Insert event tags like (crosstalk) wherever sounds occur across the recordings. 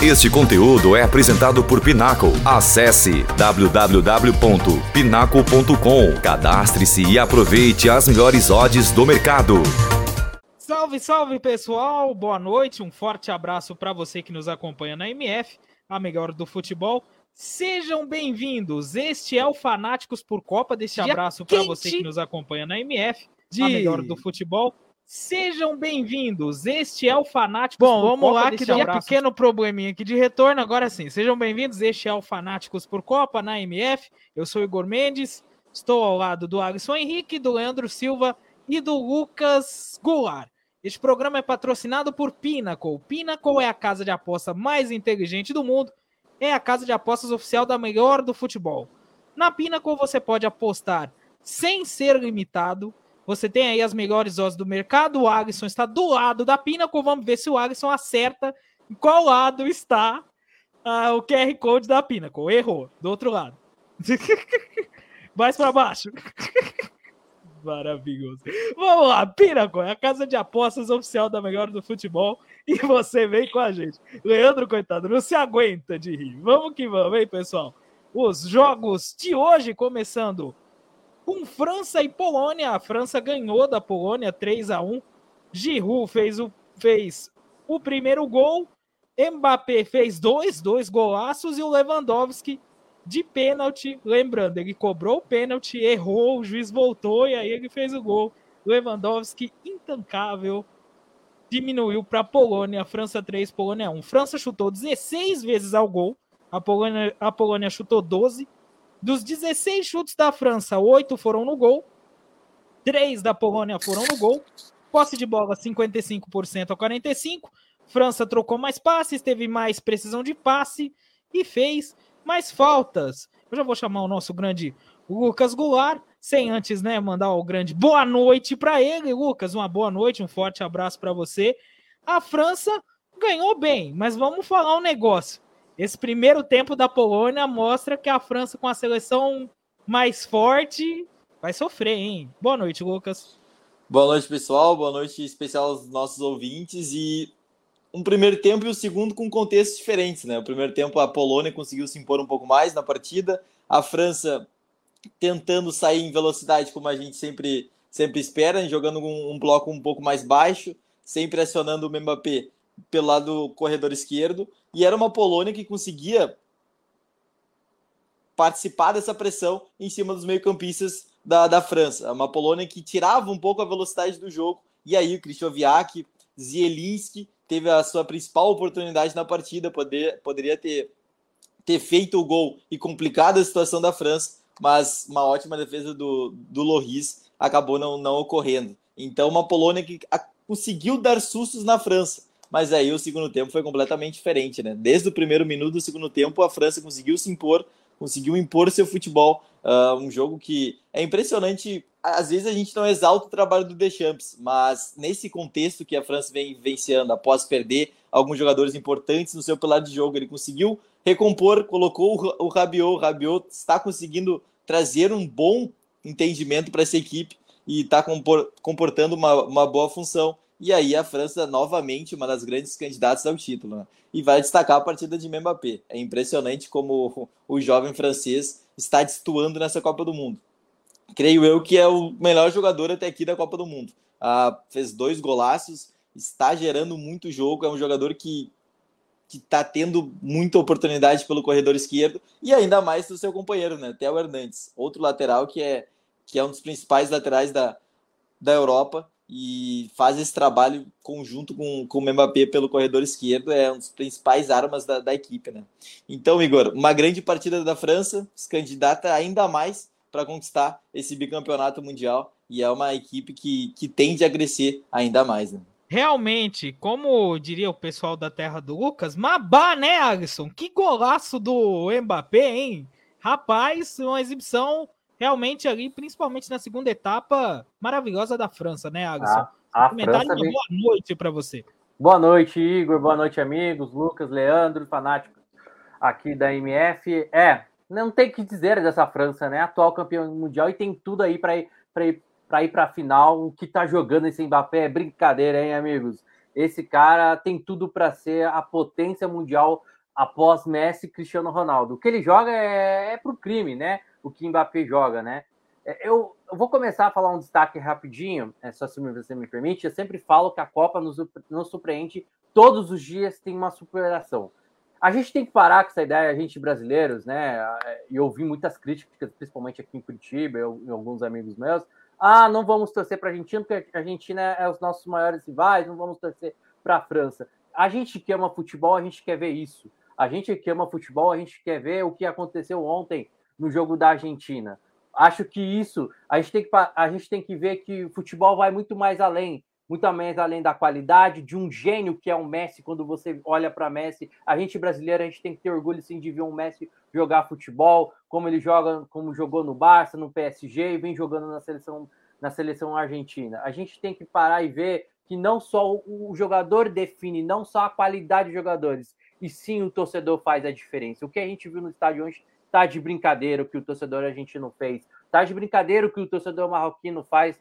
Este conteúdo é apresentado por Pinaco. Acesse www.pinaco.com. Cadastre-se e aproveite as melhores odds do mercado. Salve, salve pessoal, boa noite, um forte abraço para você que nos acompanha na MF, a melhor do futebol. Sejam bem-vindos, este é o Fanáticos por Copa, deste abraço para você que nos acompanha na MF, de... a melhor do futebol. Sejam bem-vindos. Este é o Fanáticos. Bom, vamos Copa, lá, que tem um pequeno probleminha aqui de retorno. Agora sim, sejam bem-vindos. Este é o Fanáticos por Copa na MF. Eu sou Igor Mendes. Estou ao lado do Alisson Henrique, do Leandro Silva e do Lucas Goulart. Este programa é patrocinado por Pinnacle. Pinnacle é a casa de aposta mais inteligente do mundo. É a casa de apostas oficial da melhor do futebol. Na Pinnacle você pode apostar sem ser limitado você tem aí as melhores odds do mercado. O Alisson está do lado da Pinnacle. Vamos ver se o Alisson acerta em qual lado está uh, o QR Code da Pinnacle. Errou. Do outro lado. (laughs) Mais para baixo. (laughs) Maravilhoso. Vamos lá, Pinnacle, é a casa de apostas oficial da melhor do futebol. E você vem com a gente. Leandro, coitado, não se aguenta de rir. Vamos que vamos, hein, pessoal? Os jogos de hoje começando com França e Polônia. A França ganhou da Polônia 3 a 1. Giroud fez o, fez o primeiro gol. Mbappé fez dois, dois golaços e o Lewandowski de pênalti. Lembrando, ele cobrou o pênalti, errou, o juiz voltou e aí ele fez o gol. Lewandowski intancável diminuiu para a Polônia, França 3, Polônia 1. França chutou 16 vezes ao gol, a Polônia, a Polônia chutou 12. Dos 16 chutes da França, 8 foram no gol, 3 da Polônia foram no gol. Posse de bola 55% a 45%. França trocou mais passes, teve mais precisão de passe e fez mais faltas. Eu já vou chamar o nosso grande Lucas Goulart, sem antes né, mandar o grande boa noite para ele. Lucas, uma boa noite, um forte abraço para você. A França ganhou bem, mas vamos falar um negócio. Esse primeiro tempo da Polônia mostra que a França, com a seleção mais forte, vai sofrer, hein? Boa noite, Lucas. Boa noite, pessoal. Boa noite especial aos nossos ouvintes. E um primeiro tempo e o segundo com contextos diferentes, né? O primeiro tempo a Polônia conseguiu se impor um pouco mais na partida, a França tentando sair em velocidade, como a gente sempre, sempre espera, jogando um, um bloco um pouco mais baixo, sempre acionando o Mbappé pelo lado corredor esquerdo, e era uma Polônia que conseguia participar dessa pressão em cima dos meio-campistas da, da França. Uma Polônia que tirava um pouco a velocidade do jogo, e aí o Krychowiak, Zielinski teve a sua principal oportunidade na partida, poder, poderia ter, ter feito o gol e complicado a situação da França, mas uma ótima defesa do, do Loris acabou não, não ocorrendo. Então, uma Polônia que conseguiu dar sustos na França, mas aí o segundo tempo foi completamente diferente, né? Desde o primeiro minuto do segundo tempo, a França conseguiu se impor, conseguiu impor seu futebol. Uh, um jogo que é impressionante. Às vezes a gente não exalta o trabalho do Deschamps, mas nesse contexto que a França vem vencendo após perder alguns jogadores importantes no seu pilar de jogo, ele conseguiu recompor, colocou o Rabiot. O Rabiot está conseguindo trazer um bom entendimento para essa equipe e está comportando uma, uma boa função. E aí a França, novamente, uma das grandes candidatas ao título. Né? E vai destacar a partida de Mbappé. É impressionante como o jovem francês está destoando nessa Copa do Mundo. Creio eu que é o melhor jogador até aqui da Copa do Mundo. Ah, fez dois golaços, está gerando muito jogo, é um jogador que que está tendo muita oportunidade pelo corredor esquerdo e ainda mais do seu companheiro, né, Theo Hernandes, outro lateral que é que é um dos principais laterais da, da Europa e faz esse trabalho conjunto com, com o Mbappé pelo corredor esquerdo, é um dos principais armas da, da equipe, né? Então, Igor, uma grande partida da França, se candidata ainda mais para conquistar esse bicampeonato mundial e é uma equipe que, que tende a crescer ainda mais, né? Realmente, como diria o pessoal da terra do Lucas, Mabá, né, Alisson? Que golaço do Mbappé, hein? Rapaz, uma exibição realmente ali, principalmente na segunda etapa, maravilhosa da França, né, Alisson? A, a França vem... boa noite para você. Boa noite, Igor. Boa noite, amigos. Lucas, Leandro, fanáticos aqui da MF. É, não tem que dizer dessa França, né? Atual campeão mundial e tem tudo aí para ir para ir para ir para a final. O que tá jogando esse Mbappé é brincadeira, hein, amigos? esse cara tem tudo para ser a potência mundial após Messi e Cristiano Ronaldo. O que ele joga é, é para o crime, né? O que Mbappé joga, né? É, eu, vou começar a falar um destaque rapidinho, é, só se você me permite. Eu sempre falo que a Copa nos, nos surpreende todos os dias, tem uma superação. A gente tem que parar com essa ideia, a gente brasileiros, né? E ouvi muitas críticas, principalmente aqui em Curitiba, eu, e alguns amigos meus. Ah, não vamos torcer para a Argentina, porque a Argentina é os nossos maiores rivais, não vamos torcer para a França. A gente que ama futebol, a gente quer ver isso. A gente que ama futebol, a gente quer ver o que aconteceu ontem no jogo da Argentina. Acho que isso, a gente tem que, a gente tem que ver que o futebol vai muito mais além muito mais além da qualidade, de um gênio que é o Messi, quando você olha para Messi, a gente brasileiro, a gente tem que ter orgulho sim de ver um Messi jogar futebol, como ele joga, como jogou no Barça, no PSG e vem jogando na seleção na seleção argentina. A gente tem que parar e ver que não só o jogador define, não só a qualidade de jogadores, e sim o torcedor faz a diferença. O que a gente viu no estádio hoje tá de brincadeira o que o torcedor argentino fez, tá de brincadeira o que o torcedor marroquino faz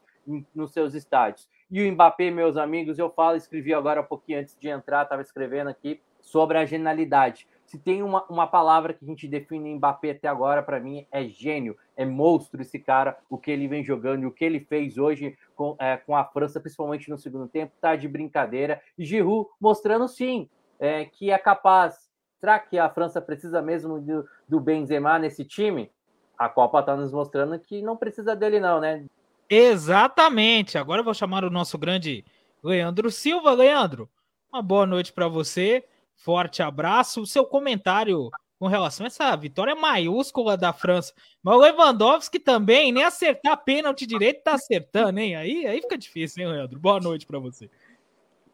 nos seus estádios. E o Mbappé, meus amigos, eu falo, escrevi agora um pouquinho antes de entrar, estava escrevendo aqui sobre a genialidade. Se tem uma, uma palavra que a gente define Mbappé até agora, para mim, é gênio, é monstro esse cara, o que ele vem jogando e o que ele fez hoje com, é, com a França, principalmente no segundo tempo, tá de brincadeira. E Giroud mostrando sim é, que é capaz. Será que a França precisa mesmo do, do Benzema nesse time? A Copa está nos mostrando que não precisa dele, não, né? Exatamente. Agora eu vou chamar o nosso grande Leandro Silva. Leandro, uma boa noite para você. Forte abraço. O seu comentário com relação a essa vitória maiúscula da França. Mas o Lewandowski também, nem acertar pênalti direito tá acertando, hein? Aí, aí fica difícil, hein, Leandro? Boa noite para você.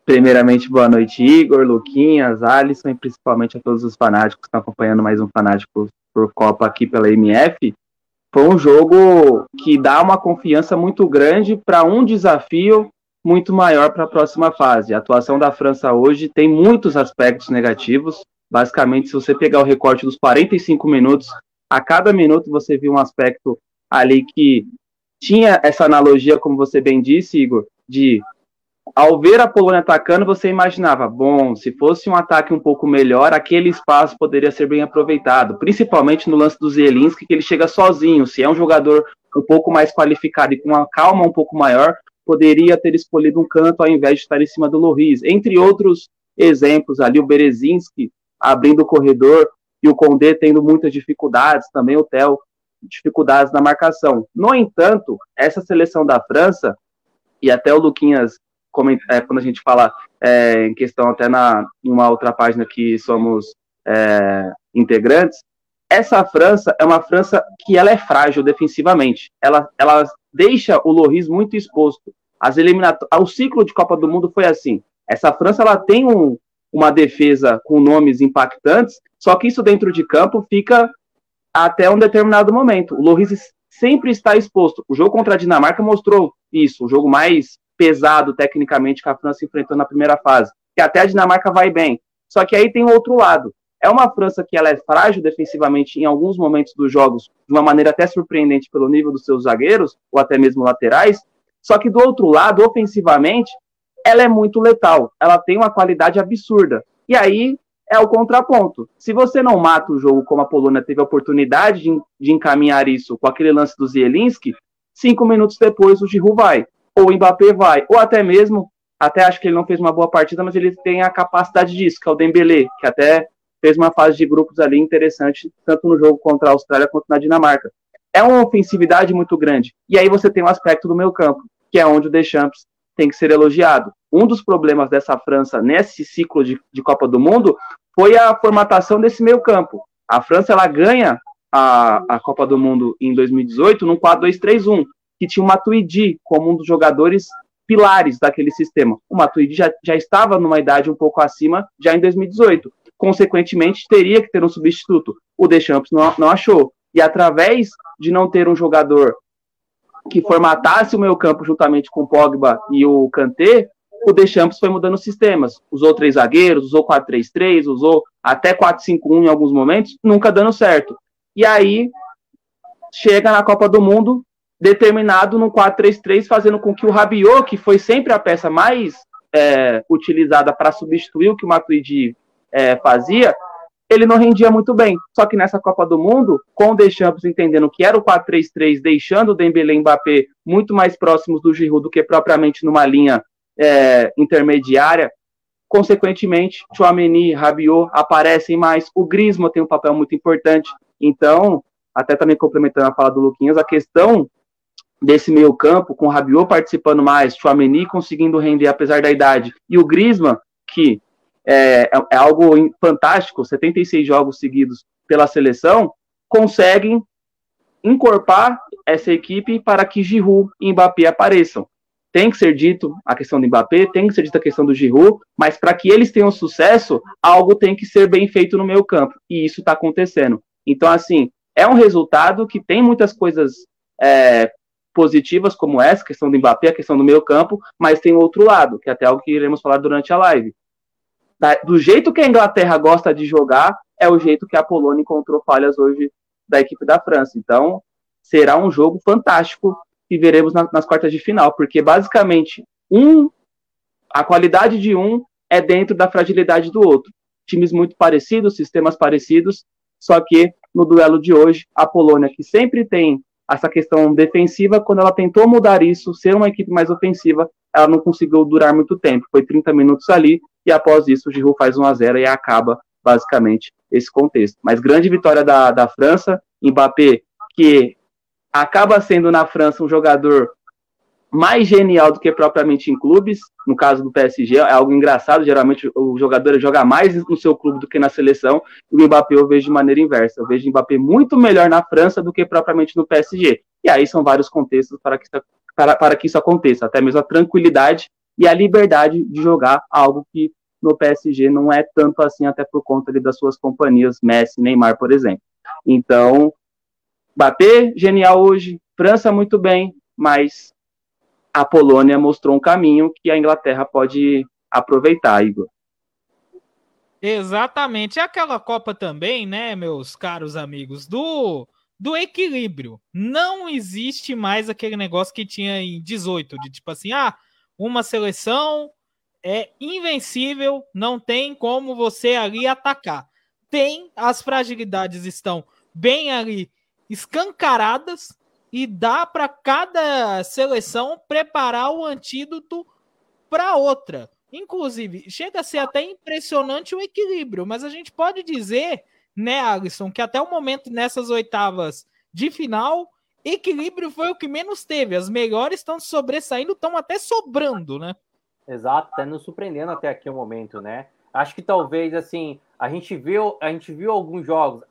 Primeiramente, boa noite, Igor, Luquinhas, Alisson e principalmente a todos os fanáticos que estão acompanhando mais um Fanático por Copa aqui pela MF foi um jogo que dá uma confiança muito grande para um desafio muito maior para a próxima fase. A atuação da França hoje tem muitos aspectos negativos. Basicamente, se você pegar o recorte dos 45 minutos, a cada minuto você viu um aspecto ali que tinha essa analogia, como você bem disse, Igor, de ao ver a Polônia atacando, você imaginava, bom, se fosse um ataque um pouco melhor, aquele espaço poderia ser bem aproveitado, principalmente no lance do Zielinski, que ele chega sozinho. Se é um jogador um pouco mais qualificado e com uma calma um pouco maior, poderia ter escolhido um canto ao invés de estar em cima do Loris. Entre outros exemplos ali, o Berezinski abrindo o corredor e o Condé tendo muitas dificuldades, também o Theo dificuldades na marcação. No entanto, essa seleção da França, e até o Luquinhas é, quando a gente fala é, em questão até na, uma outra página que somos é, integrantes, essa França é uma França que ela é frágil defensivamente. Ela, ela deixa o Loris muito exposto. As o ciclo de Copa do Mundo foi assim. Essa França ela tem um, uma defesa com nomes impactantes, só que isso dentro de campo fica até um determinado momento. O Loris sempre está exposto. O jogo contra a Dinamarca mostrou isso, o jogo mais pesado tecnicamente que a França enfrentou na primeira fase, que até a Dinamarca vai bem. Só que aí tem o outro lado. É uma França que ela é frágil defensivamente em alguns momentos dos jogos, de uma maneira até surpreendente pelo nível dos seus zagueiros, ou até mesmo laterais. Só que do outro lado, ofensivamente, ela é muito letal. Ela tem uma qualidade absurda. E aí é o contraponto. Se você não mata o jogo como a Polônia teve a oportunidade de, de encaminhar isso com aquele lance do Zielinski, cinco minutos depois o Giroud vai ou o Mbappé vai, ou até mesmo, até acho que ele não fez uma boa partida, mas ele tem a capacidade disso, que é o Dembélé, que até fez uma fase de grupos ali interessante, tanto no jogo contra a Austrália quanto na Dinamarca. É uma ofensividade muito grande. E aí você tem um aspecto do meio campo, que é onde o Deschamps tem que ser elogiado. Um dos problemas dessa França nesse ciclo de, de Copa do Mundo foi a formatação desse meio campo. A França ela ganha a, a Copa do Mundo em 2018 num 4-2-3-1, que tinha o Matuidi como um dos jogadores pilares daquele sistema. O Matuidi já, já estava numa idade um pouco acima, já em 2018. Consequentemente, teria que ter um substituto. O Deschamps não, não achou. E através de não ter um jogador que formatasse o meio campo juntamente com o Pogba e o Kanté, o Deschamps foi mudando sistemas. Usou três zagueiros, usou 4-3-3, usou até 4-5-1 em alguns momentos, nunca dando certo. E aí chega na Copa do Mundo determinado no 4-3-3, fazendo com que o Rabiot, que foi sempre a peça mais é, utilizada para substituir o que o Matuidi é, fazia, ele não rendia muito bem. Só que nessa Copa do Mundo, com o Deschamps entendendo que era o 4-3-3, deixando o Dembélé e Mbappé muito mais próximos do Giroud do que propriamente numa linha é, intermediária, consequentemente, Chouameni, Rabiot aparecem mais, o Griezmann tem um papel muito importante. Então, até também complementando a fala do Luquinhas, a questão desse meio campo, com o Rabiot participando mais, Chouameni conseguindo render apesar da idade, e o Griezmann, que é, é algo fantástico, 76 jogos seguidos pela seleção, conseguem encorpar essa equipe para que Giroud e Mbappé apareçam. Tem que ser dito a questão do Mbappé, tem que ser dita a questão do Giroud, mas para que eles tenham sucesso, algo tem que ser bem feito no meio campo, e isso está acontecendo. Então, assim, é um resultado que tem muitas coisas é, positivas, como essa questão do Mbappé, a questão do meio campo, mas tem outro lado, que é até algo que iremos falar durante a live do jeito que a Inglaterra gosta de jogar, é o jeito que a Polônia encontrou falhas hoje da equipe da França. Então, será um jogo fantástico que veremos na, nas quartas de final, porque basicamente um a qualidade de um é dentro da fragilidade do outro. Times muito parecidos, sistemas parecidos, só que no duelo de hoje, a Polônia, que sempre tem essa questão defensiva, quando ela tentou mudar isso, ser uma equipe mais ofensiva, ela não conseguiu durar muito tempo. Foi 30 minutos ali, e após isso o Giroud faz 1 a 0 e acaba basicamente esse contexto. Mas grande vitória da, da França, Mbappé, que acaba sendo na França um jogador mais genial do que propriamente em clubes, no caso do PSG, é algo engraçado, geralmente o jogador joga mais no seu clube do que na seleção, e o Mbappé eu vejo de maneira inversa, eu vejo o Mbappé muito melhor na França do que propriamente no PSG, e aí são vários contextos para que, para, para que isso aconteça, até mesmo a tranquilidade e a liberdade de jogar, algo que no PSG não é tanto assim, até por conta ali, das suas companhias, Messi, Neymar, por exemplo. Então, bater genial hoje, França muito bem, mas a Polônia mostrou um caminho que a Inglaterra pode aproveitar, Igor. Exatamente. É aquela Copa também, né, meus caros amigos, do do equilíbrio. Não existe mais aquele negócio que tinha em 18, de tipo assim, ah, uma seleção é invencível, não tem como você ali atacar. Tem, as fragilidades estão bem ali escancaradas e dá para cada seleção preparar o antídoto para outra. Inclusive, chega a ser até impressionante o equilíbrio, mas a gente pode dizer, né, Alisson, que até o momento nessas oitavas de final, equilíbrio foi o que menos teve. As melhores estão sobressaindo, estão até sobrando, né? Exato, tá nos surpreendendo até aqui o momento, né? Acho que talvez assim, a gente viu, a gente viu alguns jogos.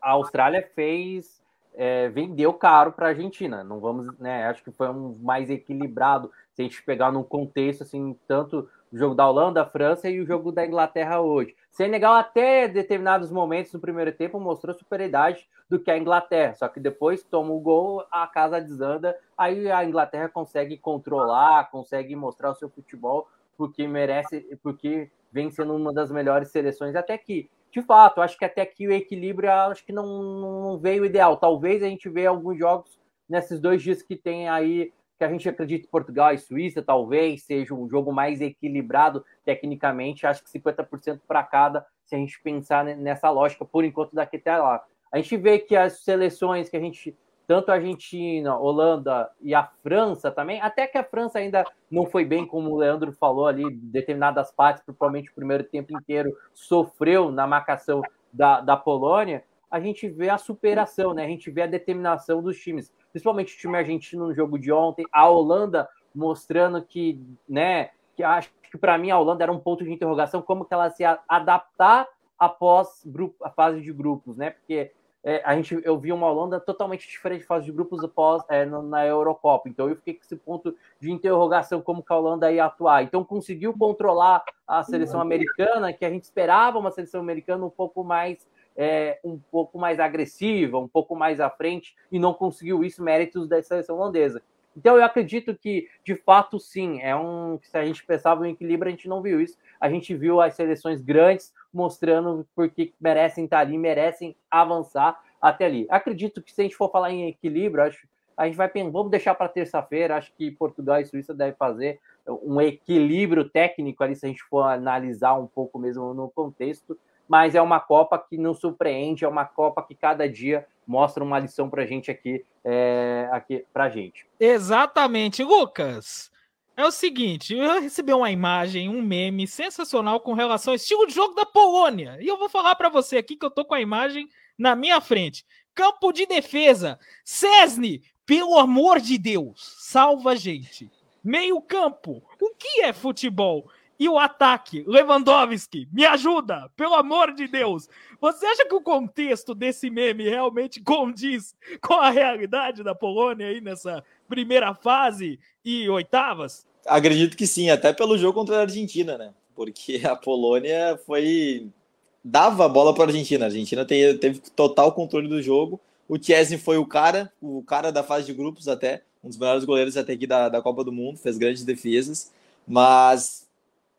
A Austrália fez é, vendeu caro para a Argentina. Não vamos, né? Acho que foi um mais equilibrado se a gente pegar num contexto assim, tanto o jogo da Holanda, da França e o jogo da Inglaterra hoje. Senegal até determinados momentos no primeiro tempo mostrou superioridade do que a Inglaterra, só que depois toma o gol, a casa desanda, aí a Inglaterra consegue controlar, consegue mostrar o seu futebol porque merece, porque vem sendo uma das melhores seleções até aqui. De fato, acho que até aqui o equilíbrio acho que não, não veio ideal. Talvez a gente veja alguns jogos nesses dois dias que tem aí que a gente acredita Portugal e Suíça, talvez seja um jogo mais equilibrado tecnicamente, acho que 50% para cada, se a gente pensar nessa lógica, por enquanto daqui até lá. A gente vê que as seleções que a gente, tanto a Argentina, Holanda e a França também, até que a França ainda não foi bem, como o Leandro falou ali, determinadas partes, principalmente o primeiro tempo inteiro, sofreu na marcação da, da Polônia, a gente vê a superação, né? A gente vê a determinação dos times principalmente o time argentino no jogo de ontem, a Holanda mostrando que, né, que acho que para mim a Holanda era um ponto de interrogação, como que ela se adaptar após a fase de grupos, né? Porque é, a gente, eu vi uma Holanda totalmente diferente de fase de grupos após é, na Eurocopa. Então eu fiquei com esse ponto de interrogação como que a Holanda ia atuar. Então conseguiu controlar a seleção americana, que a gente esperava uma seleção americana um pouco mais é, um pouco mais agressiva, um pouco mais à frente, e não conseguiu isso, méritos da seleção holandesa. Então eu acredito que, de fato, sim, é um. Se a gente pensava em equilíbrio, a gente não viu isso. A gente viu as seleções grandes mostrando porque merecem estar ali, merecem avançar até ali. Acredito que se a gente for falar em equilíbrio, acho a gente vai vamos deixar para terça-feira. Acho que Portugal e Suíça devem fazer um equilíbrio técnico ali, se a gente for analisar um pouco mesmo no contexto, mas é uma Copa que não surpreende, é uma Copa que cada dia mostra uma lição para gente aqui, é, aqui para gente. Exatamente, Lucas. É o seguinte, eu recebi uma imagem, um meme sensacional com relação ao estilo de jogo da Polônia. E eu vou falar para você aqui que eu tô com a imagem na minha frente. Campo de defesa. Cesne, pelo amor de Deus, salva a gente. Meio campo. O que é futebol? E o ataque, Lewandowski, me ajuda, pelo amor de Deus. Você acha que o contexto desse meme realmente condiz com a realidade da Polônia aí nessa primeira fase e oitavas? Acredito que sim, até pelo jogo contra a Argentina, né? Porque a Polônia foi. dava a bola para a Argentina. A Argentina teve, total controle do jogo. O Chesney foi o cara, o cara da fase de grupos até, um dos melhores goleiros até aqui da, da Copa do Mundo, fez grandes defesas. Mas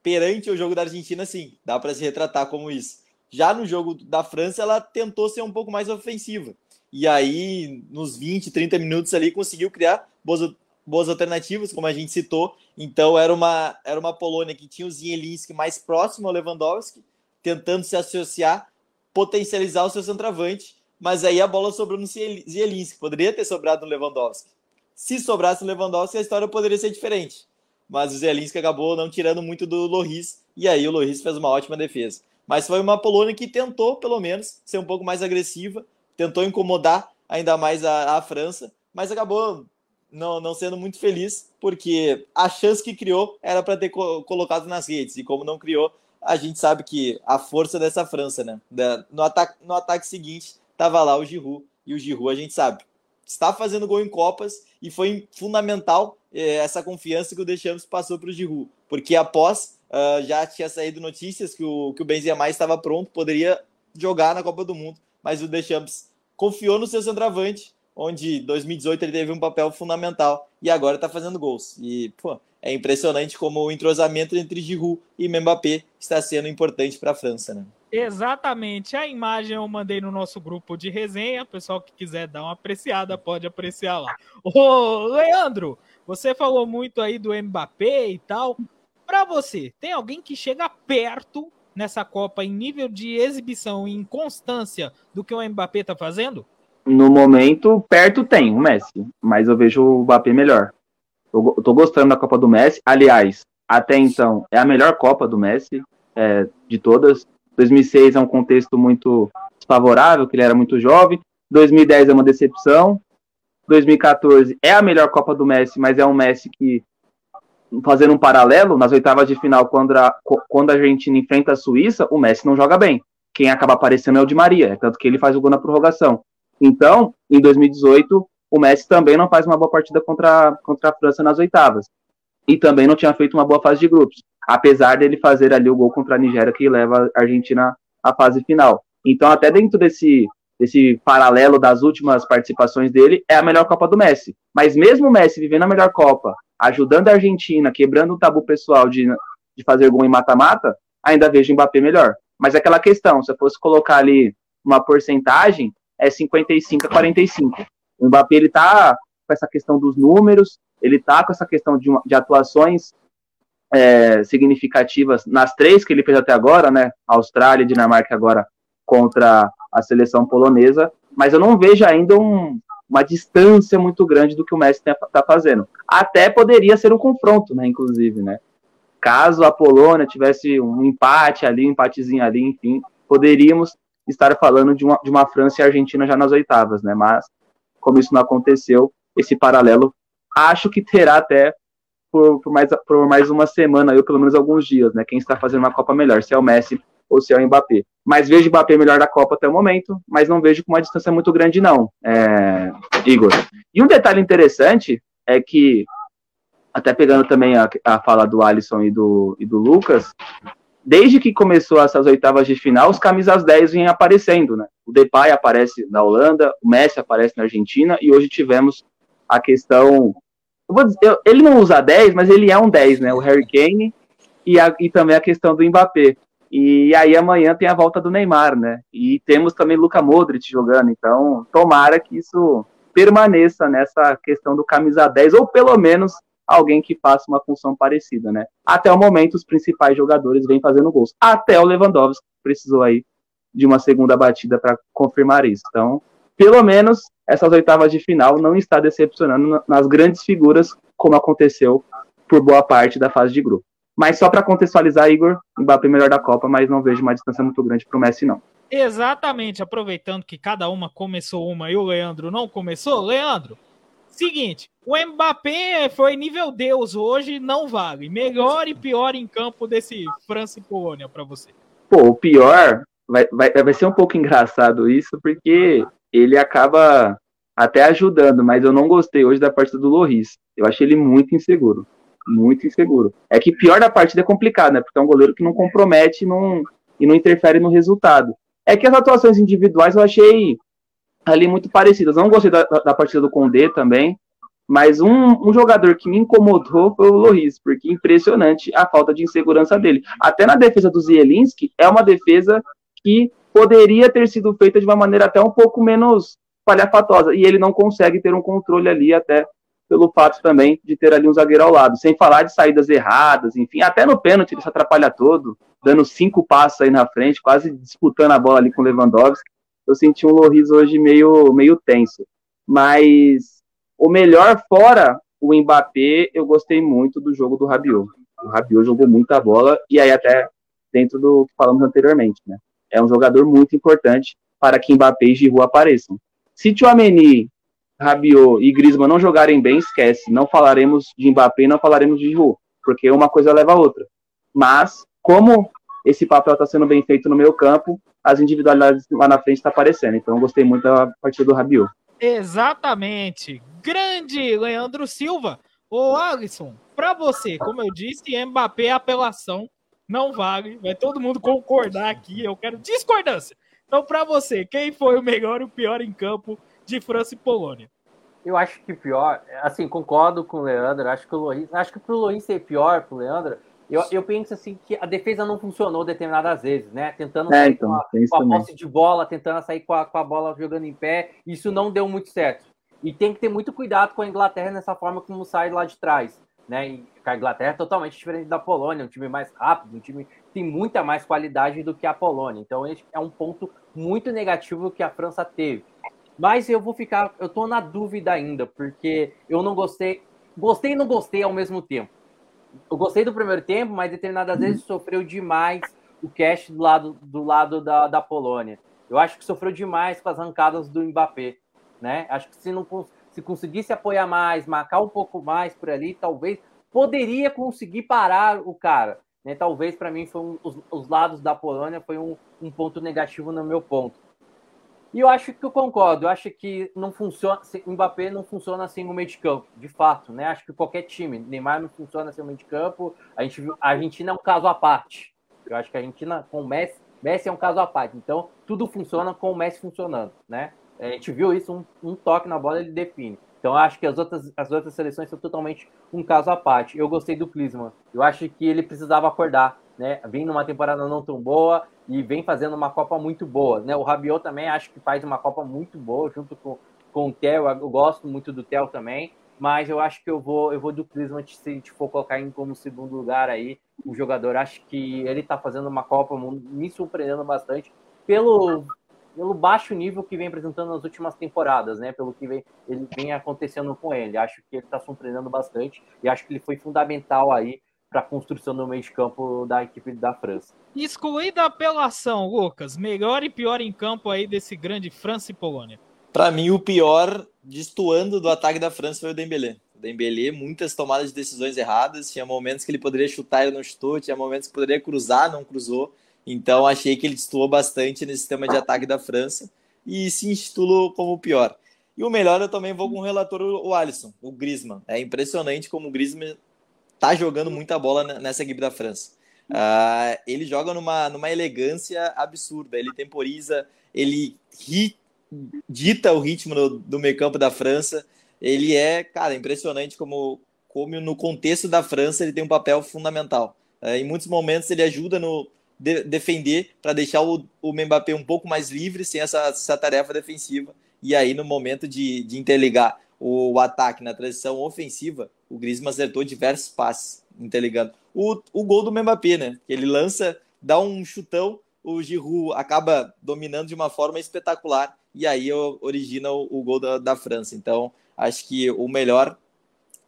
perante o jogo da Argentina, sim, dá para se retratar como isso. Já no jogo da França, ela tentou ser um pouco mais ofensiva. E aí, nos 20, 30 minutos ali, conseguiu criar boas, boas alternativas, como a gente citou. Então, era uma, era uma Polônia que tinha o Zielinski mais próximo ao Lewandowski, tentando se associar, potencializar o seu centroavante. Mas aí a bola sobrou no Zielinski. Poderia ter sobrado no Lewandowski. Se sobrasse no Lewandowski, a história poderia ser diferente mas o Zelinski acabou não tirando muito do Loris, e aí o Loris fez uma ótima defesa. Mas foi uma Polônia que tentou, pelo menos, ser um pouco mais agressiva, tentou incomodar ainda mais a, a França, mas acabou não, não sendo muito feliz, porque a chance que criou era para ter co colocado nas redes, e como não criou, a gente sabe que a força dessa França, né? Da, no, ataque, no ataque seguinte, tava lá o Giroud, e o Giroud a gente sabe, está fazendo gol em Copas e foi fundamental essa confiança que o Deschamps passou para o Giroud, porque após uh, já tinha saído notícias que o, que o Benzema estava pronto, poderia jogar na Copa do Mundo, mas o Deschamps confiou no seu centroavante, onde em 2018 ele teve um papel fundamental e agora está fazendo gols. E pô, é impressionante como o entrosamento entre Giroud e Mbappé está sendo importante para a França, né? Exatamente. A imagem eu mandei no nosso grupo de resenha. O pessoal que quiser dar uma apreciada pode apreciar lá. Ô, Leandro, você falou muito aí do Mbappé e tal. Para você, tem alguém que chega perto nessa Copa em nível de exibição e em constância do que o Mbappé tá fazendo? No momento, perto tem o Messi, mas eu vejo o Mbappé melhor. Eu, tô gostando da Copa do Messi. Aliás, até então, é a melhor Copa do Messi é, de todas 2006 é um contexto muito desfavorável, que ele era muito jovem. 2010 é uma decepção. 2014 é a melhor Copa do Messi, mas é um Messi que, fazendo um paralelo, nas oitavas de final, quando a, quando a Argentina enfrenta a Suíça, o Messi não joga bem. Quem acaba aparecendo é o Di Maria, é tanto que ele faz o gol na prorrogação. Então, em 2018, o Messi também não faz uma boa partida contra, contra a França nas oitavas. E também não tinha feito uma boa fase de grupos apesar dele fazer ali o gol contra a Nigéria que leva a Argentina à fase final. Então, até dentro desse, desse paralelo das últimas participações dele, é a melhor Copa do Messi. Mas mesmo o Messi vivendo a melhor Copa, ajudando a Argentina, quebrando o tabu pessoal de, de fazer gol em mata-mata, ainda vejo o Mbappé melhor. Mas é aquela questão, se eu fosse colocar ali uma porcentagem, é 55 a 45. O Mbappé, ele tá com essa questão dos números, ele tá com essa questão de, de atuações é, significativas nas três que ele fez até agora, né? Austrália Dinamarca agora contra a seleção polonesa, mas eu não vejo ainda um, uma distância muito grande do que o Messi está fazendo. Até poderia ser um confronto, né? Inclusive, né? Caso a Polônia tivesse um empate ali, um empatezinho ali, enfim, poderíamos estar falando de uma, de uma França e Argentina já nas oitavas, né? Mas como isso não aconteceu, esse paralelo acho que terá até por, por, mais, por mais uma semana, ou pelo menos alguns dias, né? Quem está fazendo uma Copa melhor, se é o Messi ou se é o Mbappé. Mas vejo o Mbappé melhor da Copa até o momento, mas não vejo com uma distância muito grande, não, é, Igor. E um detalhe interessante é que, até pegando também a, a fala do Alisson e do, e do Lucas, desde que começou essas oitavas de final, os camisas 10 vêm aparecendo, né? O Depay aparece na Holanda, o Messi aparece na Argentina, e hoje tivemos a questão Dizer, ele não usa 10, mas ele é um 10, né? O Harry Kane e, a, e também a questão do Mbappé. E aí amanhã tem a volta do Neymar, né? E temos também Luca Modric jogando. Então, tomara que isso permaneça nessa questão do camisa 10, ou pelo menos alguém que faça uma função parecida, né? Até o momento, os principais jogadores vêm fazendo gols. Até o Lewandowski precisou aí de uma segunda batida para confirmar isso. Então, pelo menos essas oitavas de final não está decepcionando nas grandes figuras, como aconteceu por boa parte da fase de grupo. Mas só para contextualizar, Igor, Mbappé melhor da Copa, mas não vejo uma distância muito grande para o Messi, não. Exatamente, aproveitando que cada uma começou uma e o Leandro não começou, Leandro, seguinte, o Mbappé foi nível Deus hoje, não vale. Melhor e pior em campo desse França e Polônia para você. Pô, o pior vai, vai, vai ser um pouco engraçado isso, porque ele acaba até ajudando, mas eu não gostei hoje da partida do Loris. Eu achei ele muito inseguro. Muito inseguro. É que pior da partida é complicado, né? Porque é um goleiro que não compromete não, e não interfere no resultado. É que as atuações individuais eu achei ali muito parecidas. Não gostei da, da partida do Condé também, mas um, um, jogador que me incomodou foi o Loris, porque impressionante a falta de insegurança dele. Até na defesa do Zielinski, é uma defesa que poderia ter sido feita de uma maneira até um pouco menos palhafatosa, e ele não consegue ter um controle ali até pelo fato também de ter ali um zagueiro ao lado, sem falar de saídas erradas, enfim, até no pênalti ele se atrapalha todo, dando cinco passos aí na frente, quase disputando a bola ali com o Lewandowski. Eu senti um Loris hoje meio, meio tenso. Mas o melhor fora o Mbappé, eu gostei muito do jogo do Rabiot. O Rabiot jogou muita bola, e aí até dentro do que falamos anteriormente, né? É um jogador muito importante para que Mbappé e Giroud apareçam. Se Tchouameni, Rabiot e Griezmann não jogarem bem, esquece. Não falaremos de Mbappé, não falaremos de Giroud, porque uma coisa leva a outra. Mas, como esse papel está sendo bem feito no meu campo, as individualidades lá na frente estão tá aparecendo. Então, gostei muito da partida do Rabiot. Exatamente. Grande Leandro Silva. Ô, Alisson, para você, como eu disse, Mbappé é apelação não vale. Vai todo mundo concordar aqui. Eu quero discordância. Então, para você, quem foi o melhor e o pior em campo de França e Polônia? Eu acho que pior, assim, concordo com o Leandro. Acho que o Luiz, acho que pro Luiz ser pior pro Leandro, eu, eu penso assim que a defesa não funcionou determinadas vezes, né? Tentando é, então, com, a, com a posse de bola, tentando sair com a, com a bola jogando em pé. Isso não deu muito certo. E tem que ter muito cuidado com a Inglaterra nessa forma como sai lá de trás né? E a Inglaterra é totalmente diferente da Polônia, um time mais rápido, um time que tem muita mais qualidade do que a Polônia. Então, esse é um ponto muito negativo que a França teve. Mas eu vou ficar, eu tô na dúvida ainda, porque eu não gostei, gostei e não gostei ao mesmo tempo. Eu gostei do primeiro tempo, mas determinadas vezes sofreu demais o cash do lado, do lado da, da Polônia. Eu acho que sofreu demais com as arrancadas do Mbappé, né? Acho que se não se conseguisse apoiar mais, marcar um pouco mais por ali, talvez poderia conseguir parar o cara. Né? Talvez para mim foi um, os, os, lados da Polônia foi um, um, ponto negativo no meu ponto. E eu acho que eu concordo. Eu acho que não funciona. Mbappé não funciona assim no meio de campo, de fato, né? Acho que qualquer time, Neymar não funciona assim no meio de campo. A gente viu, a Argentina é um caso à parte. Eu acho que a Argentina com o Messi, Messi é um caso à parte. Então tudo funciona com o Messi funcionando, né? A gente viu isso, um, um toque na bola ele define. Então acho que as outras, as outras seleções são totalmente um caso à parte. Eu gostei do Klinsmann. Eu acho que ele precisava acordar, né? Vem numa temporada não tão boa e vem fazendo uma Copa muito boa, né? O Rabiot também acho que faz uma Copa muito boa junto com, com o Theo. Eu gosto muito do Theo também, mas eu acho que eu vou eu vou do Klinsmann se a gente for colocar em como segundo lugar aí o jogador. Acho que ele tá fazendo uma Copa me surpreendendo bastante pelo pelo baixo nível que vem apresentando nas últimas temporadas, né? Pelo que vem, ele vem acontecendo com ele. Acho que ele está surpreendendo bastante e acho que ele foi fundamental aí para a construção do meio de campo da equipe da França. Excluída a apelação, Lucas, melhor e pior em campo aí desse grande França e Polônia. Para mim, o pior, destoando do ataque da França, foi o Dembélé. O Dembélé, muitas tomadas de decisões erradas, tinha momentos que ele poderia chutar e não chutou, tinha momentos que poderia cruzar, não cruzou. Então achei que ele destoou bastante nesse sistema de ataque da França e se intitulou como o pior. E o melhor eu também vou com o relator, o Alisson, o Griezmann. É impressionante como o Griezmann tá jogando muita bola nessa equipe da França. Uh, ele joga numa, numa elegância absurda, ele temporiza, ele ri, dita o ritmo do, do meio campo da França. Ele é, cara, impressionante como, como no contexto da França ele tem um papel fundamental. Uh, em muitos momentos ele ajuda no, de, defender para deixar o, o Mbappé um pouco mais livre sem essa, essa tarefa defensiva. E aí, no momento de, de interligar o ataque, na transição ofensiva, o Griezmann acertou diversos passes, interligando. O, o gol do Mbappé, né? Ele lança, dá um chutão, o Giroud acaba dominando de uma forma espetacular e aí origina o, o gol da, da, França. Então, acho que o melhor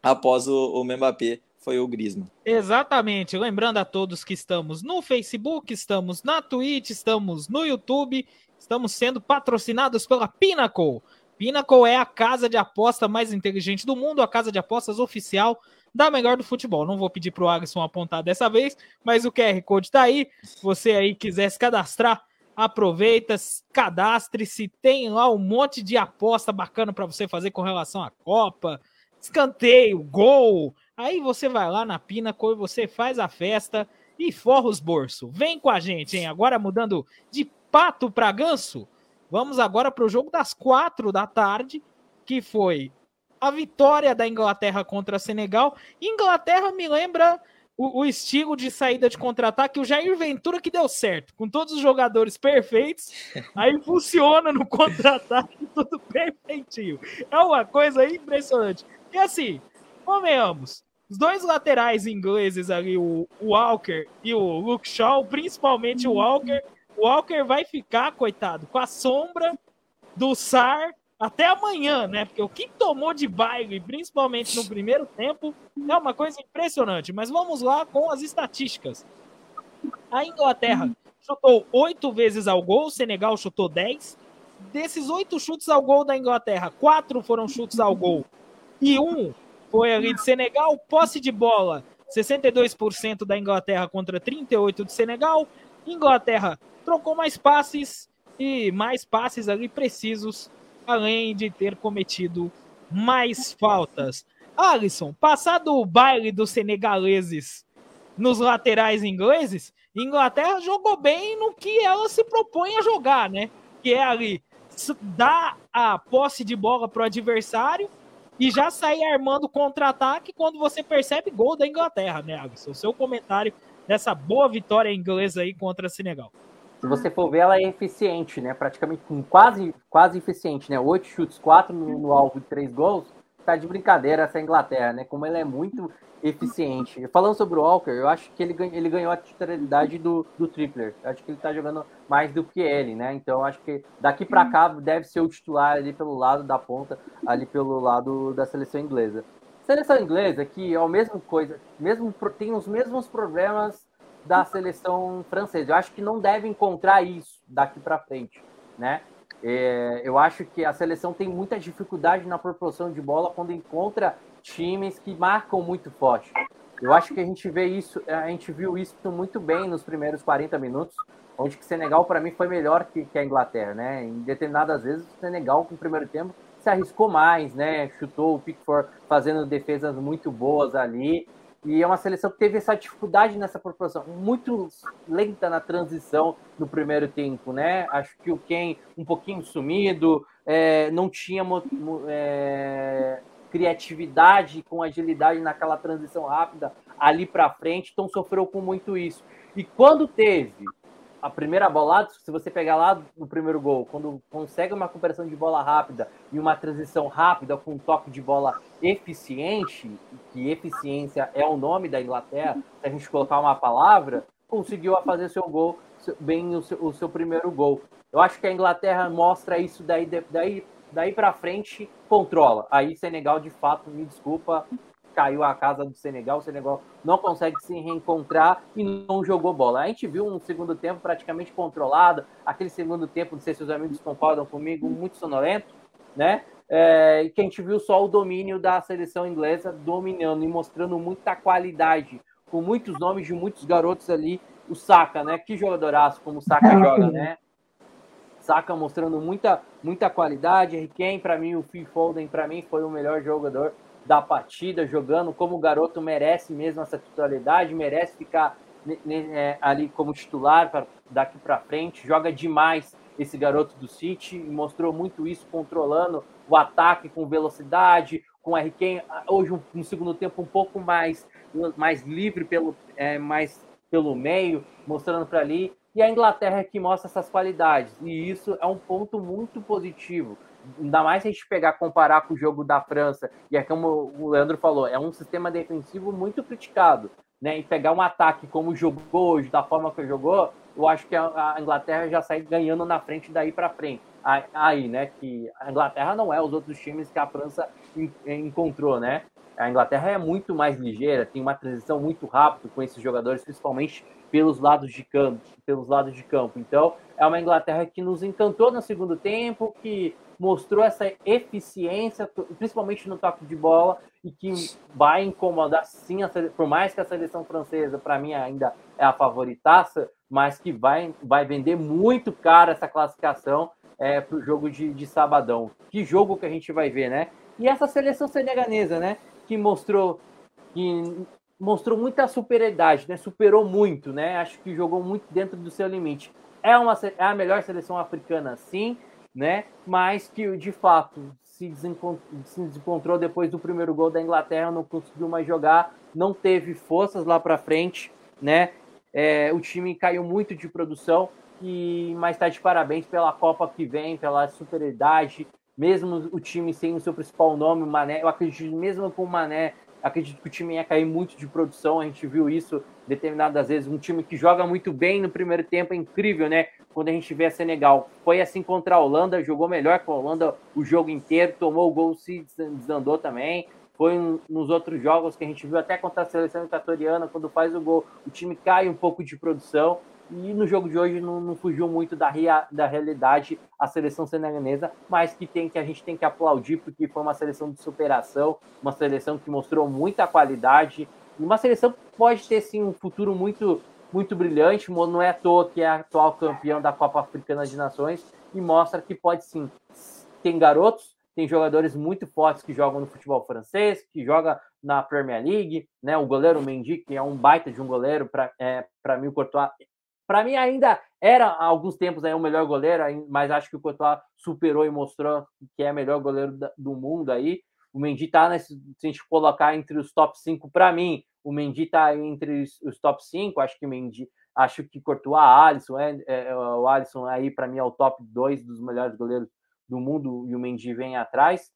após o, o Mbappé foi o Griezmann. Exatamente. Lembrando a todos que estamos no Facebook, estamos na Twitch, estamos no YouTube, estamos sendo patrocinados pela Pinnacle. Pinnacle é a casa de aposta mais inteligente do mundo, a casa de apostas oficial da melhor do futebol. Não vou pedir para o Alisson apontar dessa vez, mas o QR Code está aí. Se você aí quiser se cadastrar, aproveita, cadastre-se. Tem lá um monte de aposta bacana para você fazer com relação à Copa, escanteio, gol. Aí você vai lá na Pinnacle, você faz a festa e forra os bolsos. Vem com a gente, hein? Agora mudando de pato para ganso. Vamos agora para o jogo das quatro da tarde, que foi a vitória da Inglaterra contra a Senegal. Inglaterra me lembra o, o estilo de saída de contra-ataque, o Jair Ventura que deu certo, com todos os jogadores perfeitos, aí funciona no contra-ataque (laughs) tudo perfeitinho. É uma coisa impressionante. E assim, convenhamos, os dois laterais ingleses ali, o, o Walker e o Luke Shaw, principalmente o Walker, o Walker vai ficar, coitado, com a sombra do Sar até amanhã, né? Porque o que tomou de baile, principalmente no primeiro tempo, é uma coisa impressionante. Mas vamos lá com as estatísticas. A Inglaterra chutou oito vezes ao gol, o Senegal chutou dez. Desses oito chutes ao gol da Inglaterra, quatro foram chutes ao gol e um foi ali de Senegal. Posse de bola, 62% da Inglaterra contra 38% de Senegal. Inglaterra trocou mais passes e mais passes ali precisos, além de ter cometido mais faltas. Alisson, passado o baile dos senegaleses nos laterais ingleses, Inglaterra jogou bem no que ela se propõe a jogar, né? Que é ali dar a posse de bola para o adversário e já sair armando contra-ataque quando você percebe gol da Inglaterra, né, Alisson? O seu comentário dessa boa vitória inglesa aí contra Senegal se você for ver, ela é eficiente, né? Praticamente quase, quase eficiente, né? Oito chutes, quatro no, no, alvo e três gols. Tá de brincadeira essa Inglaterra, né? Como ela é muito eficiente. Falando sobre o Walker, eu acho que ele, ele ganhou a titularidade do, do Tripler. Eu acho que ele tá jogando mais do que ele, né? Então acho que daqui para cá deve ser o titular ali pelo lado da ponta, ali pelo lado da seleção inglesa. Seleção inglesa que é a mesma coisa, mesmo tem os mesmos problemas da seleção francesa. Eu acho que não deve encontrar isso daqui para frente, né? É, eu acho que a seleção tem muita dificuldade na proporção de bola quando encontra times que marcam muito forte. Eu acho que a gente vê isso, a gente viu isso muito bem nos primeiros 40 minutos, onde que Senegal para mim foi melhor que, que, a Inglaterra, né? Em determinadas vezes o Senegal com o primeiro tempo se arriscou mais, né? Chutou o Pickford fazendo defesas muito boas ali. E é uma seleção que teve essa dificuldade nessa proporção, muito lenta na transição no primeiro tempo, né? Acho que o Ken um pouquinho sumido, é, não tinha é, criatividade com agilidade naquela transição rápida ali para frente, então sofreu com muito isso. E quando teve a primeira bola, se você pegar lá no primeiro gol, quando consegue uma conversão de bola rápida e uma transição rápida com um toque de bola eficiente, que eficiência é o nome da Inglaterra, se a gente colocar uma palavra, conseguiu fazer seu gol, bem o seu, o seu primeiro gol. Eu acho que a Inglaterra mostra isso daí, daí, daí para frente, controla. Aí Senegal, de fato, me desculpa, caiu a casa do Senegal, o Senegal não consegue se reencontrar e não jogou bola. A gente viu um segundo tempo praticamente controlado, aquele segundo tempo, não sei se os amigos concordam comigo, muito sonolento, né? É, que a gente viu só o domínio da seleção inglesa dominando e mostrando muita qualidade, com muitos nomes de muitos garotos ali. O Saka, né? Que jogadoraço como o Saka joga, né? Saka mostrando muita, muita qualidade. Harry para mim, o Phil Foden, para mim, foi o melhor jogador da partida, jogando como o garoto merece mesmo essa titularidade, merece ficar é, ali como titular pra, daqui para frente, joga demais esse garoto do City mostrou muito isso controlando o ataque com velocidade, com o Kane, hoje um, um, segundo tempo um pouco mais mais livre pelo é, mais pelo meio, mostrando para ali E a Inglaterra é que mostra essas qualidades. E isso é um ponto muito positivo. Ainda mais se a gente pegar, comparar com o jogo da França, e é como o Leandro falou, é um sistema defensivo muito criticado. Né, e pegar um ataque como jogou hoje, da forma que jogou, eu acho que a, Inglaterra já sai ganhando na frente daí para frente. Aí, né, que a Inglaterra não é os outros times que a França encontrou, né? A Inglaterra é muito mais ligeira, tem uma transição muito rápida com esses jogadores, principalmente pelos lados de campo, pelos lados de campo. Então, é uma Inglaterra que nos encantou no segundo tempo, que mostrou essa eficiência, principalmente no toque de bola, e que vai incomodar sim, a, por mais que a seleção francesa, para mim, ainda é a favoritaça, mas que vai, vai vender muito caro essa classificação é, para o jogo de, de sabadão. Que jogo que a gente vai ver, né? E essa seleção seneganesa, né? Que mostrou que mostrou muita superioridade, né? Superou muito, né? Acho que jogou muito dentro do seu limite. É, uma, é a melhor seleção africana, sim, né? Mas que de fato se desencontrou, se desencontrou depois do primeiro gol da Inglaterra, não conseguiu mais jogar, não teve forças lá para frente, né? É, o time caiu muito de produção e mais está de parabéns pela Copa que vem, pela superioridade, mesmo o time sem o seu principal nome, o Mané. Eu acredito mesmo com o Mané acredito que o time ia cair muito de produção. A gente viu isso determinadas vezes. Um time que joga muito bem no primeiro tempo é incrível, né? Quando a gente vê a Senegal. Foi assim contra a Holanda, jogou melhor com a Holanda o jogo inteiro, tomou o gol, se desandou também. Foi nos outros jogos que a gente viu até contra a seleção equatoriana, quando faz o gol, o time cai um pouco de produção. E no jogo de hoje não, não fugiu muito da, rea, da realidade a seleção senegalesa, mas que tem que a gente tem que aplaudir porque foi uma seleção de superação, uma seleção que mostrou muita qualidade, uma seleção pode ter sim um futuro muito muito brilhante, não é à toa que é atual campeão da Copa Africana de Nações e mostra que pode sim. Tem garotos, tem jogadores muito fortes que jogam no futebol francês, que joga na Premier League, né? O goleiro Mendy, que é um baita de um goleiro, para é, mim o Courtois para mim, ainda era há alguns tempos aí o melhor goleiro, mas acho que o Courtois superou e mostrou que é o melhor goleiro do mundo aí. O Mendy tá nesse, se a gente colocar entre os top 5, para mim, o Mendy tá entre os top 5, acho que o Mendy, acho que Courtois, Alisson, é, é, o Alisson aí para mim é o top 2 dos melhores goleiros do mundo e o Mendy vem atrás.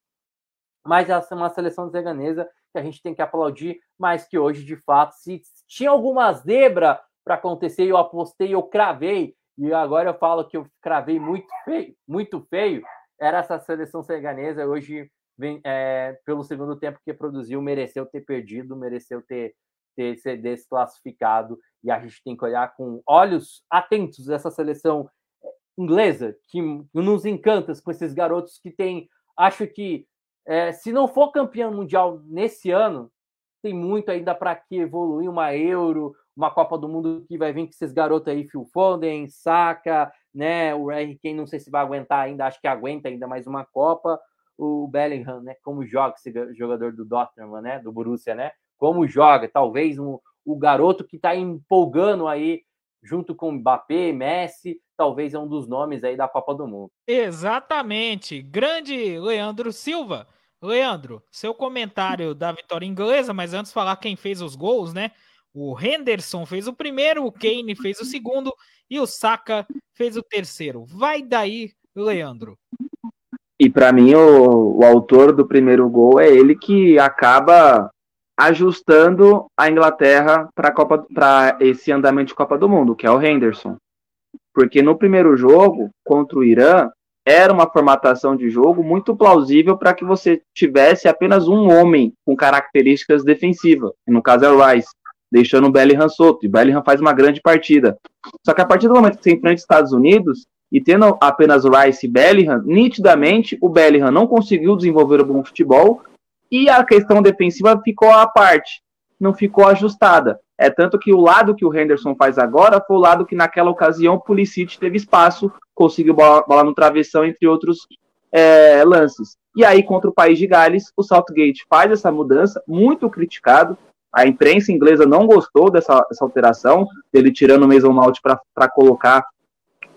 Mas essa é uma seleção zeganesa que a gente tem que aplaudir, mas que hoje, de fato, se tinha alguma zebra para acontecer. Eu apostei, eu cravei, e agora eu falo que eu cravei muito feio, muito feio. Era essa seleção seganesa. Hoje, vem, é, pelo segundo tempo que produziu, mereceu ter perdido, mereceu ter, ter ser desclassificado. E a gente tem que olhar com olhos atentos essa seleção inglesa que nos encanta com esses garotos que tem. Acho que é, se não for campeão mundial nesse ano, tem muito ainda para que evoluir uma Euro, uma Copa do Mundo que vai vir com esses garotos aí, Phil Foden, Saka, né? O Harry Kane não sei se vai aguentar ainda, acho que aguenta ainda mais uma Copa. O Bellingham, né? Como joga esse jogador do Dortmund, né? Do Borussia, né? Como joga? Talvez um, o garoto que está empolgando aí junto com Mbappé, Messi, talvez é um dos nomes aí da Copa do Mundo. Exatamente. Grande Leandro Silva. Leandro, seu comentário da vitória inglesa, mas antes falar quem fez os gols, né? O Henderson fez o primeiro, o Kane fez o segundo e o Saka fez o terceiro. Vai daí, Leandro. E para mim, o, o, autor do primeiro gol é ele que acaba ajustando a Inglaterra para esse andamento de Copa do Mundo, que é o Henderson. Porque no primeiro jogo, contra o Irã, era uma formatação de jogo muito plausível para que você tivesse apenas um homem com características defensivas, no caso é o Rice deixando o Bellingham solto. E o Bellingham faz uma grande partida. Só que a partir do momento que você enfrenta os Estados Unidos, e tendo apenas Rice e Bellingham, nitidamente o Bellingham não conseguiu desenvolver o bom futebol e a questão defensiva ficou à parte, não ficou ajustada. É tanto que o lado que o Henderson faz agora foi o lado que naquela ocasião o Pulisic teve espaço, conseguiu bola, bola no travessão, entre outros é, lances. E aí, contra o País de Gales, o Southgate faz essa mudança, muito criticado, a imprensa inglesa não gostou dessa, dessa alteração, dele tirando o Mason Mount para colocar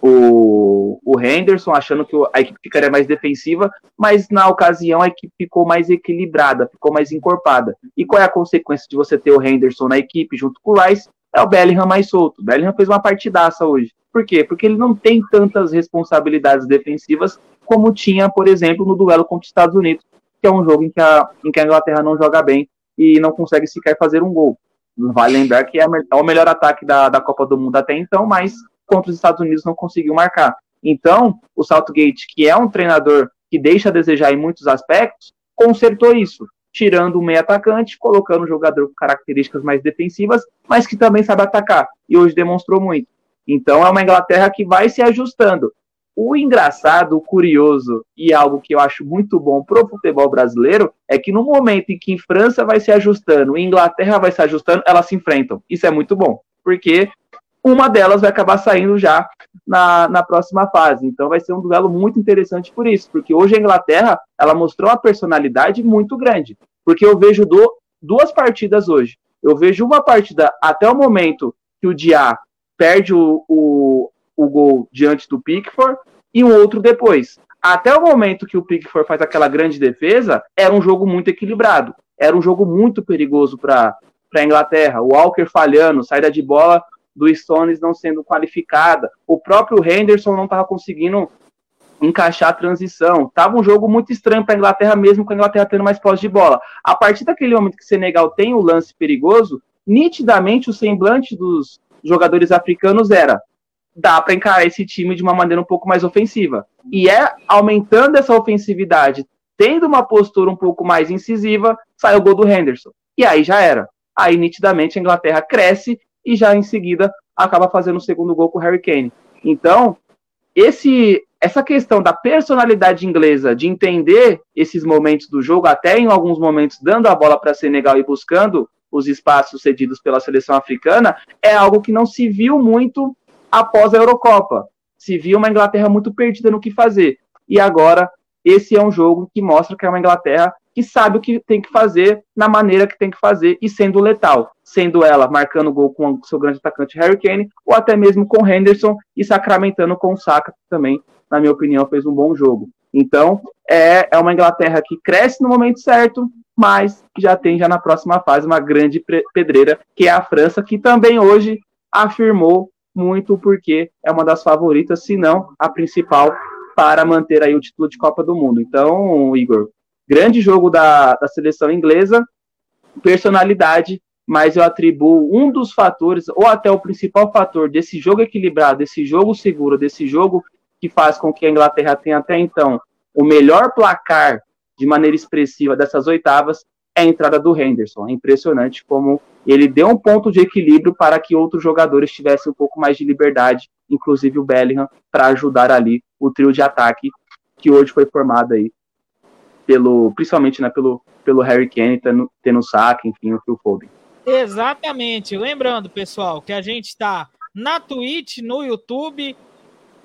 o, o Henderson, achando que a equipe ficaria mais defensiva, mas na ocasião a equipe ficou mais equilibrada, ficou mais encorpada. E qual é a consequência de você ter o Henderson na equipe junto com o Rice? É o Bellingham mais solto. O Bellingham fez uma partidaça hoje. Por quê? Porque ele não tem tantas responsabilidades defensivas como tinha, por exemplo, no duelo contra os Estados Unidos, que é um jogo em que a, em que a Inglaterra não joga bem e não consegue sequer fazer um gol. Vale lembrar que é, é o melhor ataque da, da Copa do Mundo até então, mas contra os Estados Unidos não conseguiu marcar. Então, o Southgate, que é um treinador que deixa a desejar em muitos aspectos, consertou isso, tirando o meio atacante, colocando um jogador com características mais defensivas, mas que também sabe atacar, e hoje demonstrou muito. Então, é uma Inglaterra que vai se ajustando. O engraçado, o curioso e algo que eu acho muito bom para o futebol brasileiro é que no momento em que França vai se ajustando Inglaterra vai se ajustando, elas se enfrentam. Isso é muito bom, porque uma delas vai acabar saindo já na, na próxima fase. Então vai ser um duelo muito interessante por isso, porque hoje a Inglaterra ela mostrou uma personalidade muito grande. Porque eu vejo do, duas partidas hoje. Eu vejo uma partida até o momento que o Diá perde o, o, o gol diante do Pickford e um outro depois. Até o momento que o Pickford faz aquela grande defesa, era um jogo muito equilibrado. Era um jogo muito perigoso para a Inglaterra. O Walker falhando, saída de bola do Stones não sendo qualificada. O próprio Henderson não estava conseguindo encaixar a transição. Tava um jogo muito estranho para a Inglaterra, mesmo com a Inglaterra tendo mais posse de bola. A partir daquele momento que o Senegal tem o lance perigoso, nitidamente o semblante dos jogadores africanos era: dá para encarar esse time de uma maneira um pouco mais ofensiva. E é aumentando essa ofensividade, tendo uma postura um pouco mais incisiva, sai o gol do Henderson. E aí já era. Aí nitidamente a Inglaterra cresce e já em seguida acaba fazendo o segundo gol com o Harry Kane. Então, esse essa questão da personalidade inglesa, de entender esses momentos do jogo, até em alguns momentos dando a bola para Senegal e buscando os espaços cedidos pela seleção africana, é algo que não se viu muito após a Eurocopa. Se viu uma Inglaterra muito perdida no que fazer. E agora, esse é um jogo que mostra que é uma Inglaterra que sabe o que tem que fazer, na maneira que tem que fazer e sendo letal. Sendo ela marcando gol com o seu grande atacante Harry Kane, ou até mesmo com Henderson e sacramentando com o Saka, que também, na minha opinião, fez um bom jogo. Então, é, é uma Inglaterra que cresce no momento certo, mas já tem já na próxima fase uma grande pedreira, que é a França, que também hoje afirmou muito porque é uma das favoritas, se não a principal, para manter aí o título de Copa do Mundo. Então, Igor, grande jogo da, da seleção inglesa, personalidade, mas eu atribuo um dos fatores, ou até o principal fator desse jogo equilibrado, desse jogo seguro, desse jogo que faz com que a Inglaterra tenha até então o melhor placar de maneira expressiva dessas oitavas, é a entrada do Henderson. É impressionante como ele deu um ponto de equilíbrio para que outros jogadores tivessem um pouco mais de liberdade, inclusive o Bellingham, para ajudar ali o trio de ataque que hoje foi formado aí pelo, principalmente né, pelo, pelo Harry Kane, tendo, tendo saque, enfim, o Phil Foden. Exatamente. Lembrando, pessoal, que a gente está na Twitch, no YouTube.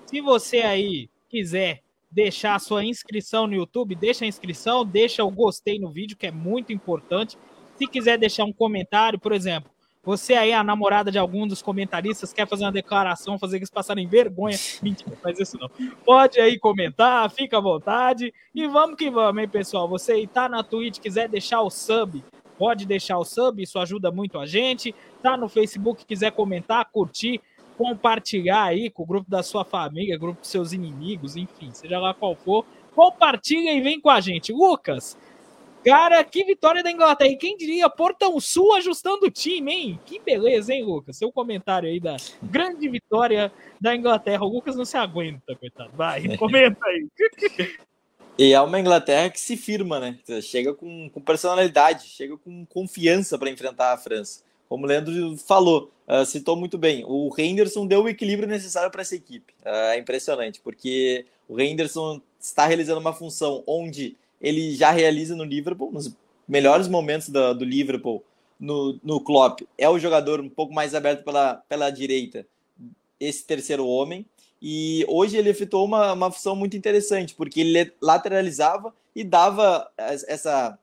Se você aí quiser deixar a sua inscrição no YouTube, deixa a inscrição, deixa o gostei no vídeo, que é muito importante. Se quiser deixar um comentário, por exemplo, você aí, a namorada de algum dos comentaristas, quer fazer uma declaração, fazer eles passarem vergonha. Mentira, faz isso não. Pode aí comentar, fica à vontade. E vamos que vamos, hein, pessoal? Você aí tá na Twitch, quiser deixar o sub, pode deixar o sub, isso ajuda muito a gente. Tá no Facebook, quiser comentar, curtir, compartilhar aí com o grupo da sua família, grupo dos seus inimigos, enfim, seja lá qual for, compartilha e vem com a gente. Lucas, cara, que vitória da Inglaterra. E quem diria Portão Sul ajustando o time, hein? Que beleza, hein, Lucas? Seu comentário aí da grande vitória da Inglaterra. O Lucas não se aguenta, coitado. Vai, (laughs) comenta aí. E é uma Inglaterra que se firma, né? Chega com, com personalidade, chega com confiança para enfrentar a França como o Leandro falou, uh, citou muito bem, o Henderson deu o equilíbrio necessário para essa equipe. Uh, é impressionante, porque o Henderson está realizando uma função onde ele já realiza no Liverpool, nos melhores momentos do, do Liverpool, no, no Klopp, é o jogador um pouco mais aberto pela, pela direita, esse terceiro homem, e hoje ele efetuou uma, uma função muito interessante, porque ele lateralizava e dava essa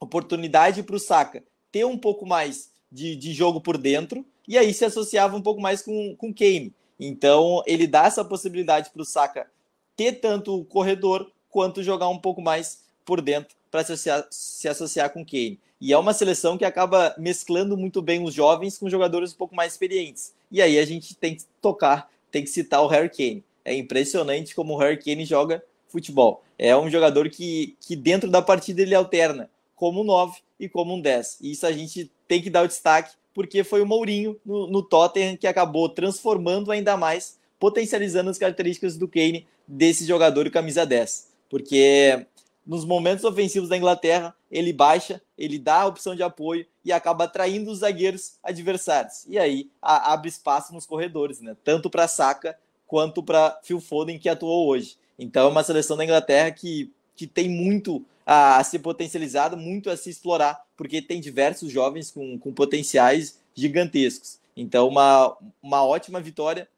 oportunidade para o Saka ter um pouco mais de, de jogo por dentro, e aí se associava um pouco mais com o Kane. Então ele dá essa possibilidade para o Saka ter tanto o corredor quanto jogar um pouco mais por dentro para se associar, se associar com Kane. E é uma seleção que acaba mesclando muito bem os jovens com jogadores um pouco mais experientes. E aí a gente tem que tocar tem que citar o Harry Kane. É impressionante como o Harry Kane joga futebol. É um jogador que, que dentro da partida ele alterna como um 9 e como um 10. E isso a gente tem que dar o destaque, porque foi o Mourinho no, no Tottenham que acabou transformando ainda mais, potencializando as características do Kane desse jogador camisa 10. Porque nos momentos ofensivos da Inglaterra, ele baixa, ele dá a opção de apoio e acaba atraindo os zagueiros adversários. E aí a, abre espaço nos corredores, né? Tanto para Saka quanto para Phil Foden, que atuou hoje. Então é uma seleção da Inglaterra que, que tem muito a, a ser potencializada, muito a se explorar, porque tem diversos jovens com, com potenciais gigantescos. Então, uma, uma ótima vitória.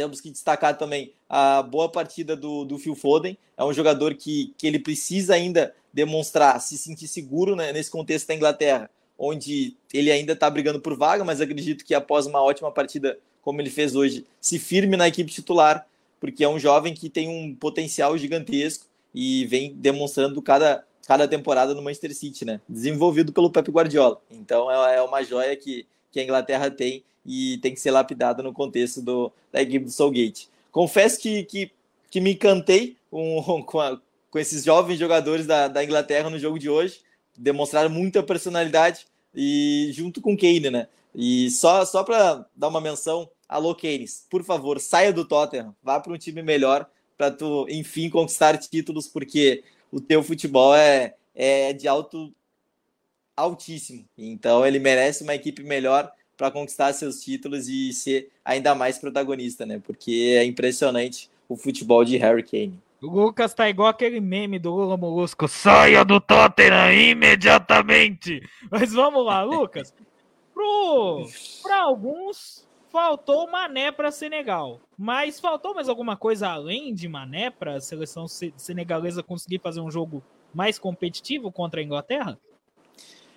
Temos que destacar também a boa partida do, do Phil Foden. É um jogador que, que ele precisa ainda demonstrar, se sentir seguro né, nesse contexto da Inglaterra, onde ele ainda está brigando por vaga, mas acredito que após uma ótima partida como ele fez hoje, se firme na equipe titular, porque é um jovem que tem um potencial gigantesco e vem demonstrando cada, cada temporada no Manchester City, né? Desenvolvido pelo Pep Guardiola. Então é, é uma joia que, que a Inglaterra tem e tem que ser lapidada no contexto do, da equipe do Soulgate. Confesso que, que, que me encantei com, (laughs) com, a, com esses jovens jogadores da, da Inglaterra no jogo de hoje. Demonstraram muita personalidade e junto com Kane, né? E só, só para dar uma menção, alô Keynes, por favor, saia do Tottenham, vá para um time melhor, para tu, enfim, conquistar títulos, porque o teu futebol é, é de alto altíssimo. Então ele merece uma equipe melhor para conquistar seus títulos e ser ainda mais protagonista, né? Porque é impressionante o futebol de Harry Kane. O Lucas tá igual aquele meme do Lula Molusco. Saia do Tottenham imediatamente! Mas vamos lá, Lucas. (laughs) Para alguns, faltou Mané para Senegal. Mas faltou mais alguma coisa além de Mané para a seleção senegalesa conseguir fazer um jogo mais competitivo contra a Inglaterra?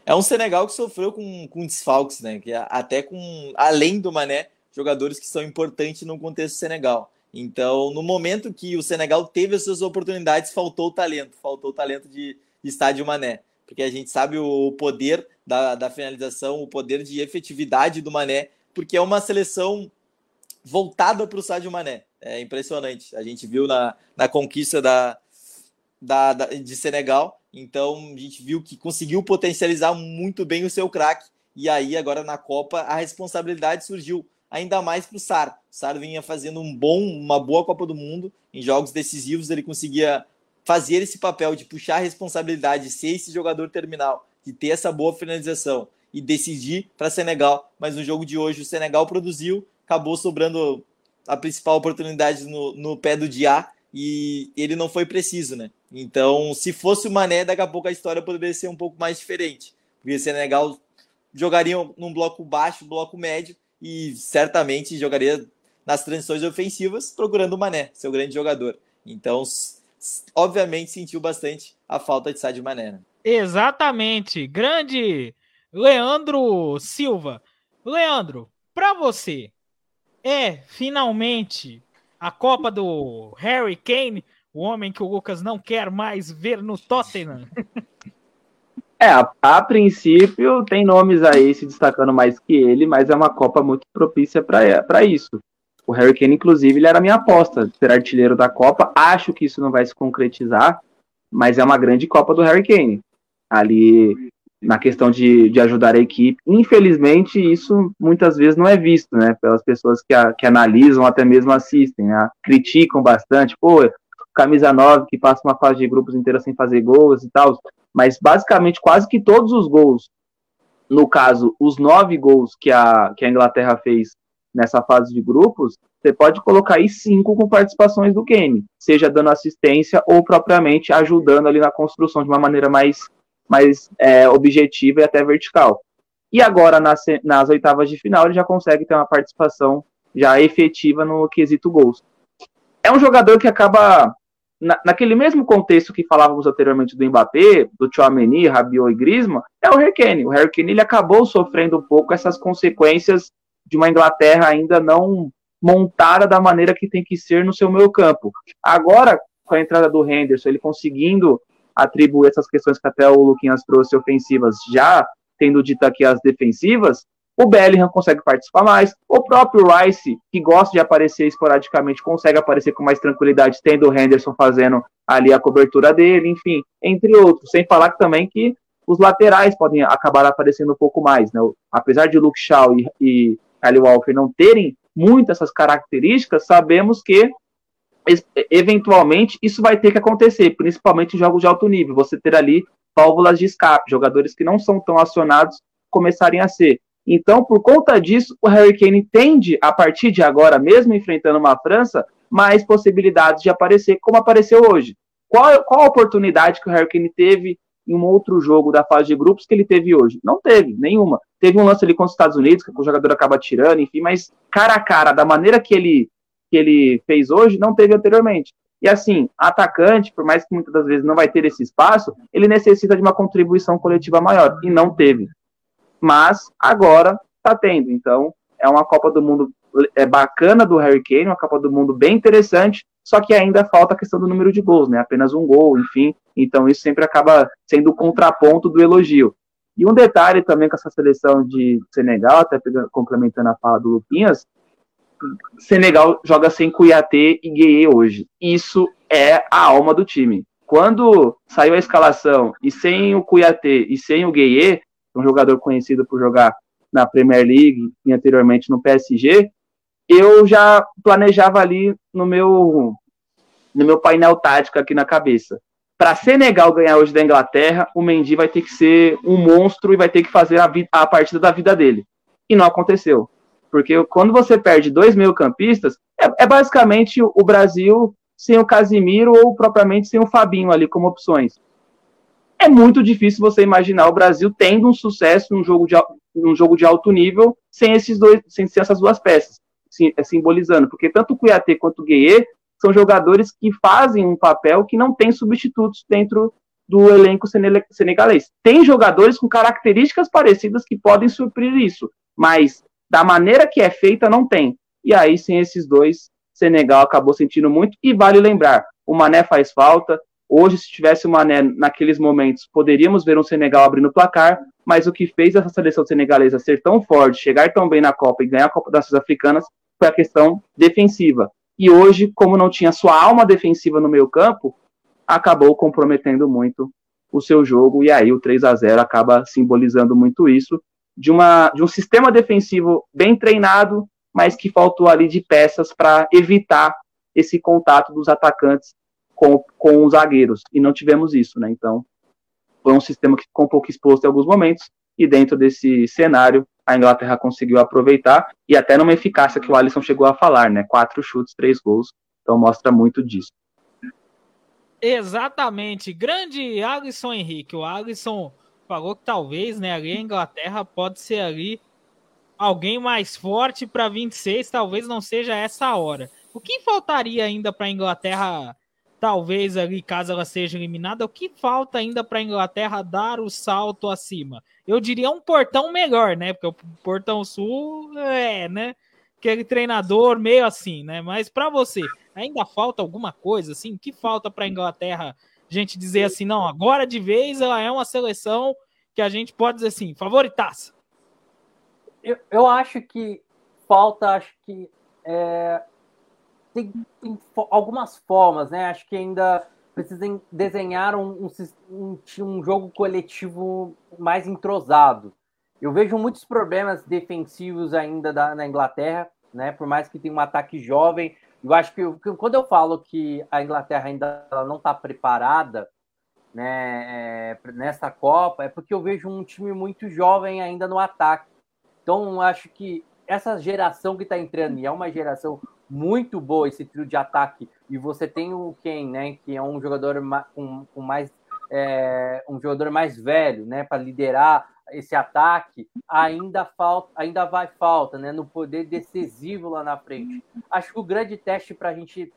É um Senegal que sofreu com, com desfalques, né? Que até com além do Mané, jogadores que são importantes no contexto Senegal. Então, no momento que o Senegal teve as suas oportunidades, faltou o talento, faltou o talento de, de estádio Mané, porque a gente sabe o poder da, da finalização, o poder de efetividade do Mané porque é uma seleção voltada para o Sadio Mané. É impressionante. A gente viu na, na conquista da, da, da, de Senegal, então a gente viu que conseguiu potencializar muito bem o seu craque. E aí, agora na Copa, a responsabilidade surgiu ainda mais para o Sar. O Sar vinha fazendo um bom, uma boa Copa do Mundo. Em jogos decisivos, ele conseguia fazer esse papel de puxar a responsabilidade, ser esse jogador terminal, de ter essa boa finalização e decidir para Senegal. Mas no jogo de hoje o Senegal produziu, acabou sobrando a principal oportunidade no, no pé do Diá e ele não foi preciso, né? Então, se fosse o Mané, daqui a pouco a história poderia ser um pouco mais diferente. Porque o Senegal jogaria num bloco baixo, bloco médio e certamente jogaria nas transições ofensivas procurando o Mané, seu grande jogador. Então, obviamente sentiu bastante a falta de Sadio Mané. Né? Exatamente. Grande Leandro Silva. Leandro, para você, é finalmente a Copa do Harry Kane, o homem que o Lucas não quer mais ver no Tottenham? É, a, a princípio tem nomes aí se destacando mais que ele, mas é uma Copa muito propícia para isso. O Harry Kane, inclusive, ele era minha aposta de ser artilheiro da Copa. Acho que isso não vai se concretizar, mas é uma grande Copa do Harry Kane. Ali na questão de, de ajudar a equipe. Infelizmente, isso muitas vezes não é visto, né, pelas pessoas que, a, que analisam, até mesmo assistem, né, criticam bastante, pô, camisa 9 que passa uma fase de grupos inteira sem fazer gols e tal, mas basicamente quase que todos os gols, no caso, os nove gols que a, que a Inglaterra fez nessa fase de grupos, você pode colocar aí cinco com participações do Kane, seja dando assistência ou propriamente ajudando ali na construção de uma maneira mais mais é, objetiva e até vertical. E agora, nas, nas oitavas de final, ele já consegue ter uma participação já efetiva no quesito gols. É um jogador que acaba, na, naquele mesmo contexto que falávamos anteriormente do Mbappé, do Chouameni, Rabiot e Griezmann, é o Harry Kane. O Harry Kane ele acabou sofrendo um pouco essas consequências de uma Inglaterra ainda não montada da maneira que tem que ser no seu meio campo. Agora, com a entrada do Henderson, ele conseguindo atribuir essas questões que até o Luquinhas trouxe ofensivas, já tendo dito aqui as defensivas, o Bellingham consegue participar mais, o próprio Rice, que gosta de aparecer esporadicamente, consegue aparecer com mais tranquilidade, tendo o Henderson fazendo ali a cobertura dele, enfim, entre outros. Sem falar também que os laterais podem acabar aparecendo um pouco mais, né? Apesar de Luke Shaw e, e Kyle Walker não terem muitas essas características, sabemos que eventualmente isso vai ter que acontecer, principalmente em jogos de alto nível. Você ter ali válvulas de escape, jogadores que não são tão acionados começarem a ser. Então, por conta disso, o Harry Kane tende, a partir de agora, mesmo enfrentando uma França, mais possibilidades de aparecer, como apareceu hoje. Qual, qual a oportunidade que o Harry Kane teve em um outro jogo da fase de grupos que ele teve hoje? Não teve, nenhuma. Teve um lance ali contra os Estados Unidos, que o jogador acaba tirando, enfim, mas cara a cara, da maneira que ele, que ele fez hoje, não teve anteriormente. E assim, atacante, por mais que muitas das vezes não vai ter esse espaço, ele necessita de uma contribuição coletiva maior, e não teve mas agora está tendo. Então, é uma Copa do Mundo é bacana do Harry Kane, uma Copa do Mundo bem interessante, só que ainda falta a questão do número de gols, né? Apenas um gol, enfim. Então isso sempre acaba sendo o contraponto do elogio. E um detalhe também com essa seleção de Senegal, até complementando a fala do Lupinhas, Senegal joga sem Cuiatê e Gueye hoje. Isso é a alma do time. Quando saiu a escalação e sem o Cuiatê e sem o Gueye, um jogador conhecido por jogar na Premier League e anteriormente no PSG, eu já planejava ali no meu no meu painel tático aqui na cabeça. Para Senegal ganhar hoje da Inglaterra, o Mendy vai ter que ser um monstro e vai ter que fazer a, a partida da vida dele. E não aconteceu. Porque quando você perde dois meio-campistas, é, é basicamente o Brasil sem o Casimiro ou propriamente sem o Fabinho ali como opções é muito difícil você imaginar o Brasil tendo um sucesso num jogo de, num jogo de alto nível sem esses dois, sem essas duas peças, sim, é, simbolizando, porque tanto o Cuiatê quanto o Gueye são jogadores que fazem um papel que não tem substitutos dentro do elenco senegalês. Tem jogadores com características parecidas que podem suprir isso, mas da maneira que é feita não tem. E aí, sem esses dois, Senegal acabou sentindo muito. E vale lembrar, o Mané faz falta, Hoje, se tivesse o Mané naqueles momentos, poderíamos ver um Senegal abrindo o placar, mas o que fez essa seleção senegalesa ser tão forte, chegar tão bem na Copa e ganhar a Copa das Africanas foi a questão defensiva. E hoje, como não tinha sua alma defensiva no meio campo, acabou comprometendo muito o seu jogo, e aí o 3 a 0 acaba simbolizando muito isso, de, uma, de um sistema defensivo bem treinado, mas que faltou ali de peças para evitar esse contato dos atacantes com, com os zagueiros, e não tivemos isso, né? Então, foi um sistema que ficou um pouco exposto em alguns momentos, e dentro desse cenário, a Inglaterra conseguiu aproveitar, e até numa eficácia que o Alisson chegou a falar, né? Quatro chutes, três gols, então mostra muito disso. Exatamente, grande Alisson Henrique, o Alisson falou que talvez, né, ali a Inglaterra pode ser ali alguém mais forte para 26, talvez não seja essa hora. O que faltaria ainda para a Inglaterra talvez ali, caso ela seja eliminada, o que falta ainda para a Inglaterra dar o salto acima? Eu diria um portão melhor, né? Porque o portão sul é, né? Aquele treinador meio assim, né? Mas para você, ainda falta alguma coisa assim? O que falta para a Inglaterra? Gente dizer assim, não, agora de vez ela é uma seleção que a gente pode dizer assim, favoritaça. Eu, eu acho que falta, acho que é, tem, tem algumas formas, né? Acho que ainda precisam desenhar um, um, um, jogo coletivo mais entrosado. Eu vejo muitos problemas defensivos ainda da, na Inglaterra, né? Por mais que tenha um ataque jovem, eu acho que, que quando eu falo que a Inglaterra ainda não está preparada, né, é, nessa Copa, é porque eu vejo um time muito jovem ainda no ataque. Então, acho que essa geração que está entrando, e é uma geração muito boa esse trio de ataque. E você tem o Ken, né? Que é um jogador com, com mais é, um jogador mais velho, né? Para liderar esse ataque, ainda falta, ainda vai falta, né? No poder decisivo lá na frente. Acho que o grande teste para a gente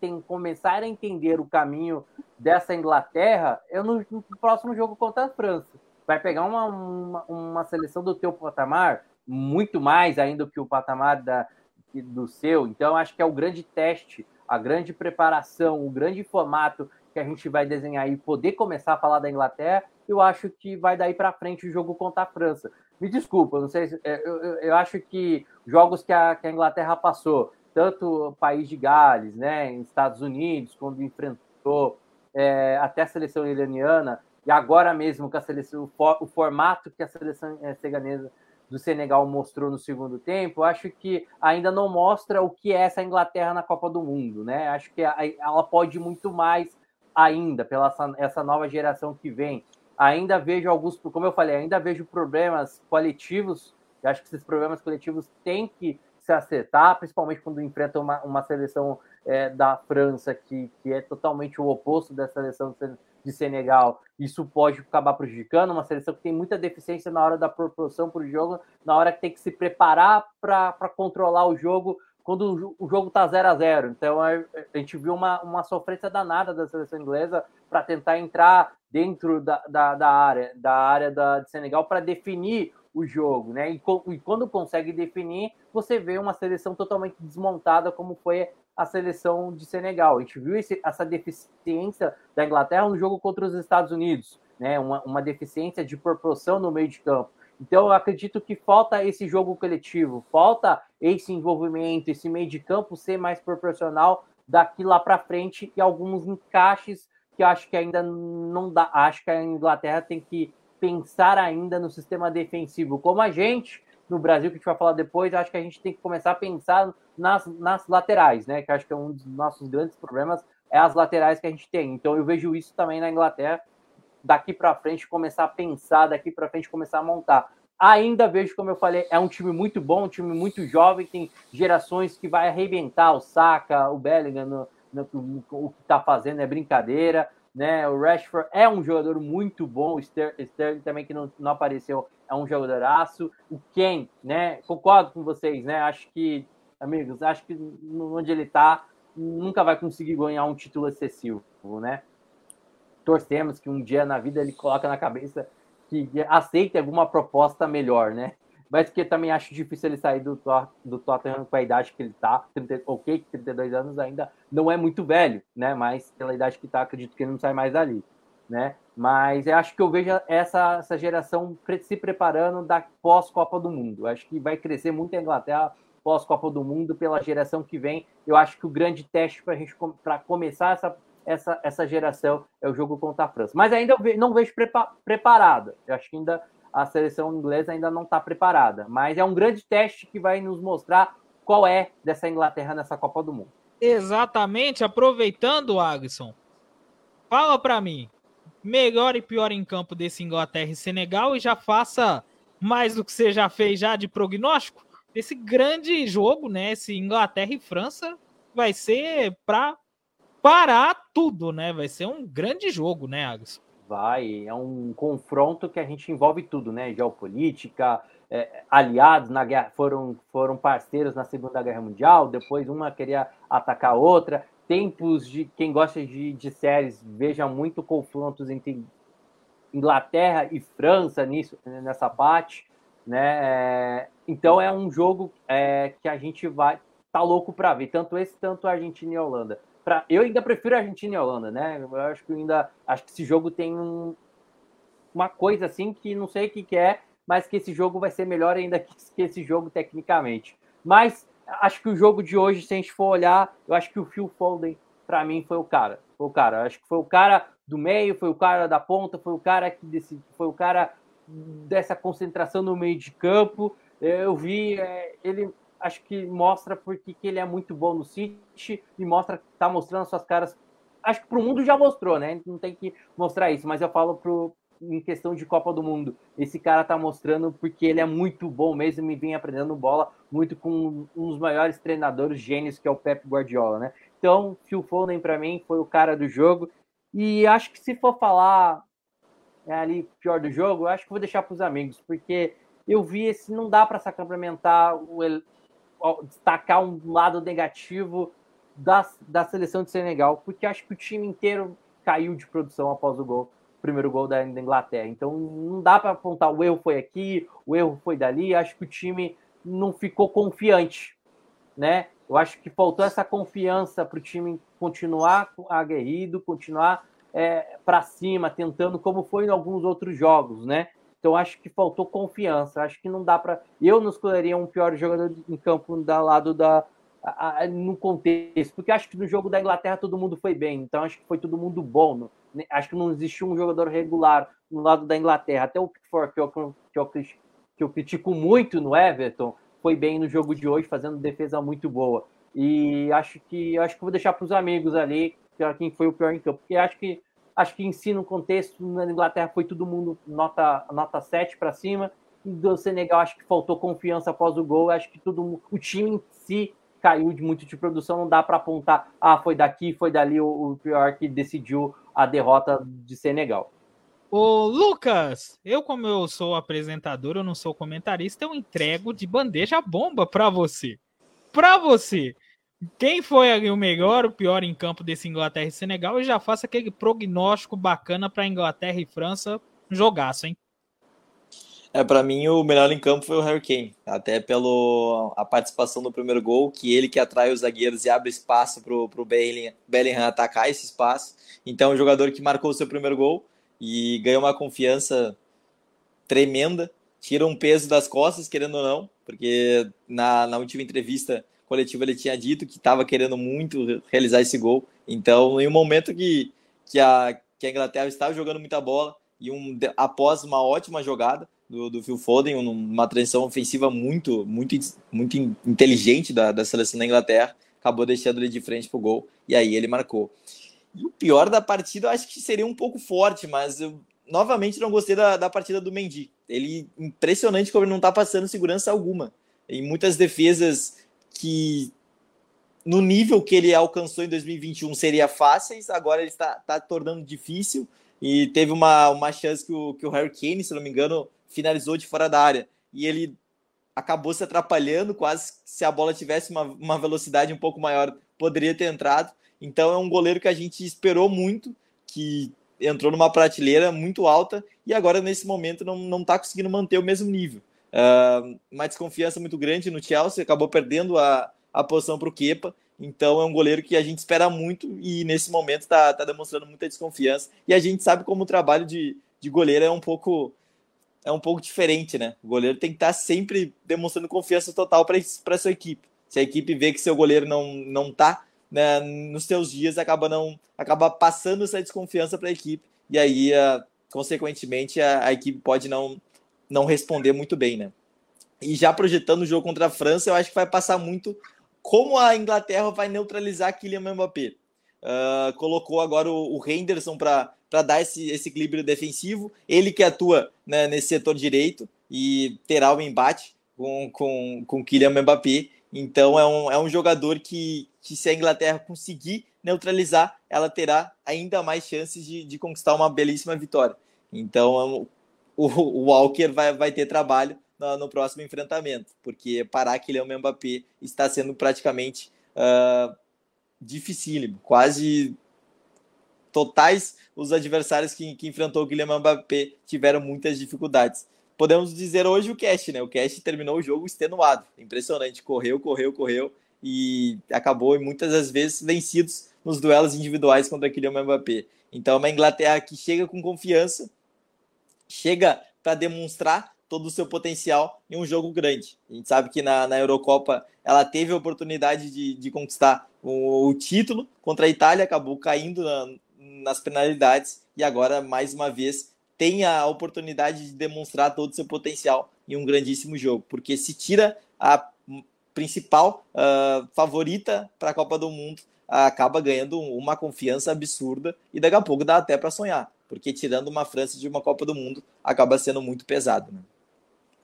tem, começar a entender o caminho dessa Inglaterra é no, no próximo jogo contra a França. Vai pegar uma, uma, uma seleção do teu patamar, muito mais ainda que o patamar da, do seu. Então, acho que é o grande teste, a grande preparação, o grande formato que a gente vai desenhar e poder começar a falar da Inglaterra. Eu acho que vai daí para frente o jogo contra a França. me desculpa, não sei se, é, eu, eu, eu, acho que jogos que a, que a Inglaterra passou, tanto o país de Gales, né, Estados Unidos, quando enfrentou é, até a seleção iraniana, e agora mesmo com a seleção, o, for, o formato que a seleção é, seganesa do Senegal mostrou no segundo tempo, acho que ainda não mostra o que é essa Inglaterra na Copa do Mundo, né? Acho que ela pode muito mais ainda pela essa, essa nova geração que vem. Ainda vejo alguns, como eu falei, ainda vejo problemas coletivos. Eu acho que esses problemas coletivos têm que se acertar, principalmente quando enfrenta uma, uma seleção é, da França que, que é totalmente o oposto da seleção de Senegal, isso pode acabar prejudicando uma seleção que tem muita deficiência na hora da proporção para o jogo, na hora que tem que se preparar para controlar o jogo quando o jogo está 0 a 0 Então a, gente viu uma, uma sofrência danada da seleção inglesa para tentar entrar dentro da, da, da, área da área da, de Senegal para definir o jogo, né? E, e, quando consegue definir, você vê uma seleção totalmente desmontada, como foi a seleção de Senegal. A gente viu esse, essa deficiência da Inglaterra no jogo contra os Estados Unidos, né? Uma, uma deficiência de proporção no meio de campo. Então, eu acredito que falta esse jogo coletivo, falta esse envolvimento, esse meio de campo ser mais proporcional daqui lá para frente e alguns encaixes que eu acho que ainda não dá. Acho que a Inglaterra tem que pensar ainda no sistema defensivo, como a gente no Brasil, que a gente vai falar depois, acho que a gente tem que começar a pensar nas, nas laterais, né? Que acho que é um dos nossos grandes problemas, é as laterais que a gente tem. Então eu vejo isso também na Inglaterra, daqui para frente começar a pensar, daqui para frente começar a montar. Ainda vejo, como eu falei, é um time muito bom, um time muito jovem, tem gerações que vai arrebentar o Saka, o Bellingham, no, o que está fazendo é brincadeira né? O Rashford é um jogador muito bom, o Sterling também que não, não apareceu é um jogadoraço. O Ken, né? Concordo com vocês, né? Acho que, amigos, acho que onde ele tá nunca vai conseguir ganhar um título excessivo, né? Torcemos que um dia na vida ele coloca na cabeça que aceite alguma proposta melhor, né? Mas que também acho difícil ele sair do, do Tottenham com a idade que ele tá, 30, ok, 32 anos ainda não é muito velho, né? Mas pela idade que tá, acredito que ele não sai mais dali, né? Mas eu acho que eu vejo essa, essa geração se preparando da pós-Copa do Mundo. Eu acho que vai crescer muito a Inglaterra pós-Copa do Mundo pela geração que vem. Eu acho que o grande teste para a gente para começar essa, essa, essa geração é o jogo contra a França. Mas ainda não vejo prepa, preparada. Eu acho que ainda a seleção inglesa ainda não está preparada. Mas é um grande teste que vai nos mostrar qual é dessa Inglaterra nessa Copa do Mundo. Exatamente, aproveitando, Agson, fala para mim, melhor e pior em campo desse Inglaterra e Senegal e já faça mais do que você já fez já de prognóstico. Esse grande jogo, né, esse Inglaterra e França vai ser para parar tudo, né? Vai ser um grande jogo, né, Agson? Vai. É um confronto que a gente envolve tudo, né? Geopolítica, é, aliados na guerra, foram, foram parceiros na Segunda Guerra Mundial, depois uma queria atacar a outra. Tempos de quem gosta de, de séries, veja muito confrontos entre Inglaterra e França nisso, nessa parte, né? É, então é um jogo é, que a gente vai tá louco para ver, tanto esse, tanto a Argentina e a Holanda. Pra, eu ainda prefiro a Argentina e Holanda, né? Eu acho que ainda acho que esse jogo tem um, uma coisa assim que não sei o que, que é, mas que esse jogo vai ser melhor ainda (laughs) que, que esse jogo tecnicamente. Mas acho que o jogo de hoje, se a gente for olhar, eu acho que o Phil Foden, para mim, foi o cara. Foi o cara. Acho que foi o cara do meio, foi o cara da ponta, foi o cara que decidi, foi o cara dessa concentração no meio de campo. Eu vi é, ele acho que mostra porque que ele é muito bom no City e mostra tá mostrando suas caras. Acho que para o mundo já mostrou, né? Não tem que mostrar isso, mas eu falo pro, em questão de Copa do Mundo. Esse cara tá mostrando porque ele é muito bom mesmo e vem aprendendo bola muito com um dos maiores treinadores gênios que é o Pep Guardiola, né? Então, Phil Foden para mim foi o cara do jogo e acho que se for falar é, ali pior do jogo, acho que vou deixar para os amigos, porque eu vi esse não dá para se complementar o, destacar um lado negativo da, da seleção de Senegal, porque acho que o time inteiro caiu de produção após o gol, o primeiro gol da, Inglaterra. Então não dá para apontar o erro foi aqui, o erro foi dali. Acho que o time não ficou confiante, né? Eu acho que faltou essa confiança para o time continuar aguerrido, continuar é, para cima, tentando como foi em alguns outros jogos, né? Então acho que faltou confiança. Acho que não dá para. Eu não escolheria um pior jogador em campo da lado da a, a, no contexto, porque acho que no jogo da Inglaterra todo mundo foi bem. Então acho que foi todo mundo bom. Né, acho que não existiu um jogador regular no lado da Inglaterra. Até o Pickford, que eu, que eu, que eu critico muito no Everton, foi bem no jogo de hoje, fazendo defesa muito boa. E acho que acho que vou deixar para os amigos ali quem foi o pior em campo, porque acho que acho que em si no contexto na Inglaterra foi todo mundo nota nota 7 para cima. E do Senegal acho que faltou confiança após o gol, acho que todo o time em si caiu de muito de produção, não dá para apontar, ah, foi daqui, foi dali o, o pior que decidiu a derrota de Senegal. Ô, Lucas, eu, como eu sou apresentador, eu não sou comentarista, eu entrego de bandeja bomba para você. Para você. Quem foi o melhor, o pior em campo desse Inglaterra e Senegal? E já faço aquele prognóstico bacana para Inglaterra e França. Jogaço, hein? É, para mim o melhor em campo foi o Harry Kane, até pelo a participação no primeiro gol, que ele que atrai os zagueiros e abre espaço pro, pro Bellingham, Bellingham atacar esse espaço. Então, é um jogador que marcou o seu primeiro gol e ganhou uma confiança tremenda, tira um peso das costas, querendo ou não, porque na, na última entrevista coletiva ele tinha dito que estava querendo muito realizar esse gol. Então, em um momento que, que, a, que a Inglaterra estava jogando muita bola e um, após uma ótima jogada, do, do Phil Foden, uma transição ofensiva muito, muito, muito inteligente da, da seleção da Inglaterra, acabou deixando ele de frente para o gol e aí ele marcou. E o pior da partida eu acho que seria um pouco forte, mas eu novamente não gostei da, da partida do Mendy. Ele impressionante como ele não está passando segurança alguma. Em muitas defesas que no nível que ele alcançou em 2021 seria fáceis, agora ele está, está tornando difícil. E teve uma, uma chance que o, que o Harry Kane, se não me engano, finalizou de fora da área. E ele acabou se atrapalhando, quase se a bola tivesse uma, uma velocidade um pouco maior, poderia ter entrado. Então é um goleiro que a gente esperou muito, que entrou numa prateleira muito alta e agora nesse momento não está conseguindo manter o mesmo nível. Uh, uma desconfiança muito grande no Chelsea, acabou perdendo a, a posição para o Kepa. Então é um goleiro que a gente espera muito e nesse momento está tá demonstrando muita desconfiança. E a gente sabe como o trabalho de, de goleiro é um pouco é um pouco diferente, né? O goleiro tem que estar sempre demonstrando confiança total para sua equipe. Se a equipe vê que seu goleiro não não tá né, nos seus dias, acaba não acaba passando essa desconfiança para a equipe e aí, uh, consequentemente, a, a, equipe pode não não responder muito bem, né? E já projetando o jogo contra a França, eu acho que vai passar muito como a Inglaterra vai neutralizar Kylian Mbappé. Uh, colocou agora o, o Henderson para dar esse, esse equilíbrio defensivo. Ele que atua né, nesse setor direito e terá o um embate com, com, com Kylian Mbappé. Então é um, é um jogador que, que, se a Inglaterra conseguir neutralizar, ela terá ainda mais chances de, de conquistar uma belíssima vitória. Então o, o Walker vai, vai ter trabalho no, no, próximo enfrentamento, porque parar Kylian Mbappé está sendo praticamente uh, dificílimo, quase totais, os adversários que, que enfrentou o Guilherme Mbappé tiveram muitas dificuldades. Podemos dizer hoje o Cast, né? O Cast terminou o jogo extenuado. Impressionante. Correu, correu, correu e acabou muitas das vezes vencidos nos duelos individuais contra o Kylian Mbappé. Então, é uma Inglaterra que chega com confiança, chega para demonstrar todo o seu potencial em um jogo grande. A gente sabe que na, na Eurocopa ela teve a oportunidade de, de conquistar o, o, título contra a Itália, acabou caindo na, nas penalidades e agora, mais uma vez, tem a oportunidade de demonstrar todo o seu potencial em um grandíssimo jogo, porque se tira a principal uh, favorita para a Copa do Mundo, uh, acaba ganhando uma confiança absurda e daqui a pouco dá até para sonhar, porque tirando uma França de uma Copa do Mundo acaba sendo muito pesado. Né?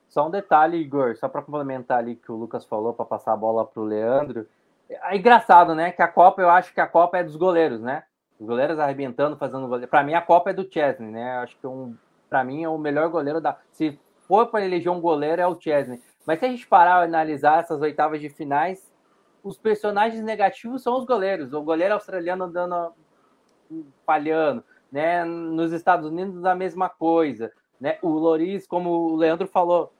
Só um detalhe, Igor, só para complementar ali que o Lucas falou, para passar a bola para o Leandro. É engraçado, né? Que a Copa, eu acho que a Copa é dos goleiros, né? Os goleiros arrebentando, fazendo goleiro. Para mim, a Copa é do Chesney, né? Acho que um, para mim é o melhor goleiro da. Se for para eleger um goleiro, é o Chesney. Mas se a gente parar e analisar essas oitavas de finais, os personagens negativos são os goleiros. O goleiro australiano andando falhando, né? Nos Estados Unidos a mesma coisa, né? O Loris, como o Leandro falou,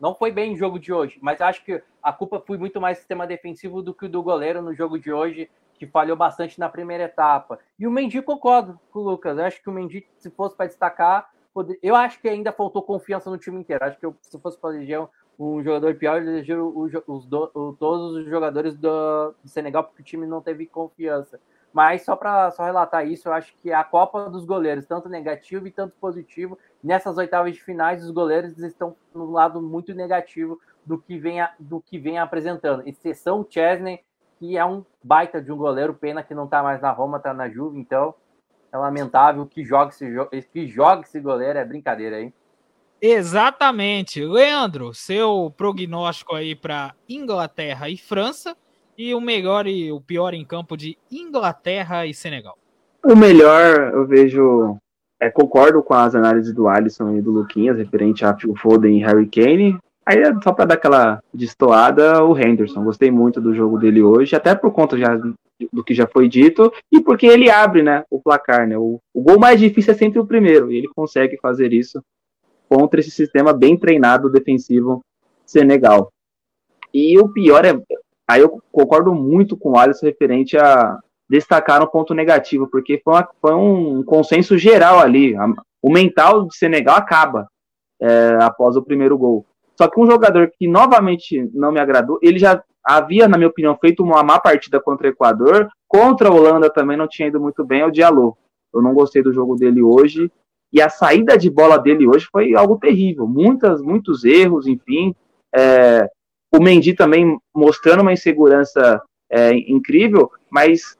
não foi bem no jogo de hoje, mas acho que a culpa foi muito mais sistema defensivo do que o do goleiro no jogo de hoje que falhou bastante na primeira etapa. E o Mendy concordo com o Lucas. Eu acho que o Mendy, se fosse para destacar, poder... eu acho que ainda faltou confiança no time inteiro. Acho que eu, se fosse para eleger um jogador pior, eu eleger os, os do, o, todos os jogadores do, do, Senegal, porque o time não teve confiança. Mas só para só relatar isso, eu acho que a Copa dos goleiros, tanto negativo e tanto positivo, nessas oitavas de finais, os goleiros estão no lado muito negativo do que vem, do que vem apresentando. Exceção o Chesney, que é um baita de um goleiro, pena que não está mais na Roma, está na Juve, então é lamentável que jogue esse, que jogue esse goleiro, é brincadeira, hein? Exatamente. Leandro, seu prognóstico aí para Inglaterra e França e o melhor e o pior em campo de Inglaterra e Senegal. O melhor, eu vejo, é, concordo com as análises do Alisson e do Luquinhas referente a Phil Foden e Harry Kane. Aí, só para dar aquela destoada, o Henderson. Gostei muito do jogo dele hoje, até por conta já do que já foi dito, e porque ele abre né, o placar. Né? O, o gol mais difícil é sempre o primeiro, e ele consegue fazer isso contra esse sistema bem treinado defensivo Senegal. E o pior é, aí eu concordo muito com o Alisson referente a destacar um ponto negativo, porque foi, uma, foi um consenso geral ali. O mental de Senegal acaba é, após o primeiro gol. Só que um jogador que novamente não me agradou, ele já havia, na minha opinião, feito uma má partida contra o Equador, contra a Holanda também não tinha ido muito bem, é o Diallo. Eu não gostei do jogo dele hoje, e a saída de bola dele hoje foi algo terrível. Muitas, muitos erros, enfim. É, o Mendy também mostrando uma insegurança é, incrível, mas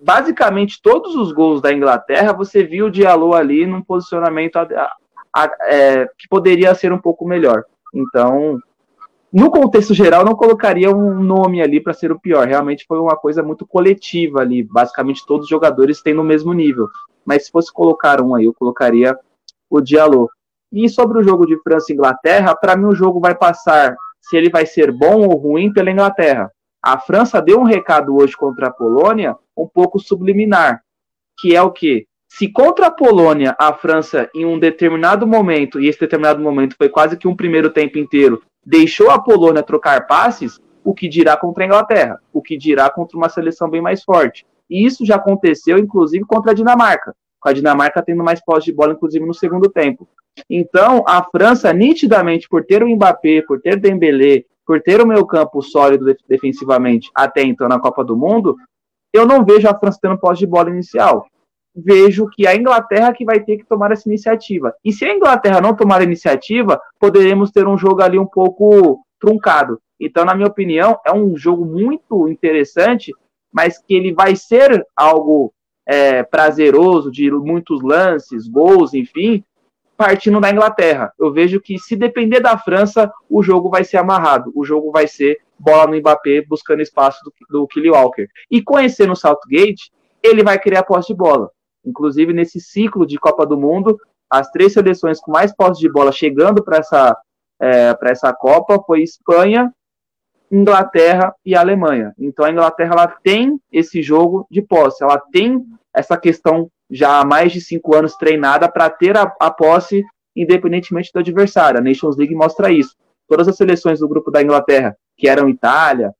basicamente todos os gols da Inglaterra você viu o Diallo ali num posicionamento a, a, a, é, que poderia ser um pouco melhor. Então, no contexto geral, não colocaria um nome ali para ser o pior. Realmente foi uma coisa muito coletiva ali. Basicamente, todos os jogadores têm no mesmo nível. Mas se fosse colocar um aí, eu colocaria o Diallo. E sobre o jogo de França e Inglaterra, para mim o jogo vai passar se ele vai ser bom ou ruim pela Inglaterra. A França deu um recado hoje contra a Polônia um pouco subliminar, que é o que se contra a Polônia, a França, em um determinado momento, e esse determinado momento foi quase que um primeiro tempo inteiro, deixou a Polônia trocar passes, o que dirá contra a Inglaterra? O que dirá contra uma seleção bem mais forte? E isso já aconteceu, inclusive, contra a Dinamarca, com a Dinamarca tendo mais posse de bola, inclusive, no segundo tempo. Então, a França, nitidamente, por ter o Mbappé, por ter Dembélé, por ter o meio campo sólido defensivamente até então na Copa do Mundo, eu não vejo a França tendo posse de bola inicial vejo que a Inglaterra que vai ter que tomar essa iniciativa. E se a Inglaterra não tomar a iniciativa, poderemos ter um jogo ali um pouco truncado. Então, na minha opinião, é um jogo muito interessante, mas que ele vai ser algo é, prazeroso, de muitos lances, gols, enfim, partindo da Inglaterra. Eu vejo que se depender da França, o jogo vai ser amarrado. O jogo vai ser bola no Mbappé buscando espaço do, do Killy Walker. E conhecendo o Southgate, ele vai criar posse de bola. Inclusive, nesse ciclo de Copa do Mundo, as três seleções com mais posse de bola chegando para essa, é, essa Copa foi Espanha, Inglaterra e Alemanha. Então a Inglaterra ela tem esse jogo de posse, ela tem essa questão já há mais de cinco anos treinada para ter a, a, posse independentemente do adversário. A Nations League mostra isso. Todas as seleções do grupo da Inglaterra, que eram Itália,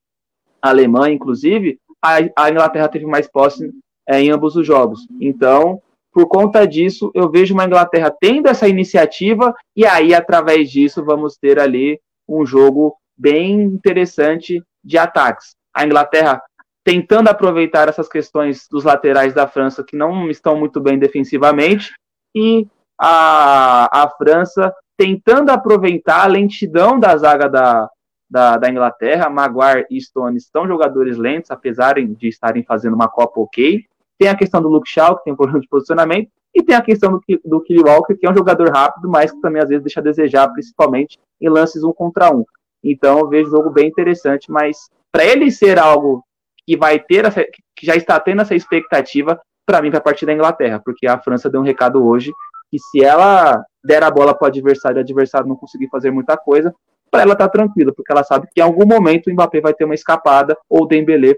Alemanha, inclusive, a, a Inglaterra teve mais posse é, em ambos os jogos. Então, por conta disso, eu vejo uma Inglaterra tendo essa iniciativa e aí, através disso, vamos ter ali um jogo bem interessante de ataques. A Inglaterra tentando aproveitar essas questões dos laterais da França que não estão muito bem defensivamente e a, a França tentando aproveitar a lentidão da zaga da, da, da Inglaterra. Maguire e Stones são jogadores lentos, apesar de estarem fazendo uma Copa ok. Tem a questão do Luke Shaw, que tem um problema de posicionamento, e tem a questão do, do Walker, que é um jogador rápido, mas que também às vezes deixa a desejar, principalmente em lances um contra um. Então eu vejo o jogo bem interessante, mas para ele ser algo que vai ter, essa, que já está tendo essa expectativa, para mim vai partir da Inglaterra, porque a França deu um recado hoje que se ela der a bola para o adversário e o adversário não conseguir fazer muita coisa, para ela tá tranquila, porque ela sabe que em algum momento o Mbappé vai ter uma escapada ou o Dembélé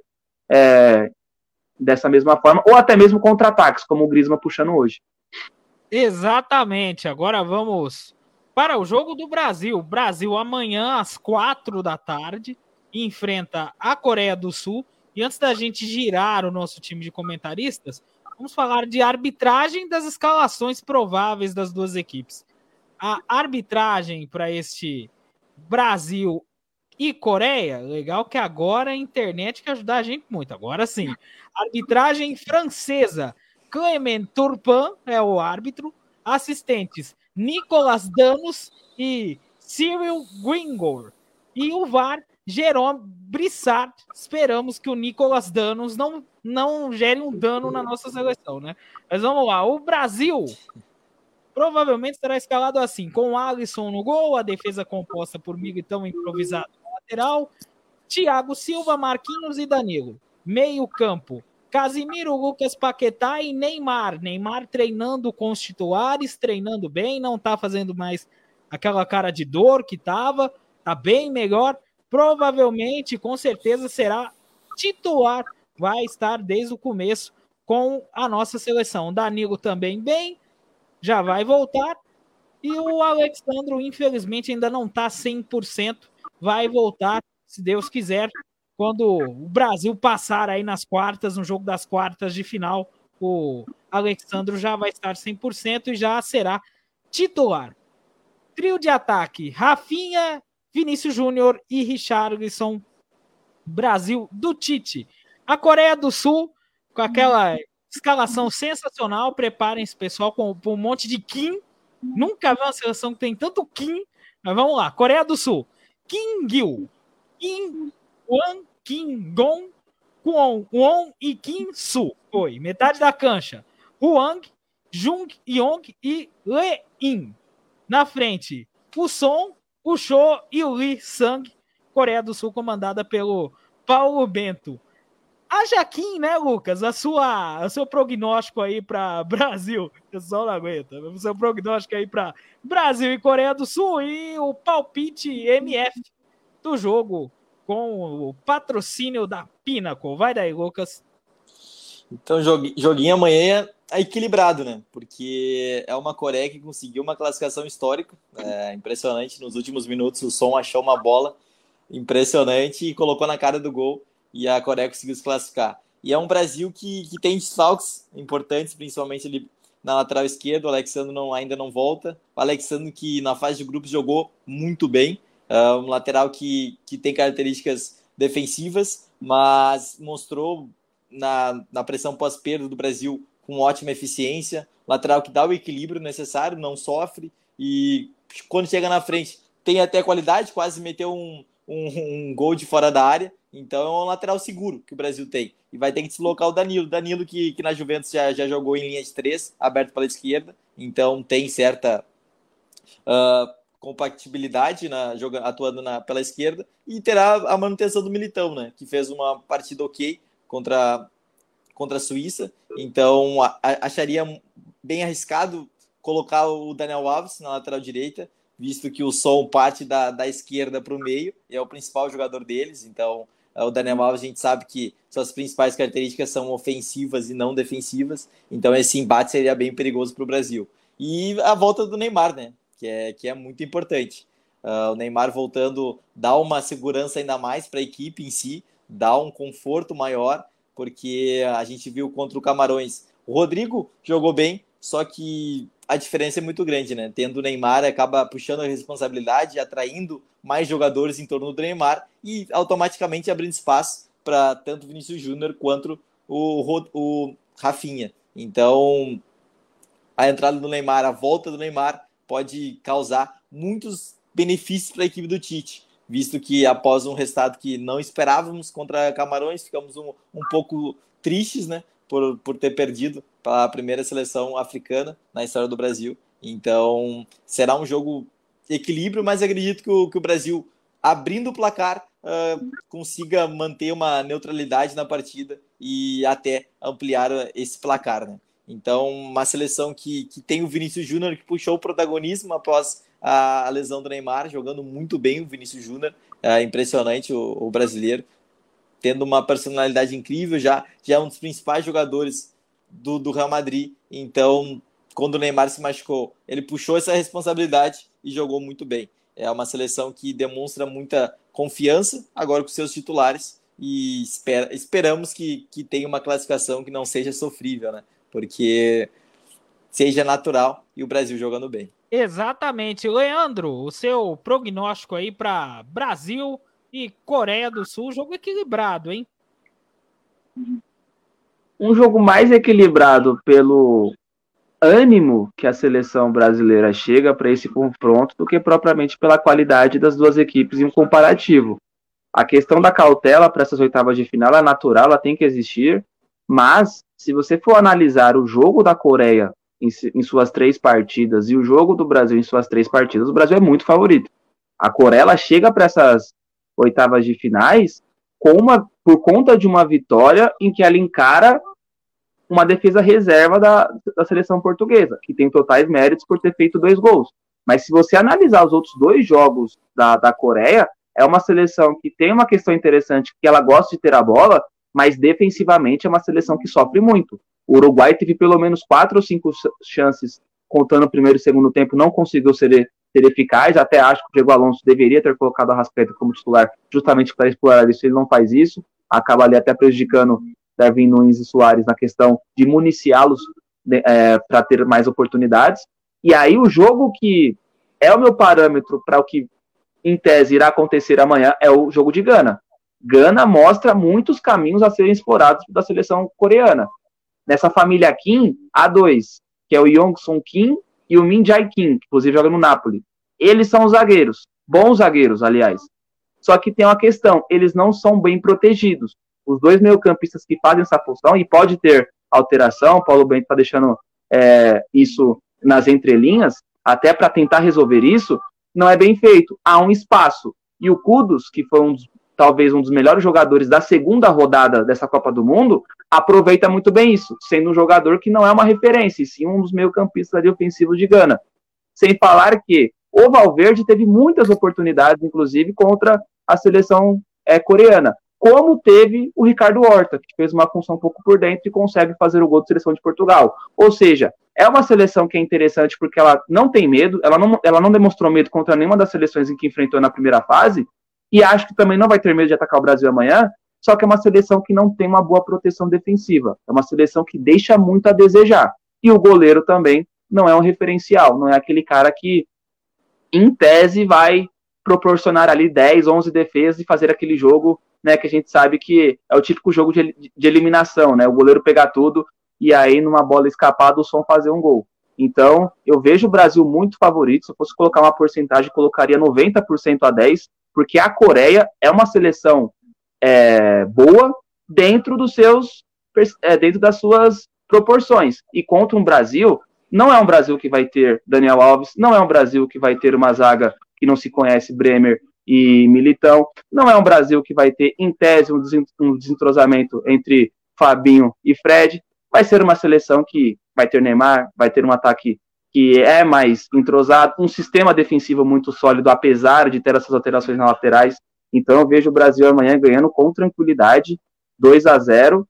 é, dessa mesma forma, ou até mesmo contra-ataques, como o Griezmann puxando hoje. Exatamente. Agora vamos para o jogo do Brasil. Brasil amanhã às quatro da tarde enfrenta a Coreia do Sul. E antes da gente girar o nosso time de comentaristas, vamos falar de arbitragem das escalações prováveis das duas equipes. A arbitragem para este Brasil e Coreia, legal que agora a internet que ajudar a gente muito. Agora sim. Arbitragem francesa. Clement Turpin é o árbitro. Assistentes Nicolas Danos e Cyril Gringor. E o VAR, Jerome Brissard. Esperamos que o Nicolas Danos não, não gere um dano na nossa seleção, né? Mas vamos lá. O Brasil provavelmente será escalado assim, com Alisson no gol, a defesa composta por Militão improvisado na lateral, Thiago Silva, Marquinhos e Danilo. Meio campo, Casimiro, Lucas Paquetá e Neymar. Neymar treinando com os titulares, treinando bem, não tá fazendo mais aquela cara de dor que tava, tá bem melhor. Provavelmente, com certeza, será titular, vai estar desde o começo com a nossa seleção. Danilo também bem, já vai voltar. E o Alexandro, infelizmente, ainda não está 100%. Vai voltar, se Deus quiser, quando o Brasil passar aí nas quartas, no jogo das quartas de final, o Alexandro já vai estar 100% e já será titular. Trio de ataque: Rafinha, Vinícius Júnior e Richarlison. Brasil do Tite. A Coreia do Sul, com aquela Escalação sensacional. Preparem-se, pessoal, com, com, um monte de Kim. Nunca vi uma seleção que tem tanto Kim. Mas vamos lá. Coreia do Sul. Kim Gil. Kim Wan Kim Gon. Kwon Won e Kim Su. Foi. Metade da cancha. Huang, Jung Yong e Le In. Na frente, o Son, o Cho e o Lee Sang. Coreia do Sul comandada pelo Paulo Bento. A Jaquim, né, Lucas? A sua, o seu prognóstico aí para (laughs) Brasil. Eu só não aguenta. O seu prognóstico aí para Brasil e Coreia do Sul e o palpite MF do jogo com o patrocínio da Pinnacle. Vai daí, Lucas. Então, joguinho amanhã é equilibrado, né? Porque é uma Coreia que conseguiu uma classificação histórica. É impressionante. Nos últimos minutos, o Som achou uma bola impressionante e colocou na cara do gol e a Coreia conseguiu se classificar. E é um Brasil que, que tem desfalques importantes, principalmente ali na lateral esquerda. O Alexandre não, ainda não volta. O Alexandre, que na fase de grupos jogou muito bem. Uh, um lateral que, que tem características defensivas, mas mostrou na, na pressão pós-perda do Brasil com ótima eficiência. Lateral que dá o equilíbrio necessário, não sofre. E quando chega na frente, tem até qualidade, quase meteu um, um, um gol de fora da área. Então é um lateral seguro que o Brasil tem. E vai ter que deslocar o Danilo. Danilo que, que na Juventus já, já jogou em linha de três, aberto pela esquerda. Então tem certa uh, compatibilidade na, joga, atuando na, pela esquerda. E terá a manutenção do Militão, né? Que fez uma partida ok contra, contra a Suíça. Então a, acharia bem arriscado colocar o Daniel Alves na lateral direita visto que o Som parte da, da esquerda para o meio, e é o principal jogador deles, então é, o Daniel Alves a gente sabe que suas principais características são ofensivas e não defensivas, então esse embate seria bem perigoso para o Brasil. E a volta do Neymar, né? Que é, que é muito importante. Uh, o Neymar voltando dá uma segurança ainda mais para a equipe em si, dá um conforto maior, porque a gente viu contra o Camarões. O Rodrigo jogou bem, só que a diferença é muito grande, né? Tendo o Neymar, acaba puxando a responsabilidade, atraindo mais jogadores em torno do Neymar e automaticamente abrindo espaço para tanto o Vinícius Júnior quanto o, o Rafinha. Então, a entrada do Neymar, a volta do Neymar pode causar muitos benefícios para a equipe do Tite, visto que após um resultado que não esperávamos contra Camarões, ficamos um, um pouco tristes, né? por, por ter perdido para a primeira seleção africana na história do Brasil. Então, será um jogo equilíbrio, mas acredito que o, que o Brasil, abrindo o placar, uh, consiga manter uma neutralidade na partida e até ampliar esse placar. Né? Então, uma seleção que, que tem o Vinícius Júnior que puxou o protagonismo após a, lesão do Neymar, jogando muito bem o Vinícius Júnior. É impressionante o, o brasileiro tendo uma personalidade incrível, já, já é um dos principais jogadores do, do Real Madrid. Então, quando o Neymar se machucou, ele puxou essa responsabilidade e jogou muito bem. É uma seleção que demonstra muita confiança agora com seus titulares e espera, esperamos que, que tenha uma classificação que não seja sofrível, né? porque seja natural e o Brasil jogando bem. Exatamente. Leandro, o seu prognóstico aí para Brasil e Coreia do Sul, jogo equilibrado, hein? Um jogo mais equilibrado pelo ânimo que a seleção brasileira chega para esse confronto do que propriamente pela qualidade das duas equipes em um comparativo. A questão da cautela para essas oitavas de final é natural, ela tem que existir, mas se você for analisar o jogo da Coreia em, em, suas três partidas e o jogo do Brasil em suas três partidas, o Brasil é muito favorito. A Coreia chega para essas oitavas de finais com uma, por conta de uma vitória em que ela encara uma defesa reserva da, da seleção portuguesa, que tem totais méritos por ter feito dois gols. Mas se você analisar os outros dois jogos da, da Coreia, é uma seleção que tem uma questão interessante, que ela gosta de ter a bola, mas defensivamente é uma seleção que sofre muito. O Uruguai teve pelo menos quatro ou cinco chances, contando o primeiro e segundo tempo, não conseguiu ser, ser eficaz. Até acho que o Diego Alonso deveria ter colocado a Rascaeta como titular, justamente para explorar isso. Ele não faz isso, acaba ali até prejudicando Darwin Nunes e Soares na questão de municiá-los né, é, para ter mais oportunidades. E aí o jogo que é o meu parâmetro para o que em tese irá acontecer amanhã é o jogo de Gana. Gana mostra muitos caminhos a serem explorados da seleção coreana. Nessa família Kim, há dois, que é o Yong-Sung Kim e o Min Jae Kim, que inclusive joga no Napoli. Eles são os zagueiros, bons zagueiros, aliás. Só que tem uma questão, eles não são bem protegidos os dois meio-campistas que fazem essa função, e pode ter alteração, Paulo Bento está deixando é, isso nas entrelinhas, até para tentar resolver isso, não é bem feito. Há um espaço. E o Kudos, que foi um dos, talvez um dos melhores jogadores da segunda rodada dessa Copa do Mundo, aproveita muito bem isso, sendo um jogador que não é uma referência, e sim um dos meio-campistas ofensivos de Gana. Sem falar que o Valverde teve muitas oportunidades, inclusive, contra a seleção é, coreana como teve o Ricardo Horta, que fez uma função um pouco por dentro e consegue fazer o gol de seleção de Portugal. Ou seja, é uma seleção que é interessante porque ela não tem medo, ela não, ela não demonstrou medo contra nenhuma das seleções em que enfrentou na primeira fase, e acho que também não vai ter medo de atacar o Brasil amanhã, só que é uma seleção que não tem uma boa proteção defensiva. É uma seleção que deixa muito a desejar. E o goleiro também não é um referencial, não é aquele cara que, em tese, vai proporcionar ali 10, 11 defesas e fazer aquele jogo né, que a gente sabe que é o típico jogo de, de eliminação, né, o goleiro pegar tudo e aí numa bola escapada o som fazer um gol. Então, eu vejo o Brasil muito favorito. Se eu fosse colocar uma porcentagem, colocaria 90% a 10%, porque a Coreia é uma seleção é, boa dentro dos seus é, dentro das suas proporções. E contra um Brasil, não é um Brasil que vai ter Daniel Alves, não é um Brasil que vai ter uma zaga que não se conhece, Bremer e Militão. Não é um Brasil que vai ter, em tese, um desentrosamento entre Fabinho e Fred. Vai ser uma seleção que vai ter Neymar, vai ter um ataque que é mais entrosado, um sistema defensivo muito sólido, apesar de ter essas alterações nas laterais. Então eu vejo o Brasil amanhã ganhando com tranquilidade, 2 a 0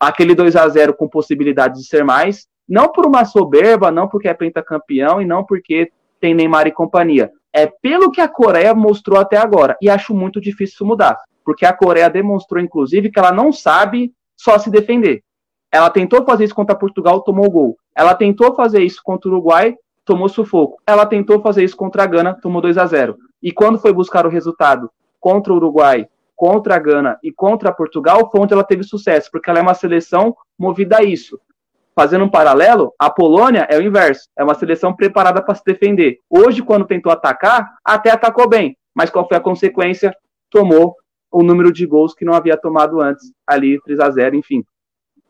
Aquele 2 a 0 com possibilidade de ser mais, não por uma soberba, não porque é pentacampeão e não porque tem Neymar e companhia, é pelo que a Coreia mostrou até agora. E acho muito difícil isso mudar. Porque a Coreia demonstrou, inclusive, que ela não sabe só se defender. Ela tentou fazer isso contra Portugal, tomou gol. Ela tentou fazer isso contra o Uruguai, tomou sufoco. Ela tentou fazer isso contra a Gana, tomou 2 a 0 E quando foi buscar o resultado contra o Uruguai, contra a Gana e contra Portugal, foi onde ela teve sucesso, porque ela é uma seleção movida a isso. Fazendo um paralelo, a Polônia é o inverso, é uma seleção preparada para se defender. Hoje, quando tentou atacar, até atacou bem, mas qual foi a consequência? Tomou o número de gols que não havia tomado antes, ali 3 a 0 enfim.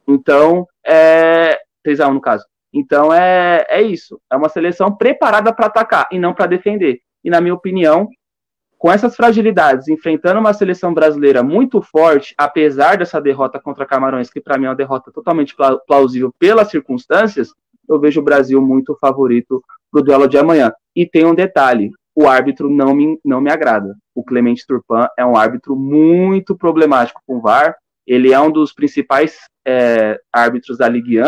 Então, é 3 a 1 no caso. Então é, é isso. É uma seleção preparada para atacar e não para defender. E na minha opinião, com essas fragilidades, enfrentando uma seleção brasileira muito forte, apesar dessa derrota contra Camarões, que para mim é uma derrota totalmente plausível pelas circunstâncias, eu vejo o Brasil muito favorito para o duelo de amanhã. E tem um detalhe: o árbitro não me, não me agrada. O Clemente Turpan é um árbitro muito problemático com o VAR. Ele é um dos principais é, árbitros da Ligue 1.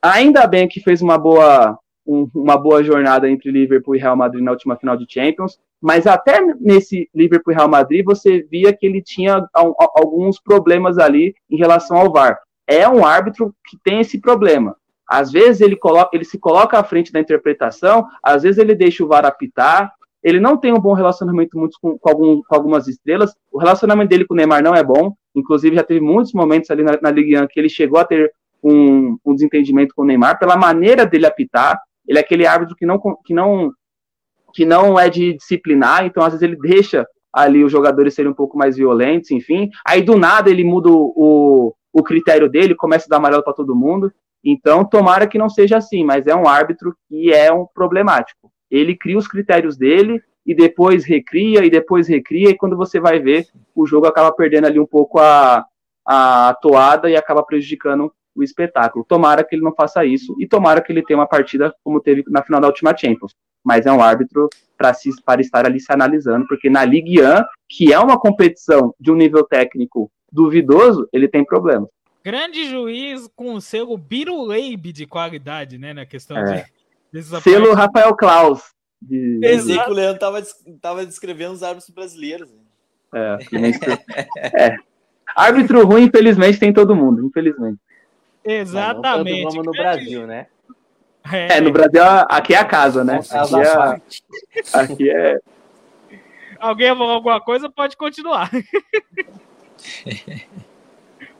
Ainda bem que fez uma boa, um, uma boa jornada entre Liverpool e Real Madrid na última final de Champions, mas até nesse Liverpool e Real Madrid você via que ele tinha alguns problemas ali em relação ao VAR. é um árbitro que tem esse problema. Às vezes ele, coloca, ele se coloca à frente da interpretação, às vezes ele deixa o VAR apitar, ele não tem um bom relacionamento muito com, com, algum, com, algumas estrelas. O relacionamento dele com o Neymar não é bom. Inclusive, já teve muitos momentos ali na, na Ligue 1 que ele chegou a ter um, um, desentendimento com o Neymar pela maneira dele apitar. Ele é aquele árbitro que não, que não, que não é de disciplinar, então às vezes ele deixa ali os jogadores serem um pouco mais violentos, enfim. Aí do nada ele muda o, o critério dele, começa a dar amarelo para todo mundo. Então, tomara que não seja assim, mas é um árbitro que é um problemático ele cria os critérios dele e depois recria e depois recria, e quando você vai ver, o jogo acaba perdendo ali um pouco a, a toada e acaba prejudicando o espetáculo. Tomara que ele não faça isso e tomara que ele tenha uma partida como teve na final da última Champions. Mas é um árbitro para para estar ali se analisando, porque na Ligue 1, que é uma competição de um nível técnico duvidoso, ele tem problemas. Grande juiz com o selo Biruleibe de qualidade, né, na questão é. de Selo Rafael Klaus. De... Pensei que o Leandro tava, tava descrevendo os árbitros brasileiros. É, (laughs) é. Árbitro ruim, infelizmente, tem todo mundo, infelizmente. Exatamente. Como no Brasil, né? É. é, no Brasil, aqui é a casa, né? Aqui é, aqui é... Alguém falou alguma coisa, pode continuar. (laughs)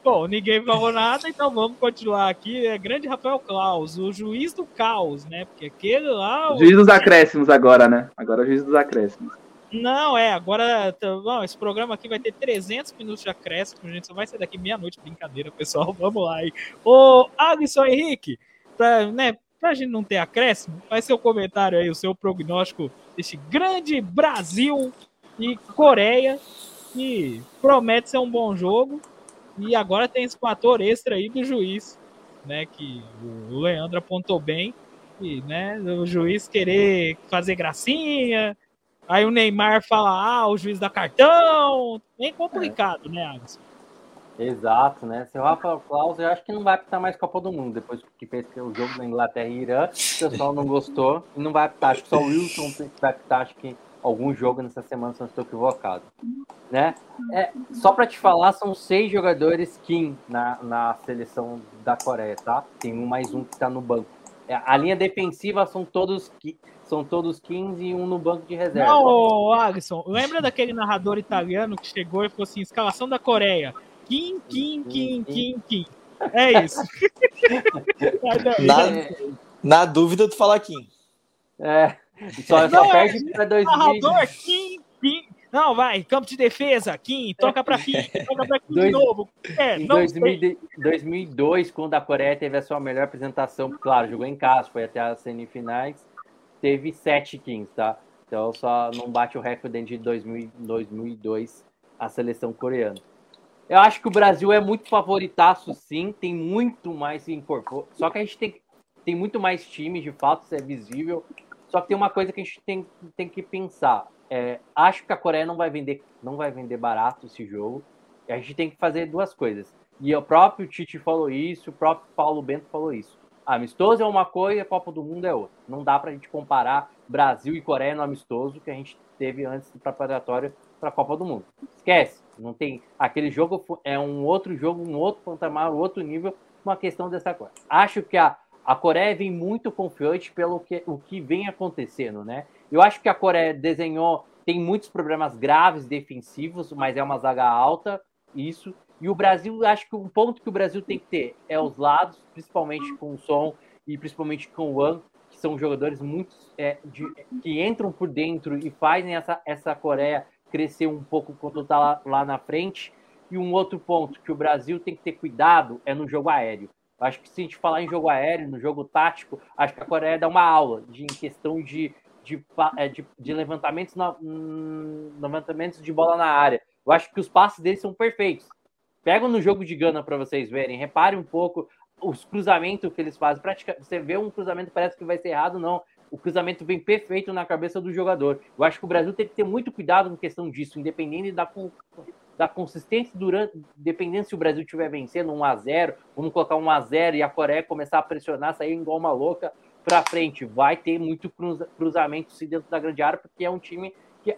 Bom, ninguém falou nada, então vamos continuar aqui. É grande Rafael Klaus, o juiz do caos, né? Porque aquele lá. O... Juiz dos acréscimos agora, né? Agora é o juiz dos acréscimos. Não, é, agora. Bom, esse programa aqui vai ter 300 minutos de acréscimo, gente só vai sair daqui meia-noite. Brincadeira, pessoal. (laughs) Vamos lá aí. Ô, Alisson Henrique, pra, né, pra gente não ter acréscimo, ser o comentário aí, o seu prognóstico desse grande Brasil e Coreia, que promete ser um bom jogo. E agora tem esse fator extra aí do juiz, né? Que o Leandro apontou bem. E, né, o juiz querer fazer gracinha. Aí o Neymar fala, ah, o juiz dá cartão. Bem complicado, é. né, Alisson? Exato, né? Seu Rafael Claus, eu acho que não vai apitar mais Copa do Mundo, depois que fez o jogo da Inglaterra e Irã. O pessoal não gostou e não vai apitar. Acho que só o Wilson vai apitar, acho que algum jogo nessa semana, se não estou equivocado. Né? É, só para te falar, são seis jogadores Kim na, na seleção da Coreia, tá? Tem um mais um que está no banco. É, a linha defensiva são todos são todos 15 e um no banco de reserva. Não, Alisson, lembra daquele narrador italiano que chegou e falou assim: escalação da Coreia. Kim, Kim, Kim, Kim, Kim. É isso. (laughs) na, na dúvida, tu fala Kim. É. Só, só perde para 2000. Kim, Kim. Não, vai, campo de defesa, Kim, toca para Kim, (laughs) toca para Kim Dois, de novo. É, em 2000, 2002, quando a Coreia teve a sua melhor apresentação, claro, jogou em casa, foi até as semifinais, teve sete Kings, tá? Então só não bate o recorde de 2000, 2002 a seleção coreana. Eu acho que o Brasil é muito favoritaço, sim, tem muito mais incorporado. Só que a gente tem, tem muito mais times, de fato, isso é visível. Só que tem uma coisa que a gente tem, tem que pensar. É, acho que a Coreia não vai vender, não vai vender barato esse jogo. E a gente tem que fazer duas coisas. E o próprio Tite falou isso, o próprio Paulo Bento falou isso. Amistoso é uma coisa, Copa do Mundo é outra. Não dá para a gente comparar Brasil e Coreia no amistoso que a gente teve antes do preparatório para a Copa do Mundo. Esquece, não tem. Aquele jogo é um outro jogo, um outro patamar, um outro nível, uma questão dessa coisa. Acho que a a Coreia vem muito confiante pelo que, o que vem acontecendo, né? Eu acho que a Coreia desenhou, tem muitos problemas graves defensivos, mas é uma zaga alta, isso. E o Brasil, acho que um ponto que o Brasil tem que ter é os lados, principalmente com o Som e principalmente com o Wang, que são jogadores muito é, de, que entram por dentro e fazem essa, essa Coreia crescer um pouco quando está lá, lá na frente. E um outro ponto que o Brasil tem que ter cuidado é no jogo aéreo. Acho que se a gente falar em jogo aéreo, no jogo tático, acho que a Coreia dá uma aula de, em questão de, de, é, de, de levantamentos, na, hum, levantamentos de bola na área. Eu acho que os passes deles são perfeitos. Pegam no jogo de Gana para vocês verem, reparem um pouco os cruzamentos que eles fazem. Praticamente, você vê um cruzamento, parece que vai ser errado, não. O cruzamento vem perfeito na cabeça do jogador. Eu acho que o Brasil tem que ter muito cuidado com questão disso, independente da, da consistência durante, dependendo se o Brasil estiver vencendo 1 a 0 vamos colocar 1 a 0 e a Coreia começar a pressionar, sair igual uma louca para frente. Vai ter muito cruzamento dentro da grande área, porque é um time que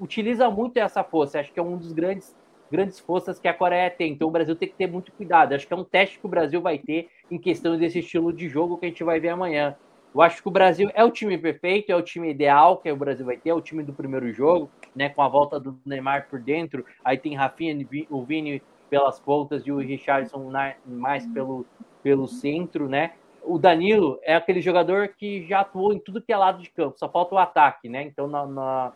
utiliza muito essa força. Acho que é um dos grandes grandes forças que a Coreia tem. Então o Brasil tem que ter muito cuidado. Acho que é um teste que o Brasil vai ter em questão desse estilo de jogo que a gente vai ver amanhã. Eu acho que o Brasil é o time perfeito, é o time ideal que o Brasil vai ter, é o time do primeiro jogo, né? Com a volta do Neymar por dentro, aí tem Rafinha, o Vini pelas pontas e o Richardson mais pelo, pelo centro, né? O Danilo é aquele jogador que já atuou em tudo que é lado de campo, só falta o ataque, né? Então na, na,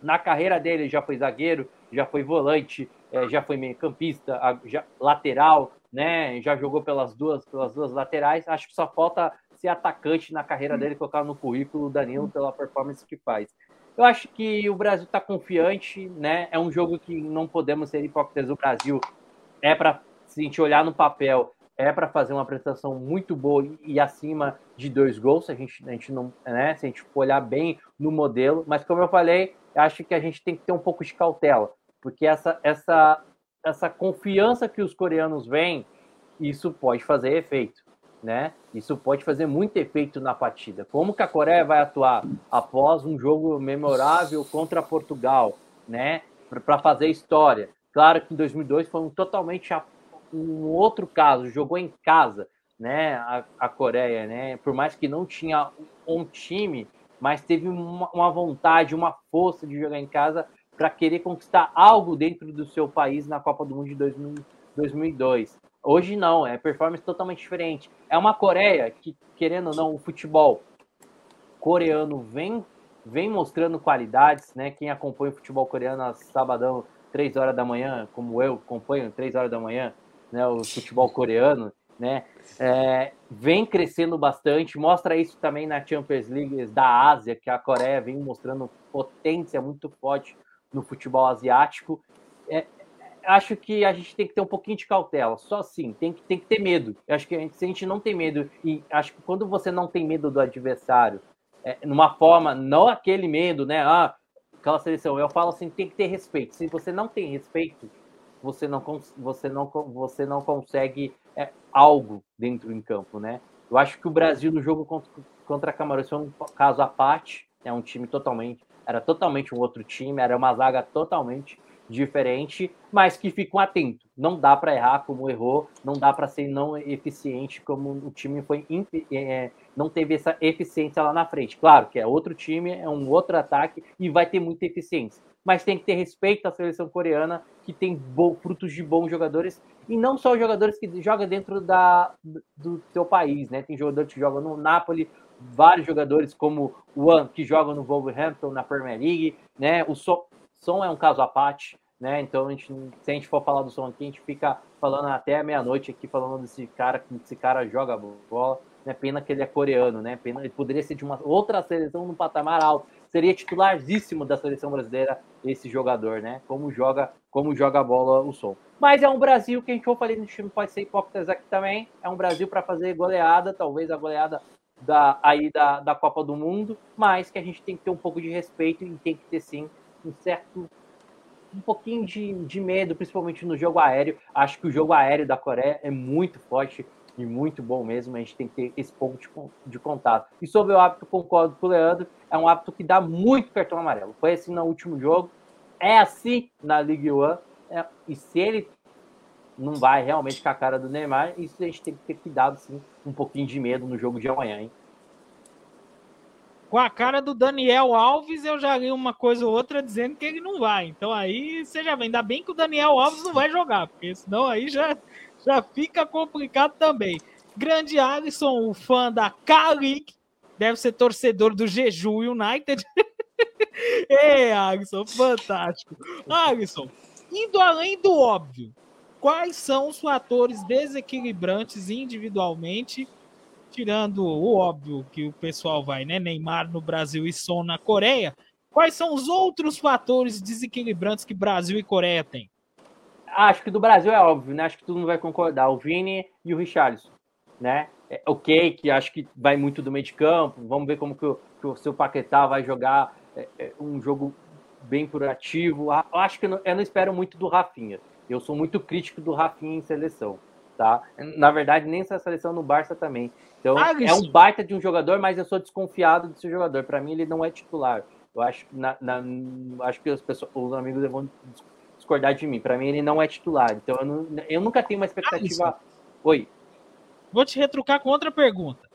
na carreira dele já foi zagueiro, já foi volante, é, já foi meio campista, já, lateral, né? Já jogou pelas duas, pelas duas laterais. Acho que só falta ser atacante na carreira dele, colocar no currículo o Danilo pela performance que faz. Eu acho que o Brasil está confiante, né? É um jogo que não podemos ser hipócritas. O Brasil é para, se a gente olhar no papel, é para fazer uma apresentação muito boa e acima de dois gols. Se a gente, a gente não, né? Se a gente for olhar bem no modelo, mas como eu falei, acho que a gente tem que ter um pouco de cautela, porque essa, essa, essa confiança que os coreanos vêm, isso pode fazer efeito né? Isso pode fazer muito efeito na partida. Como que a Coreia vai atuar após um jogo memorável contra Portugal, né? Para fazer história. Claro que em 2002 foi um totalmente um outro caso, jogou em casa, né? A, a Coreia, né? Por mais que não tinha um time, mas teve uma, uma vontade, uma força de jogar em casa para querer conquistar algo dentro do seu país na Copa do Mundo de 2000, 2002. Hoje não, é performance totalmente diferente. É uma Coreia que, querendo ou não, o futebol coreano vem, vem mostrando qualidades, né? Quem acompanha o futebol coreano a sabadão, 3 horas da manhã, como eu acompanho, 3 horas da manhã, né? O futebol coreano, né? É, vem crescendo bastante, mostra isso também na Champions League da Ásia, que a Coreia vem mostrando potência muito forte no futebol asiático. É, acho que a gente tem que ter um pouquinho de cautela. Só assim, tem que, tem que ter medo. Eu acho que a gente, se a gente não tem medo, e acho que quando você não tem medo do adversário, é, numa forma, não aquele medo, né? Ah, aquela seleção, eu falo assim, tem que ter respeito. Se você não tem respeito, você não, você não, você não consegue é, algo dentro em campo, né? Eu acho que o Brasil no jogo contra, contra a Camarões foi um caso à parte, é um time totalmente, era totalmente um outro time, era uma zaga totalmente diferente, mas que ficam atentos. Não dá para errar como errou, não dá para ser não eficiente como o time foi é, não teve essa eficiência lá na frente. Claro que é outro time, é um outro ataque e vai ter muita eficiência. Mas tem que ter respeito à seleção coreana, que tem frutos de bons jogadores, e não só jogadores que jogam dentro da, do seu país, né? Tem jogadores que jogam no Napoli, vários jogadores como o que jogam no Wolverhampton, na Premier League, né? O so Som é um caso à parte, né? Então, a gente, se a gente for falar do som aqui, a gente fica falando até meia-noite aqui, falando desse cara, que esse cara joga bola. Né? Pena que ele é coreano, né? Pena, ele poderia ser de uma outra seleção no patamar alto. Seria titularzíssimo da seleção brasileira esse jogador, né? Como joga, como joga a bola o som. Mas é um Brasil que a gente for falei no time pode ser hipócritas aqui também. É um Brasil para fazer goleada, talvez a goleada da, aí da, da Copa do Mundo, mas que a gente tem que ter um pouco de respeito e tem que ter sim um certo um pouquinho de, de medo, principalmente no jogo aéreo. Acho que o jogo aéreo da Coreia é muito forte e muito bom mesmo. A gente tem que ter esse ponto de, de contato. E sobre o hábito, concordo com o Leandro, é um hábito que dá muito cartão amarelo. Foi assim no último jogo, é assim na Ligue 1. É, e se ele não vai realmente com a cara do Neymar, isso a gente tem que ter cuidado, sim, um pouquinho de medo no jogo de amanhã, hein? com a cara do Daniel Alves, eu já li uma coisa ou outra dizendo que ele não vai. Então aí você já vê. Ainda bem que o Daniel Alves não vai jogar, porque senão aí já, já fica complicado também. Grande Alisson, o fã da K-League, deve ser torcedor do Jeju United. (laughs) é, Alisson, fantástico. Alisson, indo além do óbvio, quais são os fatores desequilibrantes individualmente tirando o óbvio que o pessoal vai, né? Neymar no Brasil e Son na Coreia. Quais são os outros fatores desequilibrantes que Brasil e Coreia têm? Acho que do Brasil é óbvio, né? Acho que todo mundo vai concordar. O Vini e o Richarlison, né? É, ok, que acho que vai muito do meio de campo. Vamos ver como que o, que o seu Paquetá vai jogar é, é, um jogo bem proativo. Acho que eu não, eu não espero muito do Rafinha. Eu sou muito crítico do Rafinha em seleção tá? Na verdade, nem essa seleção no Barça também. Então, ah, é um baita de um jogador, mas eu sou desconfiado desse jogador. Para mim, ele não é titular. Eu acho, na, na, acho que as pessoas, os amigos vão discordar de mim. Para mim, ele não é titular. Então, eu, não, eu nunca tenho uma expectativa. Ah, Oi. Vou te retrucar com outra pergunta.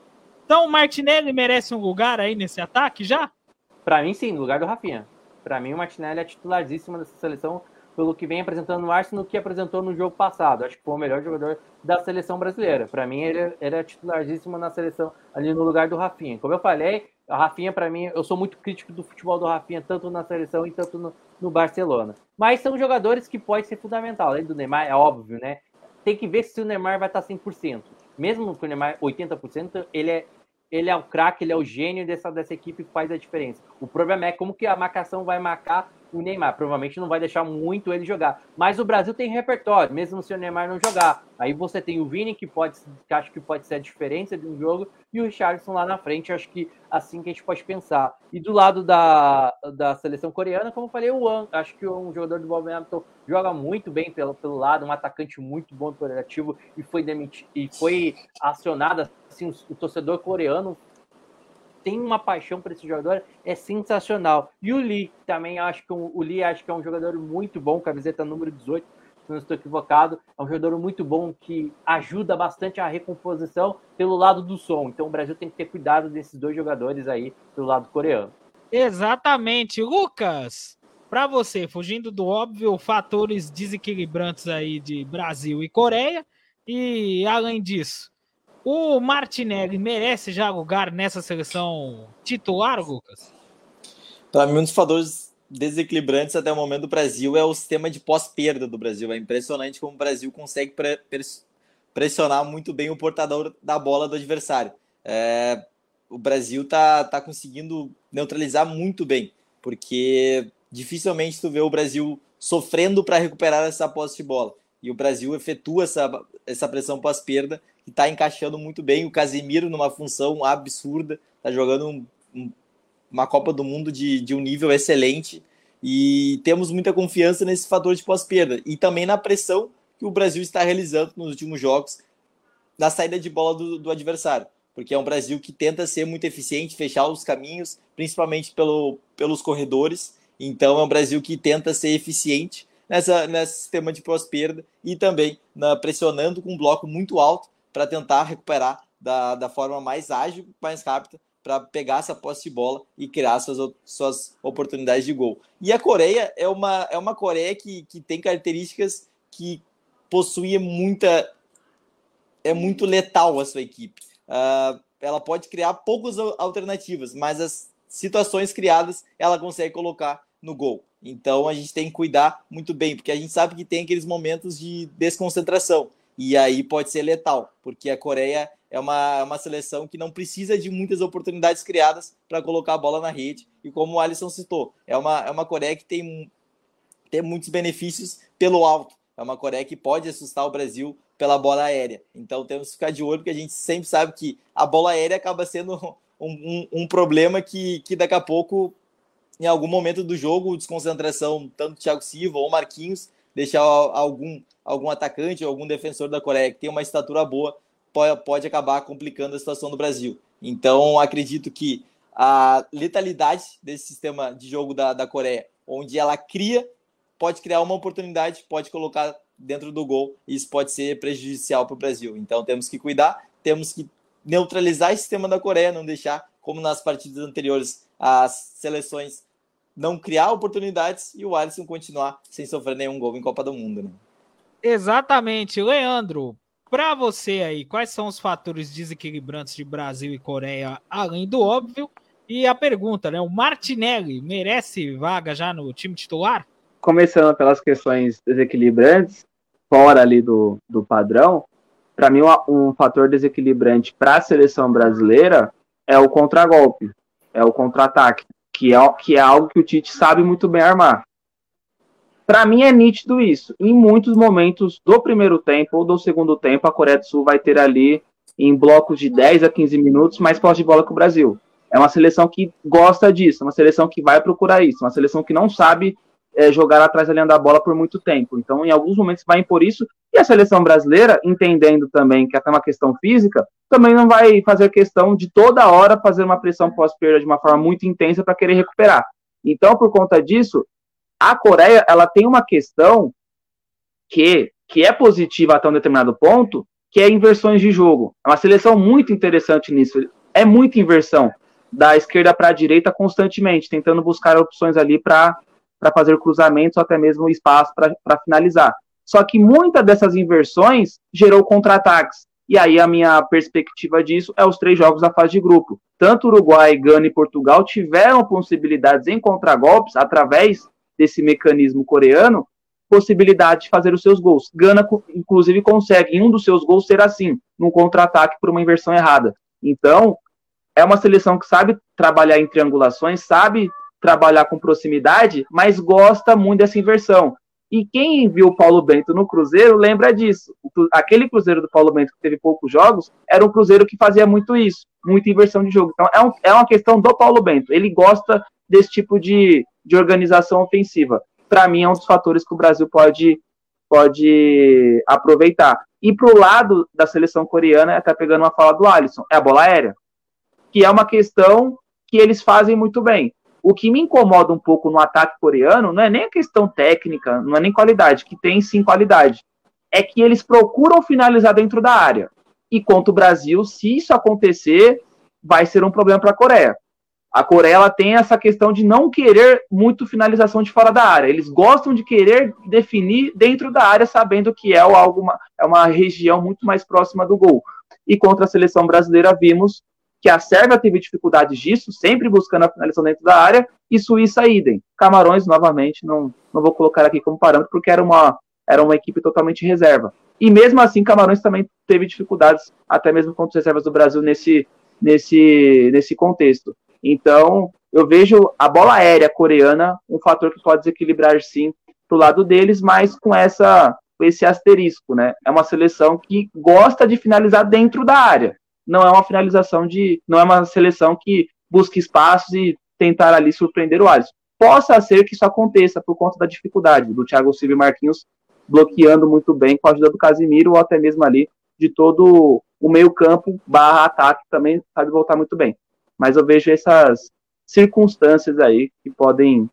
Então, o Martinelli merece um lugar aí nesse ataque já? Para mim, sim, no lugar do Rafinha. Para mim, o Martinelli é titularíssimo dessa seleção pelo que vem apresentando no Arsenal, que apresentou no jogo passado. Acho que foi o melhor jogador da seleção brasileira. Para mim, ele era titularíssimo na seleção, ali no lugar do Rafinha. Como eu falei, a Rafinha, para mim, eu sou muito crítico do futebol do Rafinha, tanto na seleção e tanto no, no Barcelona. Mas são jogadores que podem ser fundamental. Além do Neymar, é óbvio, né? Tem que ver se o Neymar vai estar 100%. Mesmo com o Neymar 80%, ele é, ele é o craque, ele é o gênio dessa, dessa equipe que faz a diferença. O problema é como que a marcação vai marcar o Neymar. Provavelmente não vai deixar muito ele jogar. Mas o Brasil tem repertório, mesmo se o Neymar não jogar. Aí você tem o Vini, que pode que acho que pode ser a diferença de um jogo, e o Richardson lá na frente. Acho que assim que a gente pode pensar. E do lado da, da seleção coreana, como eu falei, o An, acho que um jogador do Wolverhampton joga muito bem pelo, pelo lado, um atacante muito bom cooperativo e foi demitido e foi acionado assim, o, o torcedor coreano tem uma paixão por esse jogador, é sensacional. E o Lee também acho que o Lee acho que é um jogador muito bom, camiseta número 18, se não estou equivocado, é um jogador muito bom que ajuda bastante a recomposição pelo lado do som. Então o Brasil tem que ter cuidado desses dois jogadores aí pelo lado coreano. Exatamente, Lucas. Para você, fugindo do óbvio, fatores desequilibrantes aí de Brasil e Coreia, e além disso, o Martinelli merece já lugar nessa seleção titular, Lucas? Para mim, um dos fatores desequilibrantes até o momento do Brasil é o sistema de pós-perda do Brasil. É impressionante como o Brasil consegue pre pressionar muito bem o portador da bola do adversário. É, o Brasil tá, tá conseguindo neutralizar muito bem, porque dificilmente tu vê o Brasil sofrendo para recuperar essa posse de bola. E o Brasil efetua essa, essa pressão pós-perda que está encaixando muito bem. O Casemiro numa função absurda, está jogando um, um, uma Copa do Mundo de, de um nível excelente e temos muita confiança nesse fator de pós-perda e também na pressão que o Brasil está realizando nos últimos jogos na saída de bola do, do adversário, porque é um Brasil que tenta ser muito eficiente, fechar os caminhos, principalmente pelo, pelos corredores. Então é um Brasil que tenta ser eficiente nessa, nesse sistema de pós-perda e também na, pressionando com um bloco muito alto para tentar recuperar da, da forma mais ágil, mais rápida, para pegar essa posse de bola e criar suas, suas oportunidades de gol. E a Coreia é uma, é uma Coreia que, que tem características que possui muita. É muito letal a sua equipe. Uh, ela pode criar poucas alternativas, mas as situações criadas ela consegue colocar no gol. Então a gente tem que cuidar muito bem, porque a gente sabe que tem aqueles momentos de desconcentração e aí pode ser letal, porque a Coreia é uma, uma seleção que não precisa de muitas oportunidades criadas para colocar a bola na rede, e como o Alisson citou, é uma, é uma Coreia que tem, tem muitos benefícios pelo alto, é uma Coreia que pode assustar o Brasil pela bola aérea, então temos que ficar de olho, porque a gente sempre sabe que a bola aérea acaba sendo (laughs) um, um, um problema que, que daqui a pouco, em algum momento do jogo, desconcentração, tanto Thiago Silva ou Marquinhos, deixar algum algum atacante ou algum defensor da Coreia que tem uma estatura boa pode, pode acabar complicando a situação do Brasil. Então, acredito que a letalidade desse sistema de jogo da, da Coreia, onde ela cria, pode criar uma oportunidade, pode colocar dentro do gol, e isso pode ser prejudicial para o Brasil. Então, temos que cuidar, temos que neutralizar esse sistema da Coreia, não deixar, como nas partidas anteriores, as seleções não criar oportunidades e o Alisson continuar sem sofrer nenhum gol em Copa do Mundo. Né? Exatamente. Leandro, para você aí, quais são os fatores desequilibrantes de Brasil e Coreia, além do óbvio? E a pergunta, né? O Martinelli merece vaga já no time titular? Começando pelas questões desequilibrantes, fora ali do, do padrão, para mim um, um fator desequilibrante para a seleção brasileira é o contragolpe, é o contra-ataque, que é, que é algo que o Tite sabe muito bem armar. Para mim é nítido isso. Em muitos momentos do primeiro tempo ou do segundo tempo, a Coreia do Sul vai ter ali em blocos de 10 a 15 minutos mais posse de bola que o Brasil. É uma seleção que gosta disso, é uma seleção que vai procurar isso, uma seleção que não sabe é, jogar atrás da linha da bola por muito tempo. Então, em alguns momentos vai impor isso. E a seleção brasileira, entendendo também que é uma questão física, também não vai fazer questão de toda hora fazer uma pressão pós-perda de uma forma muito intensa para querer recuperar. Então, por conta disso, A Coreia, ela tem uma questão que, que é positiva até um determinado ponto, que é inversões de jogo. É uma seleção muito interessante nisso. É muita inversão da esquerda para a direita constantemente, tentando buscar opções ali para fazer cruzamentos ou até mesmo espaço para finalizar. Só que muitas dessas inversões gerou contra-ataques. E aí a minha perspectiva disso é os três jogos da fase de grupo. Tanto Uruguai, Gana e Portugal tiveram possibilidades em contragolpes através desse mecanismo coreano, possibilidade de fazer os seus gols. Gana, inclusive, consegue em um dos seus gols ser assim, num contra-ataque por uma inversão errada. Então, é uma seleção que sabe trabalhar em triangulações, sabe trabalhar com proximidade, mas gosta muito dessa inversão. E quem viu o Paulo Bento no Cruzeiro lembra disso. Aquele Cruzeiro do Paulo Bento que teve poucos jogos era um Cruzeiro que fazia muito isso, muita inversão de jogo. Então é, um, é uma questão do Paulo Bento. Ele gosta desse tipo de, de organização ofensiva. Para mim é um dos fatores que o Brasil pode, pode aproveitar. E para o lado da seleção coreana, até pegando uma fala do Alisson, é a bola aérea, que é uma questão que eles fazem muito bem. O que me incomoda um pouco no ataque coreano não é nem a questão técnica, não é nem qualidade, que tem sim qualidade. É que eles procuram finalizar dentro da área. E contra o Brasil, se isso acontecer, vai ser um problema para a Coreia. A Coreia tem essa questão de não querer muito finalização de fora da área. Eles gostam de querer definir dentro da área, sabendo que é é uma região muito mais próxima do gol. E contra a seleção brasileira vimos que a Sérvia teve dificuldades disso, sempre buscando a finalização dentro da área, e Suíça idem. Camarões, novamente, não, não vou colocar aqui como parâmetro, porque era uma, era uma equipe totalmente reserva. E mesmo assim, Camarões também teve dificuldades, até mesmo contra as reservas do Brasil nesse, nesse, nesse contexto. Então, eu vejo a bola aérea coreana um fator que pode desequilibrar sim pro lado deles, mas com essa com esse asterisco, né? É uma seleção que gosta de finalizar dentro da área não é uma finalização de. não é uma seleção que busca espaços e tentar ali surpreender o Alisson. Possa ser que isso aconteça por conta da dificuldade do Thiago Silva e Marquinhos bloqueando muito bem com a ajuda do Casimiro ou até mesmo ali de todo o meio-campo barra ataque também sabe voltar muito bem. Mas eu vejo essas circunstâncias aí que podem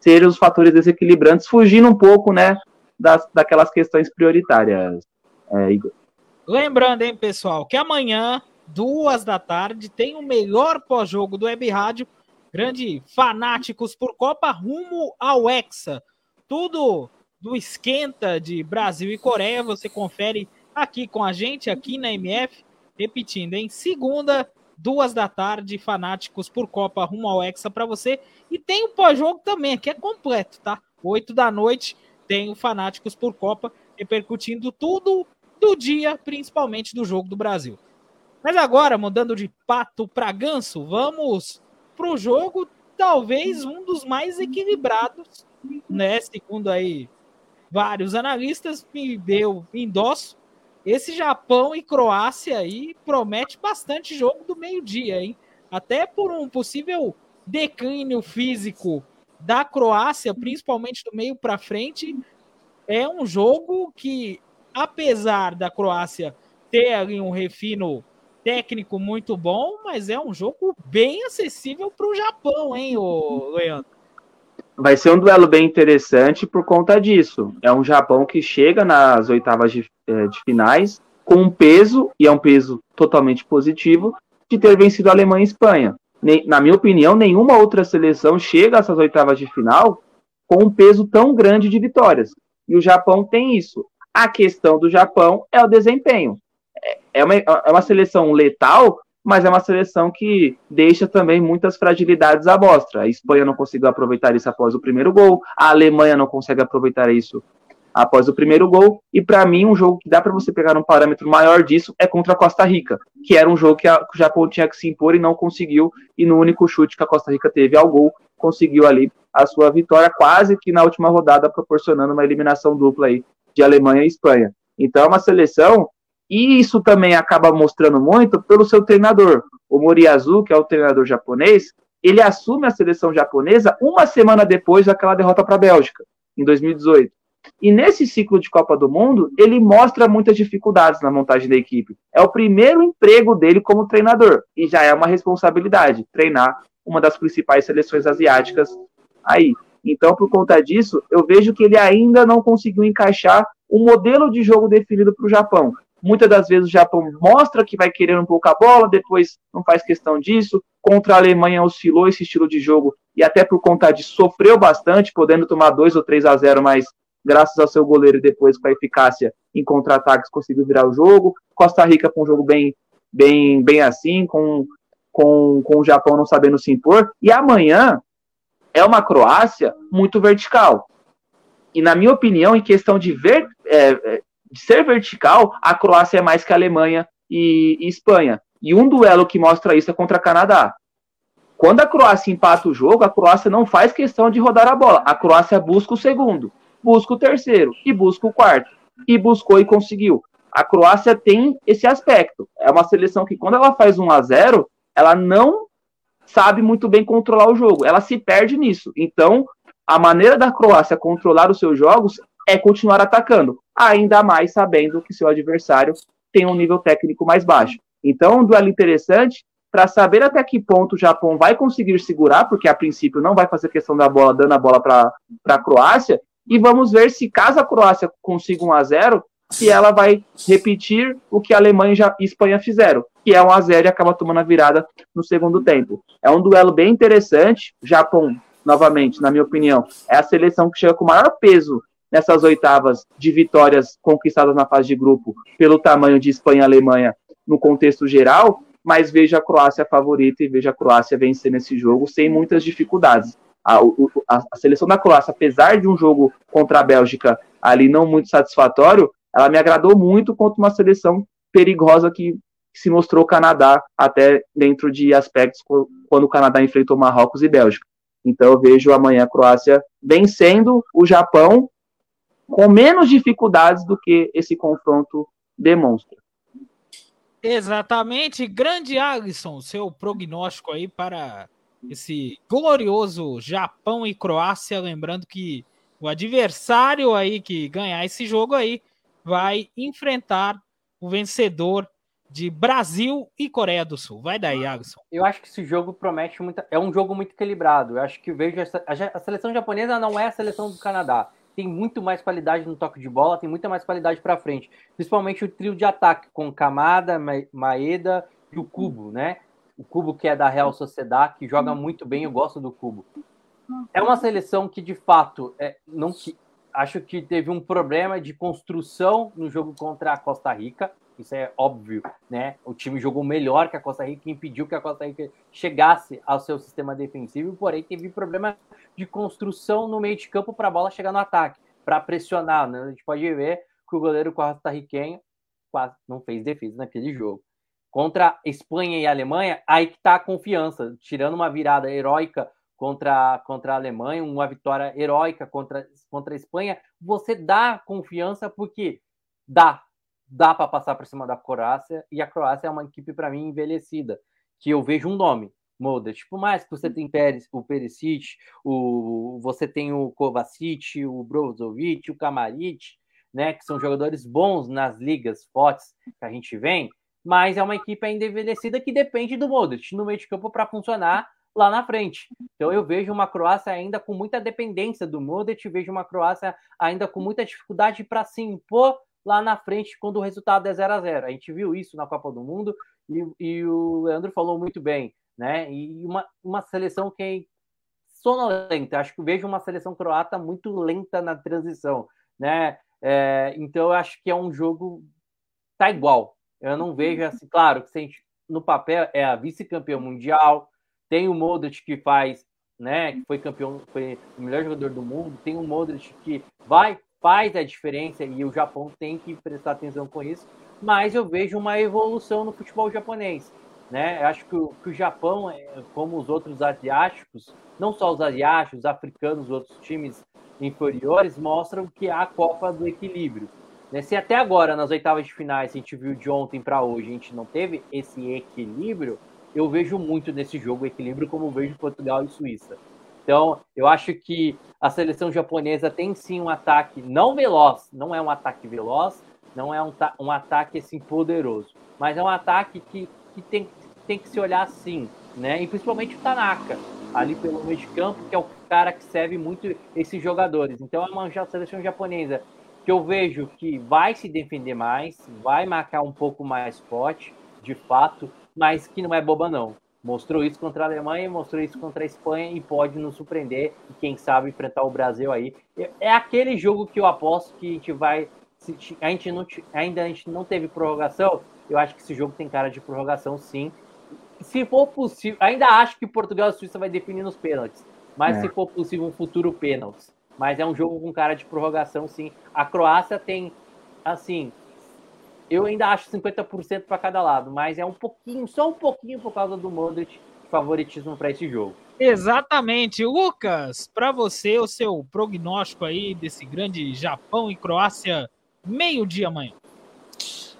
ser os fatores desequilibrantes, fugindo um pouco, né, das, daquelas questões prioritárias, é, Igor. Lembrando, hein, pessoal, que amanhã duas da tarde, tem o melhor pós-jogo do Web Rádio. Grande fanáticos por Copa rumo ao Hexa. Tudo do esquenta de Brasil e Coreia, você confere aqui com a gente, aqui na MF. Repetindo, em segunda, duas da tarde, fanáticos por Copa rumo ao Hexa para você. E tem o pós-jogo também, que é completo, tá? Oito da noite, tem o Fanáticos por Copa, repercutindo tudo do dia, principalmente do jogo do Brasil. Mas agora, mudando de pato para ganso, vamos para o jogo, talvez um dos mais equilibrados, né? Segundo aí vários analistas, me deu endosso. Esse Japão e Croácia aí promete bastante jogo do meio-dia, hein? Até por um possível declínio físico da Croácia, principalmente do meio para frente, é um jogo que, apesar da Croácia ter ali um refino técnico muito bom, mas é um jogo bem acessível para o Japão, hein, o Leandro? Vai ser um duelo bem interessante por conta disso. É um Japão que chega nas oitavas de, é, de finais com um peso, e é um peso totalmente positivo, de ter vencido a Alemanha e a Espanha. Na minha opinião, nenhuma outra seleção chega a essas oitavas de final com um peso tão grande de vitórias. E o Japão tem isso. A questão do Japão é o desempenho é uma, é uma seleção letal, mas é uma seleção que deixa também muitas fragilidades à mostra. A Espanha não conseguiu aproveitar isso após o primeiro gol, a Alemanha não consegue aproveitar isso após o primeiro gol, e para mim um jogo que dá para você pegar um parâmetro maior disso é contra a Costa Rica, que era um jogo que, a, que o Japão tinha que se impor e não conseguiu, e no único chute que a Costa Rica teve ao gol, conseguiu ali a sua vitória, quase que na última rodada, proporcionando uma eliminação dupla aí de Alemanha e Espanha. Então é uma seleção e isso também acaba mostrando muito pelo seu treinador. O Moriyazu, que é o treinador japonês, ele assume a seleção japonesa uma semana depois daquela derrota para a Bélgica, em 2018. E nesse ciclo de Copa do Mundo, ele mostra muitas dificuldades na montagem da equipe. É o primeiro emprego dele como treinador. E já é uma responsabilidade treinar uma das principais seleções asiáticas aí. Então, por conta disso, eu vejo que ele ainda não conseguiu encaixar um modelo de jogo definido para o Japão. Muitas das vezes o Japão mostra que vai querer um pouco a bola, depois não faz questão disso. Contra a Alemanha oscilou esse estilo de jogo e até por conta disso sofreu bastante, podendo tomar 2 ou 3 a 0, mas graças ao seu goleiro depois com a eficácia em contra-ataques conseguiu virar o jogo. Costa Rica com um jogo bem, bem, bem assim, com, com, com o Japão não sabendo se impor. E amanhã é uma Croácia muito vertical. E na minha opinião, em questão de ver, é, é de ser vertical, a Croácia é mais que a Alemanha e, e Espanha. E um duelo que mostra isso é contra Canadá. Quando a Croácia empata o jogo, a Croácia não faz questão de rodar a bola. A Croácia busca o segundo, busca o terceiro e busca o quarto. E buscou e conseguiu. A Croácia tem esse aspecto. É uma seleção que, quando ela faz 1 a 0 ela não sabe muito bem controlar o jogo. Ela se perde nisso. Então, a maneira da Croácia controlar os seus jogos é continuar atacando, ainda mais sabendo que seu adversário tem um nível técnico mais baixo. Então, um duelo interessante para saber até que ponto o Japão vai conseguir segurar, porque a princípio não vai fazer questão da bola, dando a bola para a Croácia, e vamos ver se caso a Croácia consiga um a 0 se ela vai repetir o que a Alemanha e Espanha fizeram, que é um a 0 e acaba tomando a virada no segundo tempo. É um duelo bem interessante. O Japão, novamente, na minha opinião, é a seleção que chega com maior peso nessas oitavas de vitórias conquistadas na fase de grupo pelo tamanho de Espanha e Alemanha no contexto geral, mas veja a Croácia favorita e veja a Croácia vencer nesse jogo sem muitas dificuldades. A, a, a, seleção da Croácia, apesar de um jogo contra a Bélgica ali não muito satisfatório, ela me agradou muito contra uma seleção perigosa que, que se mostrou o Canadá até dentro de aspectos quando o Canadá enfrentou Marrocos e Bélgica. Então eu vejo amanhã a Croácia vencendo o Japão com menos dificuldades do que esse confronto demonstra. Exatamente, grande Alisson, seu prognóstico aí para esse glorioso Japão e Croácia, lembrando que o adversário aí que ganhar esse jogo aí vai enfrentar o vencedor de Brasil e Coreia do Sul. Vai daí, Alisson. Eu acho que esse jogo promete muito. É um jogo muito equilibrado. Eu acho que vejo essa, a seleção japonesa não é a seleção do Canadá tem muito mais qualidade no toque de bola, tem muita mais qualidade para frente. Principalmente o trio de ataque com Kamada, Maeda e o Cubo, né? O Cubo que é da Real Sociedade, que joga muito bem, eu gosto do Cubo. É uma seleção que de fato é, não acho que teve um problema de construção no jogo contra a Costa Rica. Isso é óbvio, né? O time jogou melhor que a Costa Rica, impediu que a Costa Rica chegasse ao seu sistema defensivo, porém teve problema de construção no meio de campo para a bola chegar no ataque, para pressionar. Né? A gente pode ver que o goleiro costarriquenho quase não fez defesa naquele jogo. Contra Espanha e Alemanha, aí que está a confiança, tirando uma virada heróica contra, contra a Alemanha, uma vitória heróica contra, contra a Espanha, você dá confiança porque dá, dá para passar por cima da Croácia, e a Croácia é uma equipe, para mim, envelhecida, que eu vejo um nome, Modric. Tipo, mais que você tem Pérez, o Perisic, o, você tem o Kovacic, o Brozovic, o Kamaric, né, que são jogadores bons nas ligas fortes que a gente vem, mas é uma equipe ainda envelhecida que depende do Modric no meio de campo para funcionar lá na frente. Então eu vejo uma Croácia ainda com muita dependência do Modric, vejo uma Croácia ainda com muita dificuldade para se impor lá na frente quando o resultado é 0 a 0 A gente viu isso na Copa do Mundo e, e o Leandro falou muito bem, né? E uma, uma seleção que é sonolenta. Acho que vejo uma seleção croata muito lenta na transição, né? É, então eu acho que é um jogo tá igual. Eu não vejo assim, claro, que gente, no papel é a vice-campeã mundial, tem o Modric que faz, né, que foi campeão, foi o melhor jogador do mundo, tem o Modric que vai faz a diferença e o Japão tem que prestar atenção com isso, mas eu vejo uma evolução no futebol japonês. Né? Eu acho que o, que o Japão, é, como os outros asiáticos, não só os asiáticos, os africanos, os outros times inferiores, mostram que há a Copa do Equilíbrio. Né? Se até agora, nas oitavas de finais, a gente viu de ontem para hoje, a gente não teve esse equilíbrio, eu vejo muito nesse jogo equilíbrio, como vejo Portugal e Suíça. Então, eu acho que a seleção japonesa tem sim um ataque não veloz, não é um ataque veloz, não é um, um ataque assim poderoso, mas é um ataque que, que tem, tem que se olhar assim, né? E principalmente o Tanaka, ali pelo meio de campo, que é o cara que serve muito esses jogadores. Então é uma seleção japonesa que eu vejo que vai se defender mais, vai marcar um pouco mais forte, de fato, mas que não é boba não. Mostrou isso contra a Alemanha, mostrou isso contra a Espanha e pode nos surpreender e quem sabe enfrentar o Brasil aí. É aquele jogo que eu aposto que a gente vai a gente não ainda a gente não teve prorrogação. Eu acho que esse jogo tem cara de prorrogação sim. Se for possível, ainda acho que Portugal e Suíça vai definir nos pênaltis, mas é. se for possível um futuro pênaltis. Mas é um jogo com cara de prorrogação sim. A Croácia tem assim, eu ainda acho 50% para cada lado, mas é um pouquinho, só um pouquinho por causa do Modric, favoritismo para esse jogo. Exatamente. Lucas, para você, o seu prognóstico aí desse grande Japão e Croácia, meio-dia amanhã.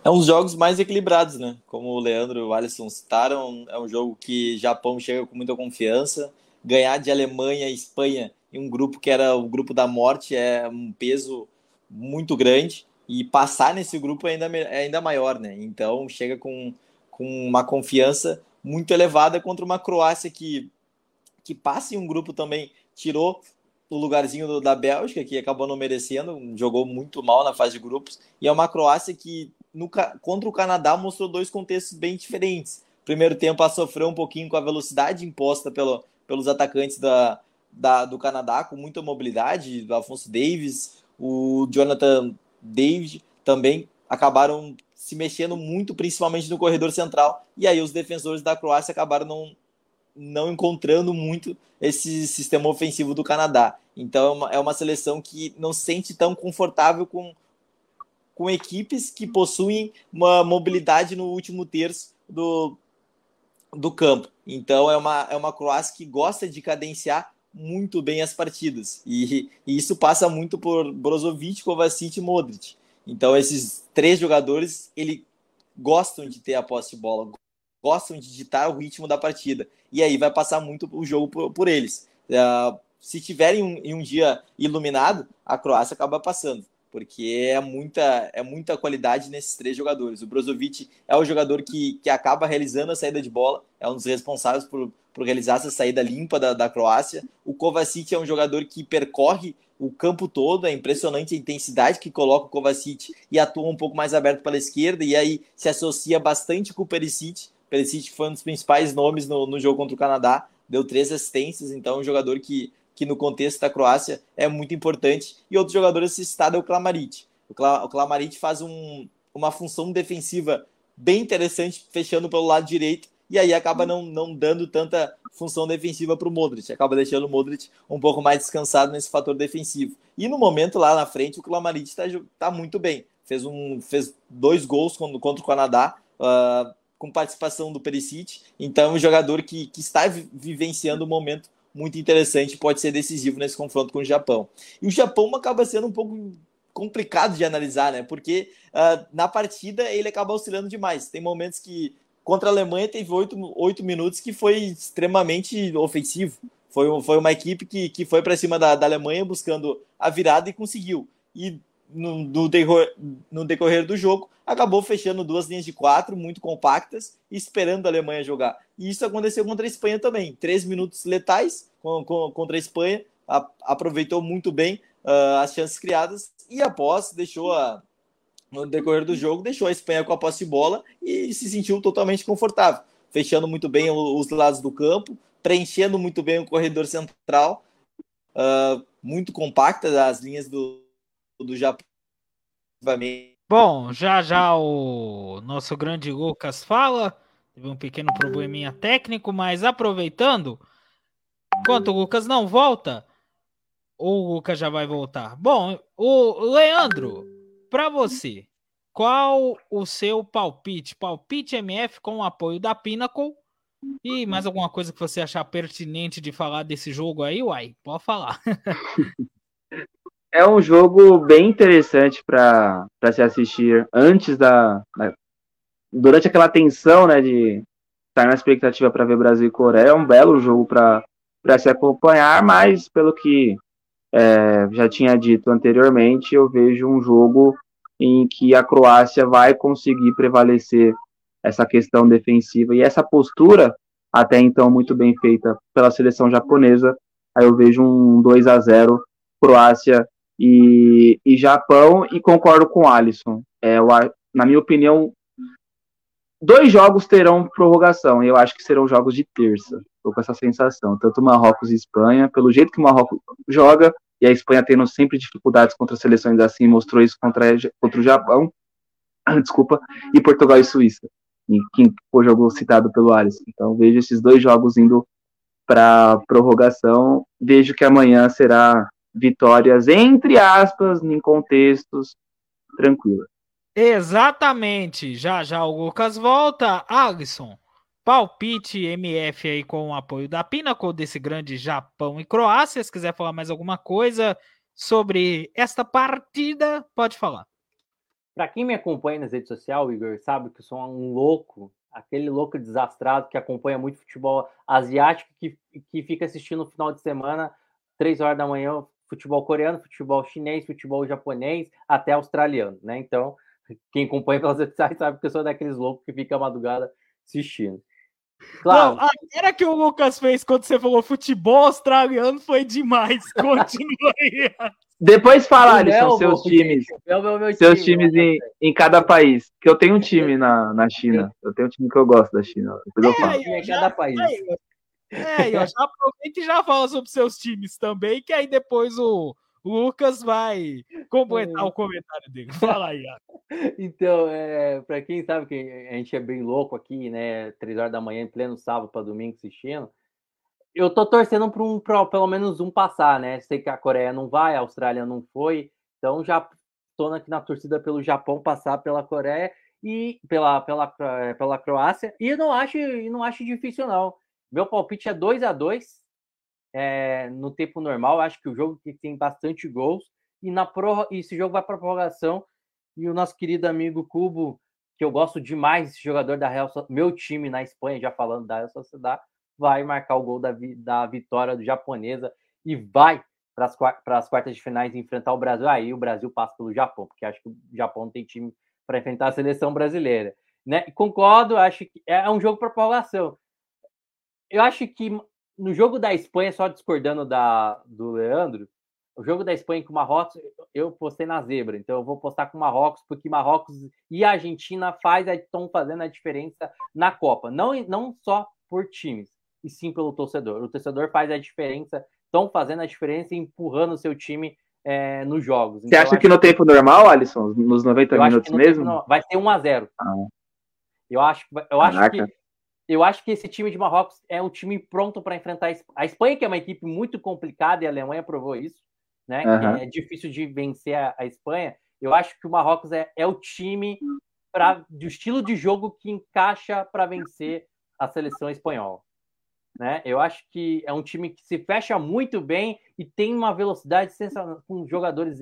É uns jogos mais equilibrados, né? Como o Leandro e o Alisson citaram, é um jogo que Japão chega com muita confiança. Ganhar de Alemanha e Espanha em um grupo que era o grupo da morte é um peso muito grande e passar nesse grupo é ainda, é ainda maior, né? Então chega com, com uma confiança muito elevada contra uma Croácia que, que passa em um grupo também, tirou o lugarzinho do, da Bélgica, que acabou não merecendo, jogou muito mal na fase de grupos, e é uma Croácia que no, contra o Canadá mostrou dois contextos bem diferentes. Primeiro tempo a sofreu um pouquinho com a velocidade imposta pelo, pelos atacantes da, da, do Canadá, com muita mobilidade, do Afonso Davis, o Jonathan David também acabaram se mexendo muito, principalmente no corredor central, e aí os defensores da Croácia acabaram não, não encontrando muito esse sistema ofensivo do Canadá. Então é uma, é uma seleção que não se sente tão confortável com, com equipes que possuem uma mobilidade no último terço do, do campo. Então é uma, é uma Croácia que gosta de cadenciar muito bem as partidas. E, e isso passa muito por Brozovic, Kovacic e Modric. Então esses três jogadores, ele gostam de ter a posse de bola, gostam de ditar o ritmo da partida. E aí vai passar muito o jogo por, por eles. Uh, se tiverem um, um dia iluminado, a Croácia acaba passando porque é muita, é muita qualidade nesses três jogadores. O Brozovic é o jogador que, que acaba realizando a saída de bola, é um dos responsáveis por, por realizar essa saída limpa da, da Croácia. O Kovacic é um jogador que percorre o campo todo, é impressionante a intensidade que coloca o Kovacic e atua um pouco mais aberto pela esquerda, e aí se associa bastante com o Perisic. Perisic foi um dos principais nomes no, no jogo contra o Canadá, deu três assistências, então é um jogador que que no contexto da Croácia é muito importante. E outro jogador esse estado é o Kramaric. O, Cla o faz um, uma função defensiva bem interessante, fechando pelo lado direito, e aí acaba não, não dando tanta função defensiva para o Modric, acaba deixando o Modric um pouco mais descansado nesse fator defensivo. E no momento lá na frente, o Kramaric está tá muito bem. Fez, um, fez dois gols contra o Canadá, uh, com participação do Perisic, então é um jogador que, que está vivenciando um momento muito interessante, pode ser decisivo nesse confronto com o Japão. E o Japão acaba sendo um pouco complicado de analisar, né? Porque uh, na partida ele acaba oscilando demais. Tem momentos que contra a Alemanha teve oito, oito minutos que foi extremamente ofensivo. Foi, foi uma equipe que, que foi para cima da, da Alemanha buscando a virada e conseguiu. E no, no, decorrer, no decorrer do jogo, acabou fechando duas linhas de quatro muito compactas esperando a Alemanha jogar. E isso aconteceu contra a Espanha também. Três minutos letais com, com, contra a Espanha, a, aproveitou muito bem uh, as chances criadas e após deixou a, no decorrer do jogo, deixou a Espanha com a posse de bola e se sentiu totalmente confortável, fechando muito bem os lados do campo, preenchendo muito bem o corredor central, uh, muito compacta as linhas do, do Japão. Bom, já já o nosso grande Lucas fala. Teve um pequeno probleminha técnico, mas aproveitando, enquanto o Lucas não volta, ou o Lucas já vai voltar? Bom, o Leandro, para você, qual o seu palpite? Palpite MF com o apoio da Pinnacle. E mais alguma coisa que você achar pertinente de falar desse jogo aí, uai? Pode falar. é um jogo bem interessante para se assistir antes da, da, Durante aquela tensão, né, de estar na expectativa para ver Brasil e Coreia, é um belo jogo para se acompanhar, mas pelo que é, já tinha dito anteriormente, eu vejo um jogo em que a Croácia vai conseguir prevalecer essa questão defensiva e essa postura, até então muito bem feita pela seleção japonesa, Aí eu vejo um 2 a 0 Croácia e, e Japão e concordo com o Alisson. É, eu, na minha opinião, dois jogos terão prorrogação, e eu acho que serão jogos de terça. Com essa sensação. Tanto Marrocos e Espanha, pelo jeito que o Marrocos joga, e a Espanha tendo sempre dificuldades contra seleções assim, mostrou isso contra, contra o Japão, (coughs) desculpa, e Portugal e Suíça, e que foi o jogo citado pelo Alisson. Então vejo esses dois jogos indo para prorrogação. Vejo que amanhã será vitórias, entre aspas, em contextos tranquilos. Exatamente. Já já o Lucas volta. Alisson, palpite MF aí com o apoio da Pinnacle desse grande Japão e Croácia. Se quiser falar mais alguma coisa sobre esta partida, pode falar. Para quem me acompanha nas redes sociais, Igor, sabe que eu sou um louco, aquele louco desastrado que acompanha muito futebol asiático, que, que fica assistindo no final de semana, três horas da manhã, futebol coreano, futebol chinês, futebol japonês, até australiano, né? Então, quem acompanha pelas redes sociais sabe que eu sou daqueles loucos que fica a madrugada assistindo. Claro. Não, a era que o Lucas fez quando você falou futebol australiano foi demais. (laughs) Continua aí. Depois fala, Alisson, seus times. Meu, meu, meu seus time, times em, em cada país. Que eu tenho um time na, na China. Eu tenho um time que eu gosto da China. Depois eu falo. É, cada país. É, ó, já aproveita e já fala sobre seus times também, que aí depois o, Lucas vai completar o comentário dele. Fala aí, (laughs) Então, é, para quem sabe que a gente é bem louco aqui, né? Três horas da manhã, em pleno sábado para domingo assistindo. Eu tô torcendo para um, pra, pelo menos um passar, né? Sei que a Coreia não vai, a Austrália não foi, então já tô aqui na torcida pelo Japão passar pela Coreia e pela, pela, pela Croácia. E não acho, não acho difícil, não. Meu palpite é 2 a 2 é, no tempo normal. Acho que o jogo que tem bastante gols. E na prorro... esse jogo vai para prorrogação. E o nosso querido amigo Cubo, que eu gosto demais, esse jogador da Real, meu time na Espanha, já falando da Real Sociedade, vai marcar o gol da, da vitória do japonesa e vai para as quartas de finais enfrentar o Brasil. Aí o Brasil passa pelo Japão, porque acho que o Japão não tem time para enfrentar a seleção brasileira. Né? Concordo, acho que é um jogo para prorrogação. Eu acho que no jogo da Espanha, só discordando da, do Leandro, o jogo da Espanha com o Marrocos, eu postei na zebra, então eu vou postar com o Marrocos, porque Marrocos e a Argentina faz, estão fazendo a diferença na Copa. Não, não só por times, e sim pelo torcedor. O torcedor faz a diferença, estão fazendo a diferença e empurrando o seu time é, nos jogos. Você então, acha que no tempo normal, Alisson? Nos 90 minutos mesmo? Tempo, vai ser 1 a 0 ah. Eu acho, eu acho que eu acho que esse time de Marrocos é um time pronto para enfrentar a Espanha, que é uma equipe muito complicada, e a Alemanha provou isso, né? Uhum. É difícil de vencer a, a, Espanha. Eu acho que o Marrocos é, é o time pra, do estilo de jogo que encaixa para vencer a seleção espanhola. Né? Eu acho que é um time que se fecha muito bem e tem uma velocidade sensacional, com jogadores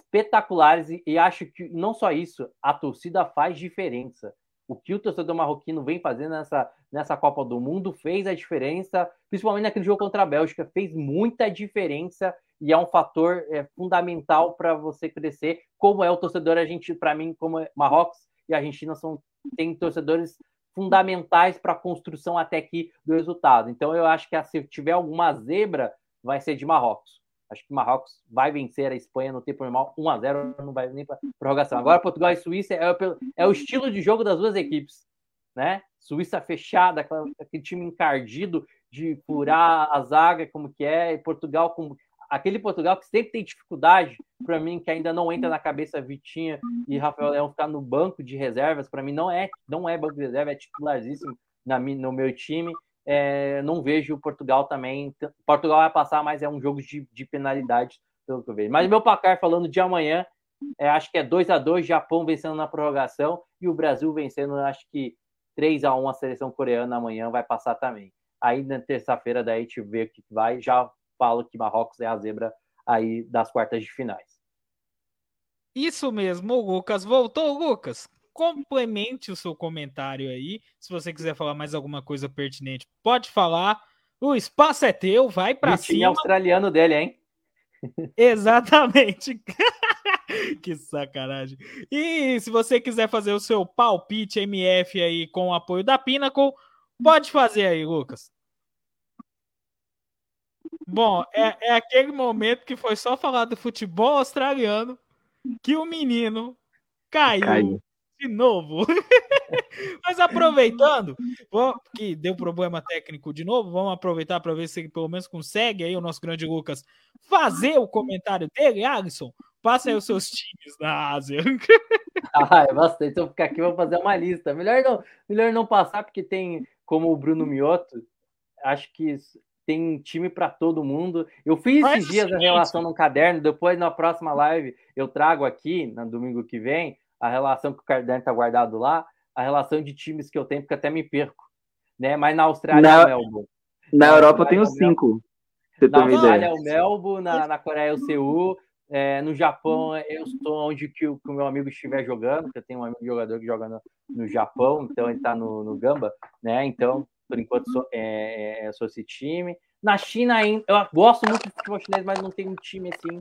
espetaculares, e, e acho que não só isso, a torcida faz diferença o que o torcedor marroquino vem fazendo nessa, nessa Copa do Mundo fez a diferença, principalmente naquele jogo contra a Bélgica, fez muita diferença e é um fator é, fundamental para você crescer, como é o torcedor argentino, para mim, como é Marrocos e Argentina são tem torcedores fundamentais para a construção até aqui do resultado. Então eu acho que se tiver alguma zebra, vai ser de Marrocos. Acho que Marrocos vai vencer a Espanha no tempo normal 1 a 0 não vai nem para prorrogação. Agora, Portugal e Suíça é, é, o estilo de jogo das duas equipes. Né? Suíça fechada, aquele time encardido de furar a zaga, como que é, e Portugal com aquele Portugal que sempre tem dificuldade, para mim, que ainda não entra na cabeça Vitinha e Rafael Leão ficar no banco de reservas, para mim não é, não é banco de reserva, é titularíssimo na, no meu time é, não vejo Portugal também. Portugal vai passar, mas é um jogo de, de penalidade, pelo que eu vejo. Mas meu placar falando de amanhã, é, acho que é 2 a 2 Japão vencendo na prorrogação e o Brasil vencendo, acho que 3 a 1 a seleção coreana amanhã vai passar também. Aí na terça-feira daí a gente vê o que vai. Já falo que Marrocos é a zebra aí das quartas de finais. Isso mesmo, o Lucas voltou, Lucas complemente o seu comentário aí. Se você quiser falar mais alguma coisa pertinente, pode falar. O espaço é teu, vai para cima. O australiano dele, hein? Exatamente. (laughs) que sacanagem. E se você quiser fazer o seu palpite MF aí com o apoio da Pinnacle, pode fazer aí, Lucas. Bom, é, é aquele momento que foi só falar do futebol australiano que o menino caiu, caiu. De novo. (laughs) Mas aproveitando, que deu problema técnico de novo, vamos aproveitar para ver se ele pelo menos consegue aí o nosso grande Lucas fazer o comentário dele, Alisson. Passa aí os seus times na Ásia. (laughs) ah, é bastante. Se eu ficar aqui, vou fazer uma lista. Melhor não, melhor não passar, porque tem como o Bruno Mioto, acho que tem time para todo mundo. Eu fiz esses dias a relação no caderno, depois na próxima live eu trago aqui, no domingo que vem, a relação que o caderno está guardado lá, a relação de times que eu tenho, porque até me perco. Né? Mas na Austrália na, é o Melbourne. Na, na Europa eu tenho é cinco. na Austrália é o Melbourne, na, na Coreia é o Seul, é, no Japão, eu estou onde que o, que o, meu amigo estiver jogando, que eu tenho um amigo jogador que joga no, no Japão, então ele está no, no, Gamba, né? Então, por enquanto, sou, é, é, sou esse time. Na China, ainda, eu gosto muito do futebol chinês, mas não tem um time assim.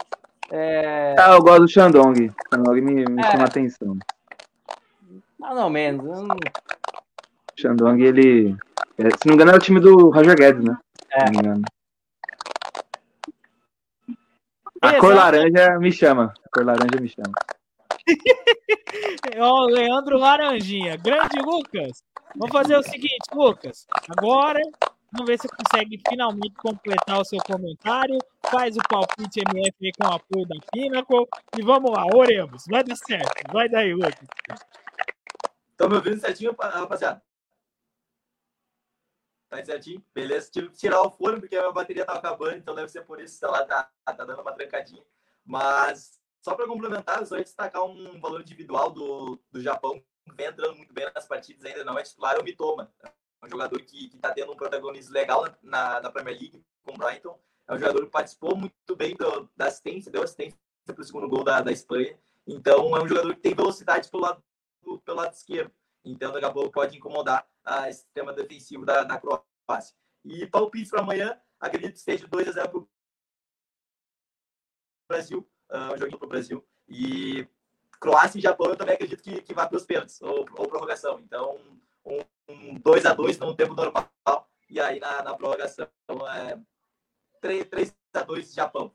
É... Ah, eu gosto do Shandong. Shandong me, me é. chama atenção. Mais ou menos. Não... Shandong, ele. É, se não me engano, é o time do Roger Guedes, né? É. Se não me engano. A Exato. cor laranja me chama. A cor laranja me chama. (laughs) Ó, Leandro Laranjinha. Grande Lucas. Vamos fazer o seguinte, Lucas. Agora, vamos ver se consegue finalmente completar o seu comentário. Faz o palpite MF com o apoio da Pinnacle. E vamos lá, oremos. Vai dar certo. Vai daí, Lucas. Estão me ouvindo certinho, rapaziada? Tá certinho? Beleza. Tive que tirar o fone porque a bateria tava acabando, então deve ser por isso que ela tá, tá dando uma trancadinha. Mas só para complementar, eu só ia destacar um valor individual do, do Japão, que vem entrando muito bem nas partidas, ainda não é titular, é o Mitoma. Um jogador que está tendo um protagonismo legal na, na Premier League com o Brighton. É um jogador que participou muito bem do, da assistência, deu assistência para o segundo gol da, da Espanha. Então, é um jogador que tem velocidade pelo lado, pelo lado esquerdo. Então, a pouco pode incomodar a sistema defensivo da, da Croácia. E palpite para amanhã, acredito que esteja 2 a 0 para o Brasil, uh, um joguinho para o Brasil. E Croácia e Japão eu também acredito que, que vai para os pênaltis ou, ou prorrogação. Então, um, um 2 a 2 no tempo normal. E aí na, na prorrogação é 3, 3 a 2 Japão.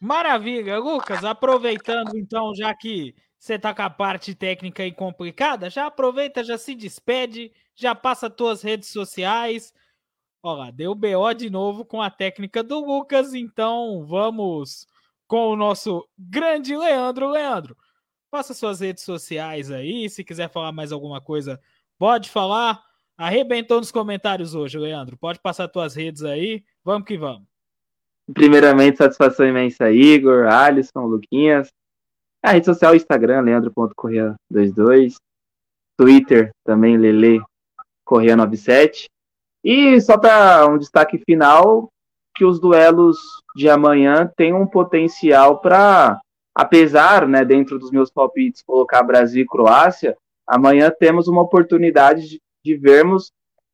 Maravilha, Lucas. Aproveitando então, já que você tá com a parte técnica aí complicada, já aproveita, já se despede, já passa tuas redes sociais. Olha lá, deu BO de novo com a técnica do Lucas, então vamos com o nosso grande Leandro. Leandro, passa suas redes sociais aí, se quiser falar mais alguma coisa, pode falar. Arrebentou nos comentários hoje, Leandro. Pode passar tuas redes aí. Vamos que vamos. Primeiramente, satisfação imensa, Igor, Alisson, Luquinhas. A rede social, Instagram, leandro.correia22. Twitter, também, Lele Correia97. E só para um destaque final, que os duelos de amanhã têm um potencial para, apesar, né, dentro dos meus palpites, colocar Brasil e Croácia, amanhã temos uma oportunidade de, de vermos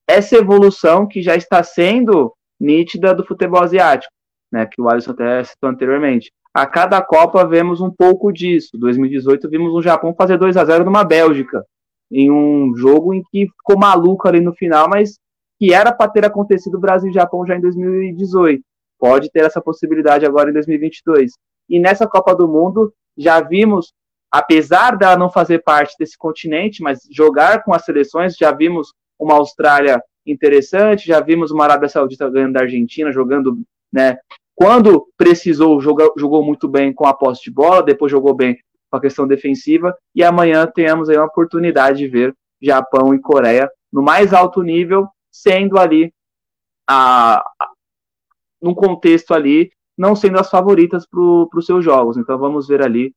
essa evolução que já está sendo nítida do futebol asiático, né, que o Alisson até citou anteriormente a cada Copa vemos um pouco disso. 2018 vimos o Japão fazer 2 a 0 numa Bélgica, em um jogo em que ficou maluco ali no final, mas que era para ter acontecido Brasil e Japão já em 2018. Pode ter essa possibilidade agora em 2022. E nessa Copa do Mundo já vimos, apesar dela não fazer parte desse continente, mas jogar com as seleções, já vimos uma Austrália interessante, já vimos uma Arábia Saudita ganhando da Argentina, jogando né, quando precisou, jogou, jogou muito bem com a posse de bola, depois jogou bem com a questão defensiva, e amanhã temos aí uma oportunidade de ver Japão e Coreia no mais alto nível, sendo ali a, num contexto ali, não sendo as favoritas para os seus jogos. Então vamos ver ali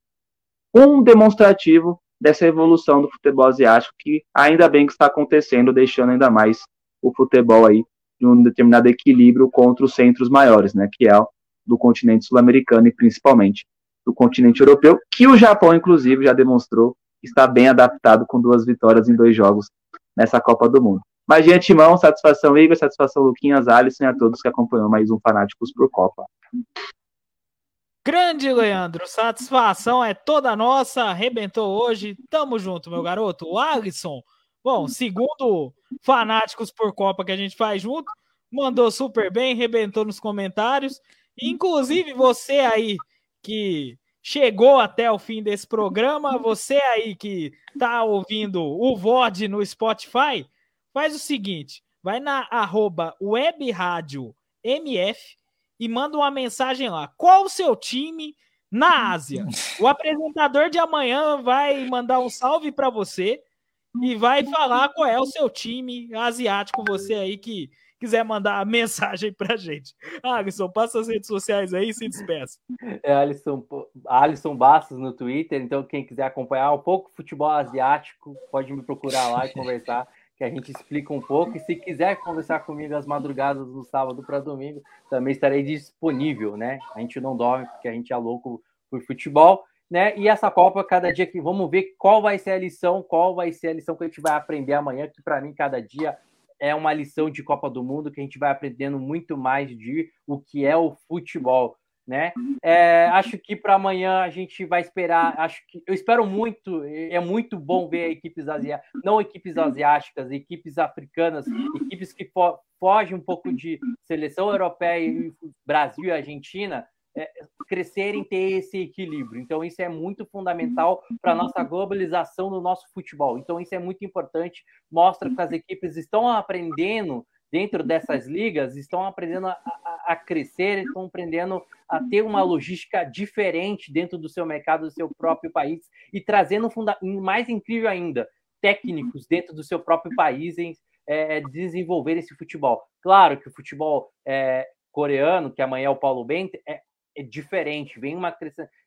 um demonstrativo dessa evolução do futebol asiático que ainda bem que está acontecendo, deixando ainda mais o futebol aí de um determinado equilíbrio contra os centros maiores, né, que é o do continente sul-americano e principalmente do continente europeu, que o Japão, inclusive, já demonstrou está bem adaptado com duas vitórias em dois jogos nessa Copa do Mundo. Mas de antemão, satisfação Igor, satisfação Luquinhas, Alisson e a todos que acompanham mais um Fanáticos por Copa. Grande Leandro, satisfação é toda nossa, arrebentou hoje, tamo junto, meu garoto. O Alisson, bom, segundo Fanáticos por Copa que a gente faz junto, mandou super bem, rebentou nos comentários. Inclusive, você aí que chegou até o fim desse programa, você aí que tá ouvindo o VOD no Spotify, faz o seguinte: vai na arroba webradio MF e manda uma mensagem lá. Qual o seu time na (laughs) Ásia? O apresentador de amanhã vai mandar um salve para você e vai falar qual é o seu time asiático, você aí que quiser mandar (laughs) mensagem pra gente. Alisson, passa as redes sociais aí e se despeça. É Alisson, Alisson Bastos no Twitter, então quem quiser acompanhar um pouco futebol asiático, pode me procurar lá e conversar, que a gente explica um pouco. E se quiser conversar comigo às madrugadas do sábado para domingo, também estarei disponível, né? A gente não dorme porque a gente é louco por futebol. Né? E essa Copa, cada dia que vamos ver qual vai ser a lição, qual vai ser a lição que a gente vai aprender amanhã, que para mim cada dia é uma lição de Copa do Mundo que a gente vai aprendendo muito mais de o que é o futebol, né? É, acho que para amanhã a gente vai esperar, acho que eu espero muito, é muito bom ver equipes asiáticas, não equipes asiáticas, equipes africanas, equipes que fo fogem um pouco de seleção europeia, Brasil e Argentina, é, crescerem, ter esse equilíbrio. Então, isso é muito fundamental para a nossa globalização no nosso futebol. Então, isso é muito importante. Mostra que as equipes estão aprendendo dentro dessas ligas, estão aprendendo a, a, crescer, estão aprendendo a ter uma logística diferente dentro do seu mercado, do seu próprio país, e trazendo, mais incrível ainda, técnicos dentro do seu próprio país em é, desenvolver esse futebol. Claro que o futebol é, coreano, que amanhã é o Paulo Bento, é é diferente, vem uma,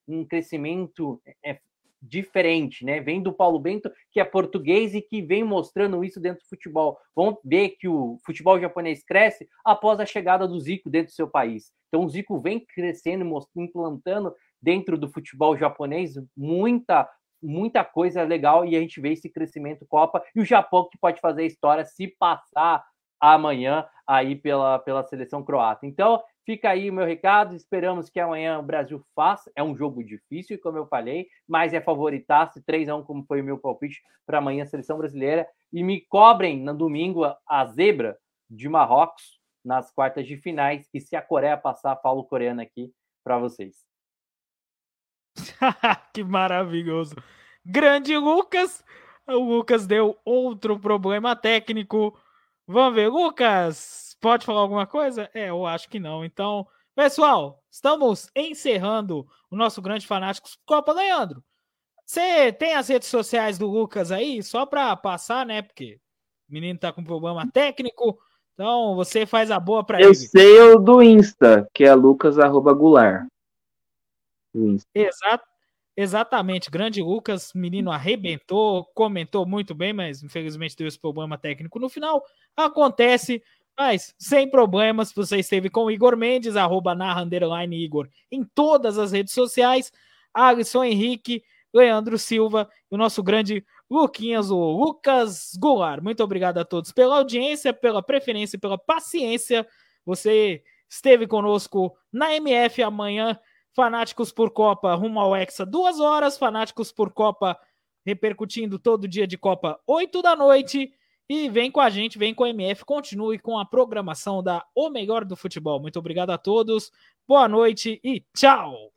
um crescimento é, diferente, né? Vem do Paulo Bento, que é português e que vem mostrando isso dentro do futebol. Vamos ver que o futebol japonês cresce após a chegada do Zico dentro do seu país. Então o Zico vem crescendo, implantando dentro do futebol japonês muita muita coisa legal e a gente vê esse crescimento Copa e o Japão que pode fazer história se passar amanhã aí pela, pela seleção croata. Então, Fica aí o meu recado. Esperamos que amanhã o Brasil faça. É um jogo difícil, como eu falei, mas é favoritaço 3 a 1 como foi o meu palpite para amanhã a seleção brasileira. E me cobrem no domingo a zebra de Marrocos nas quartas de finais. E se a Coreia passar, falo coreano aqui para vocês. (laughs) que maravilhoso. Grande Lucas. O Lucas deu outro problema técnico. Vamos ver, Lucas pode falar alguma coisa? É, eu acho que não. Então, pessoal, estamos encerrando o nosso grande Fanáticos Copa Leandro. Você tem as redes sociais do Lucas aí, só para passar, né? Porque o menino tá com problema técnico. Então, você faz a boa para ele. Eu sei o do Insta, que é lucas@gular. Exato. Exatamente, grande Lucas, menino arrebentou, comentou muito bem, mas infelizmente deu esse problema técnico no final. Acontece, mas, sem problemas, você esteve com o Igor Mendes, arroba narra, underline Igor, em todas as redes sociais. Alisson Henrique, Leandro Silva e o nosso grande Luquinhas, o Lucas Goulart. Muito obrigado a todos pela audiência, pela preferência, pela paciência. Você esteve conosco na MF amanhã. Fanáticos por Copa rumo ao Hexa, duas horas. Fanáticos por Copa repercutindo todo dia de Copa, oito da noite. E vem com a gente, vem com a MF, continue com a programação da O Melhor do Futebol. Muito obrigado a todos, boa noite e tchau!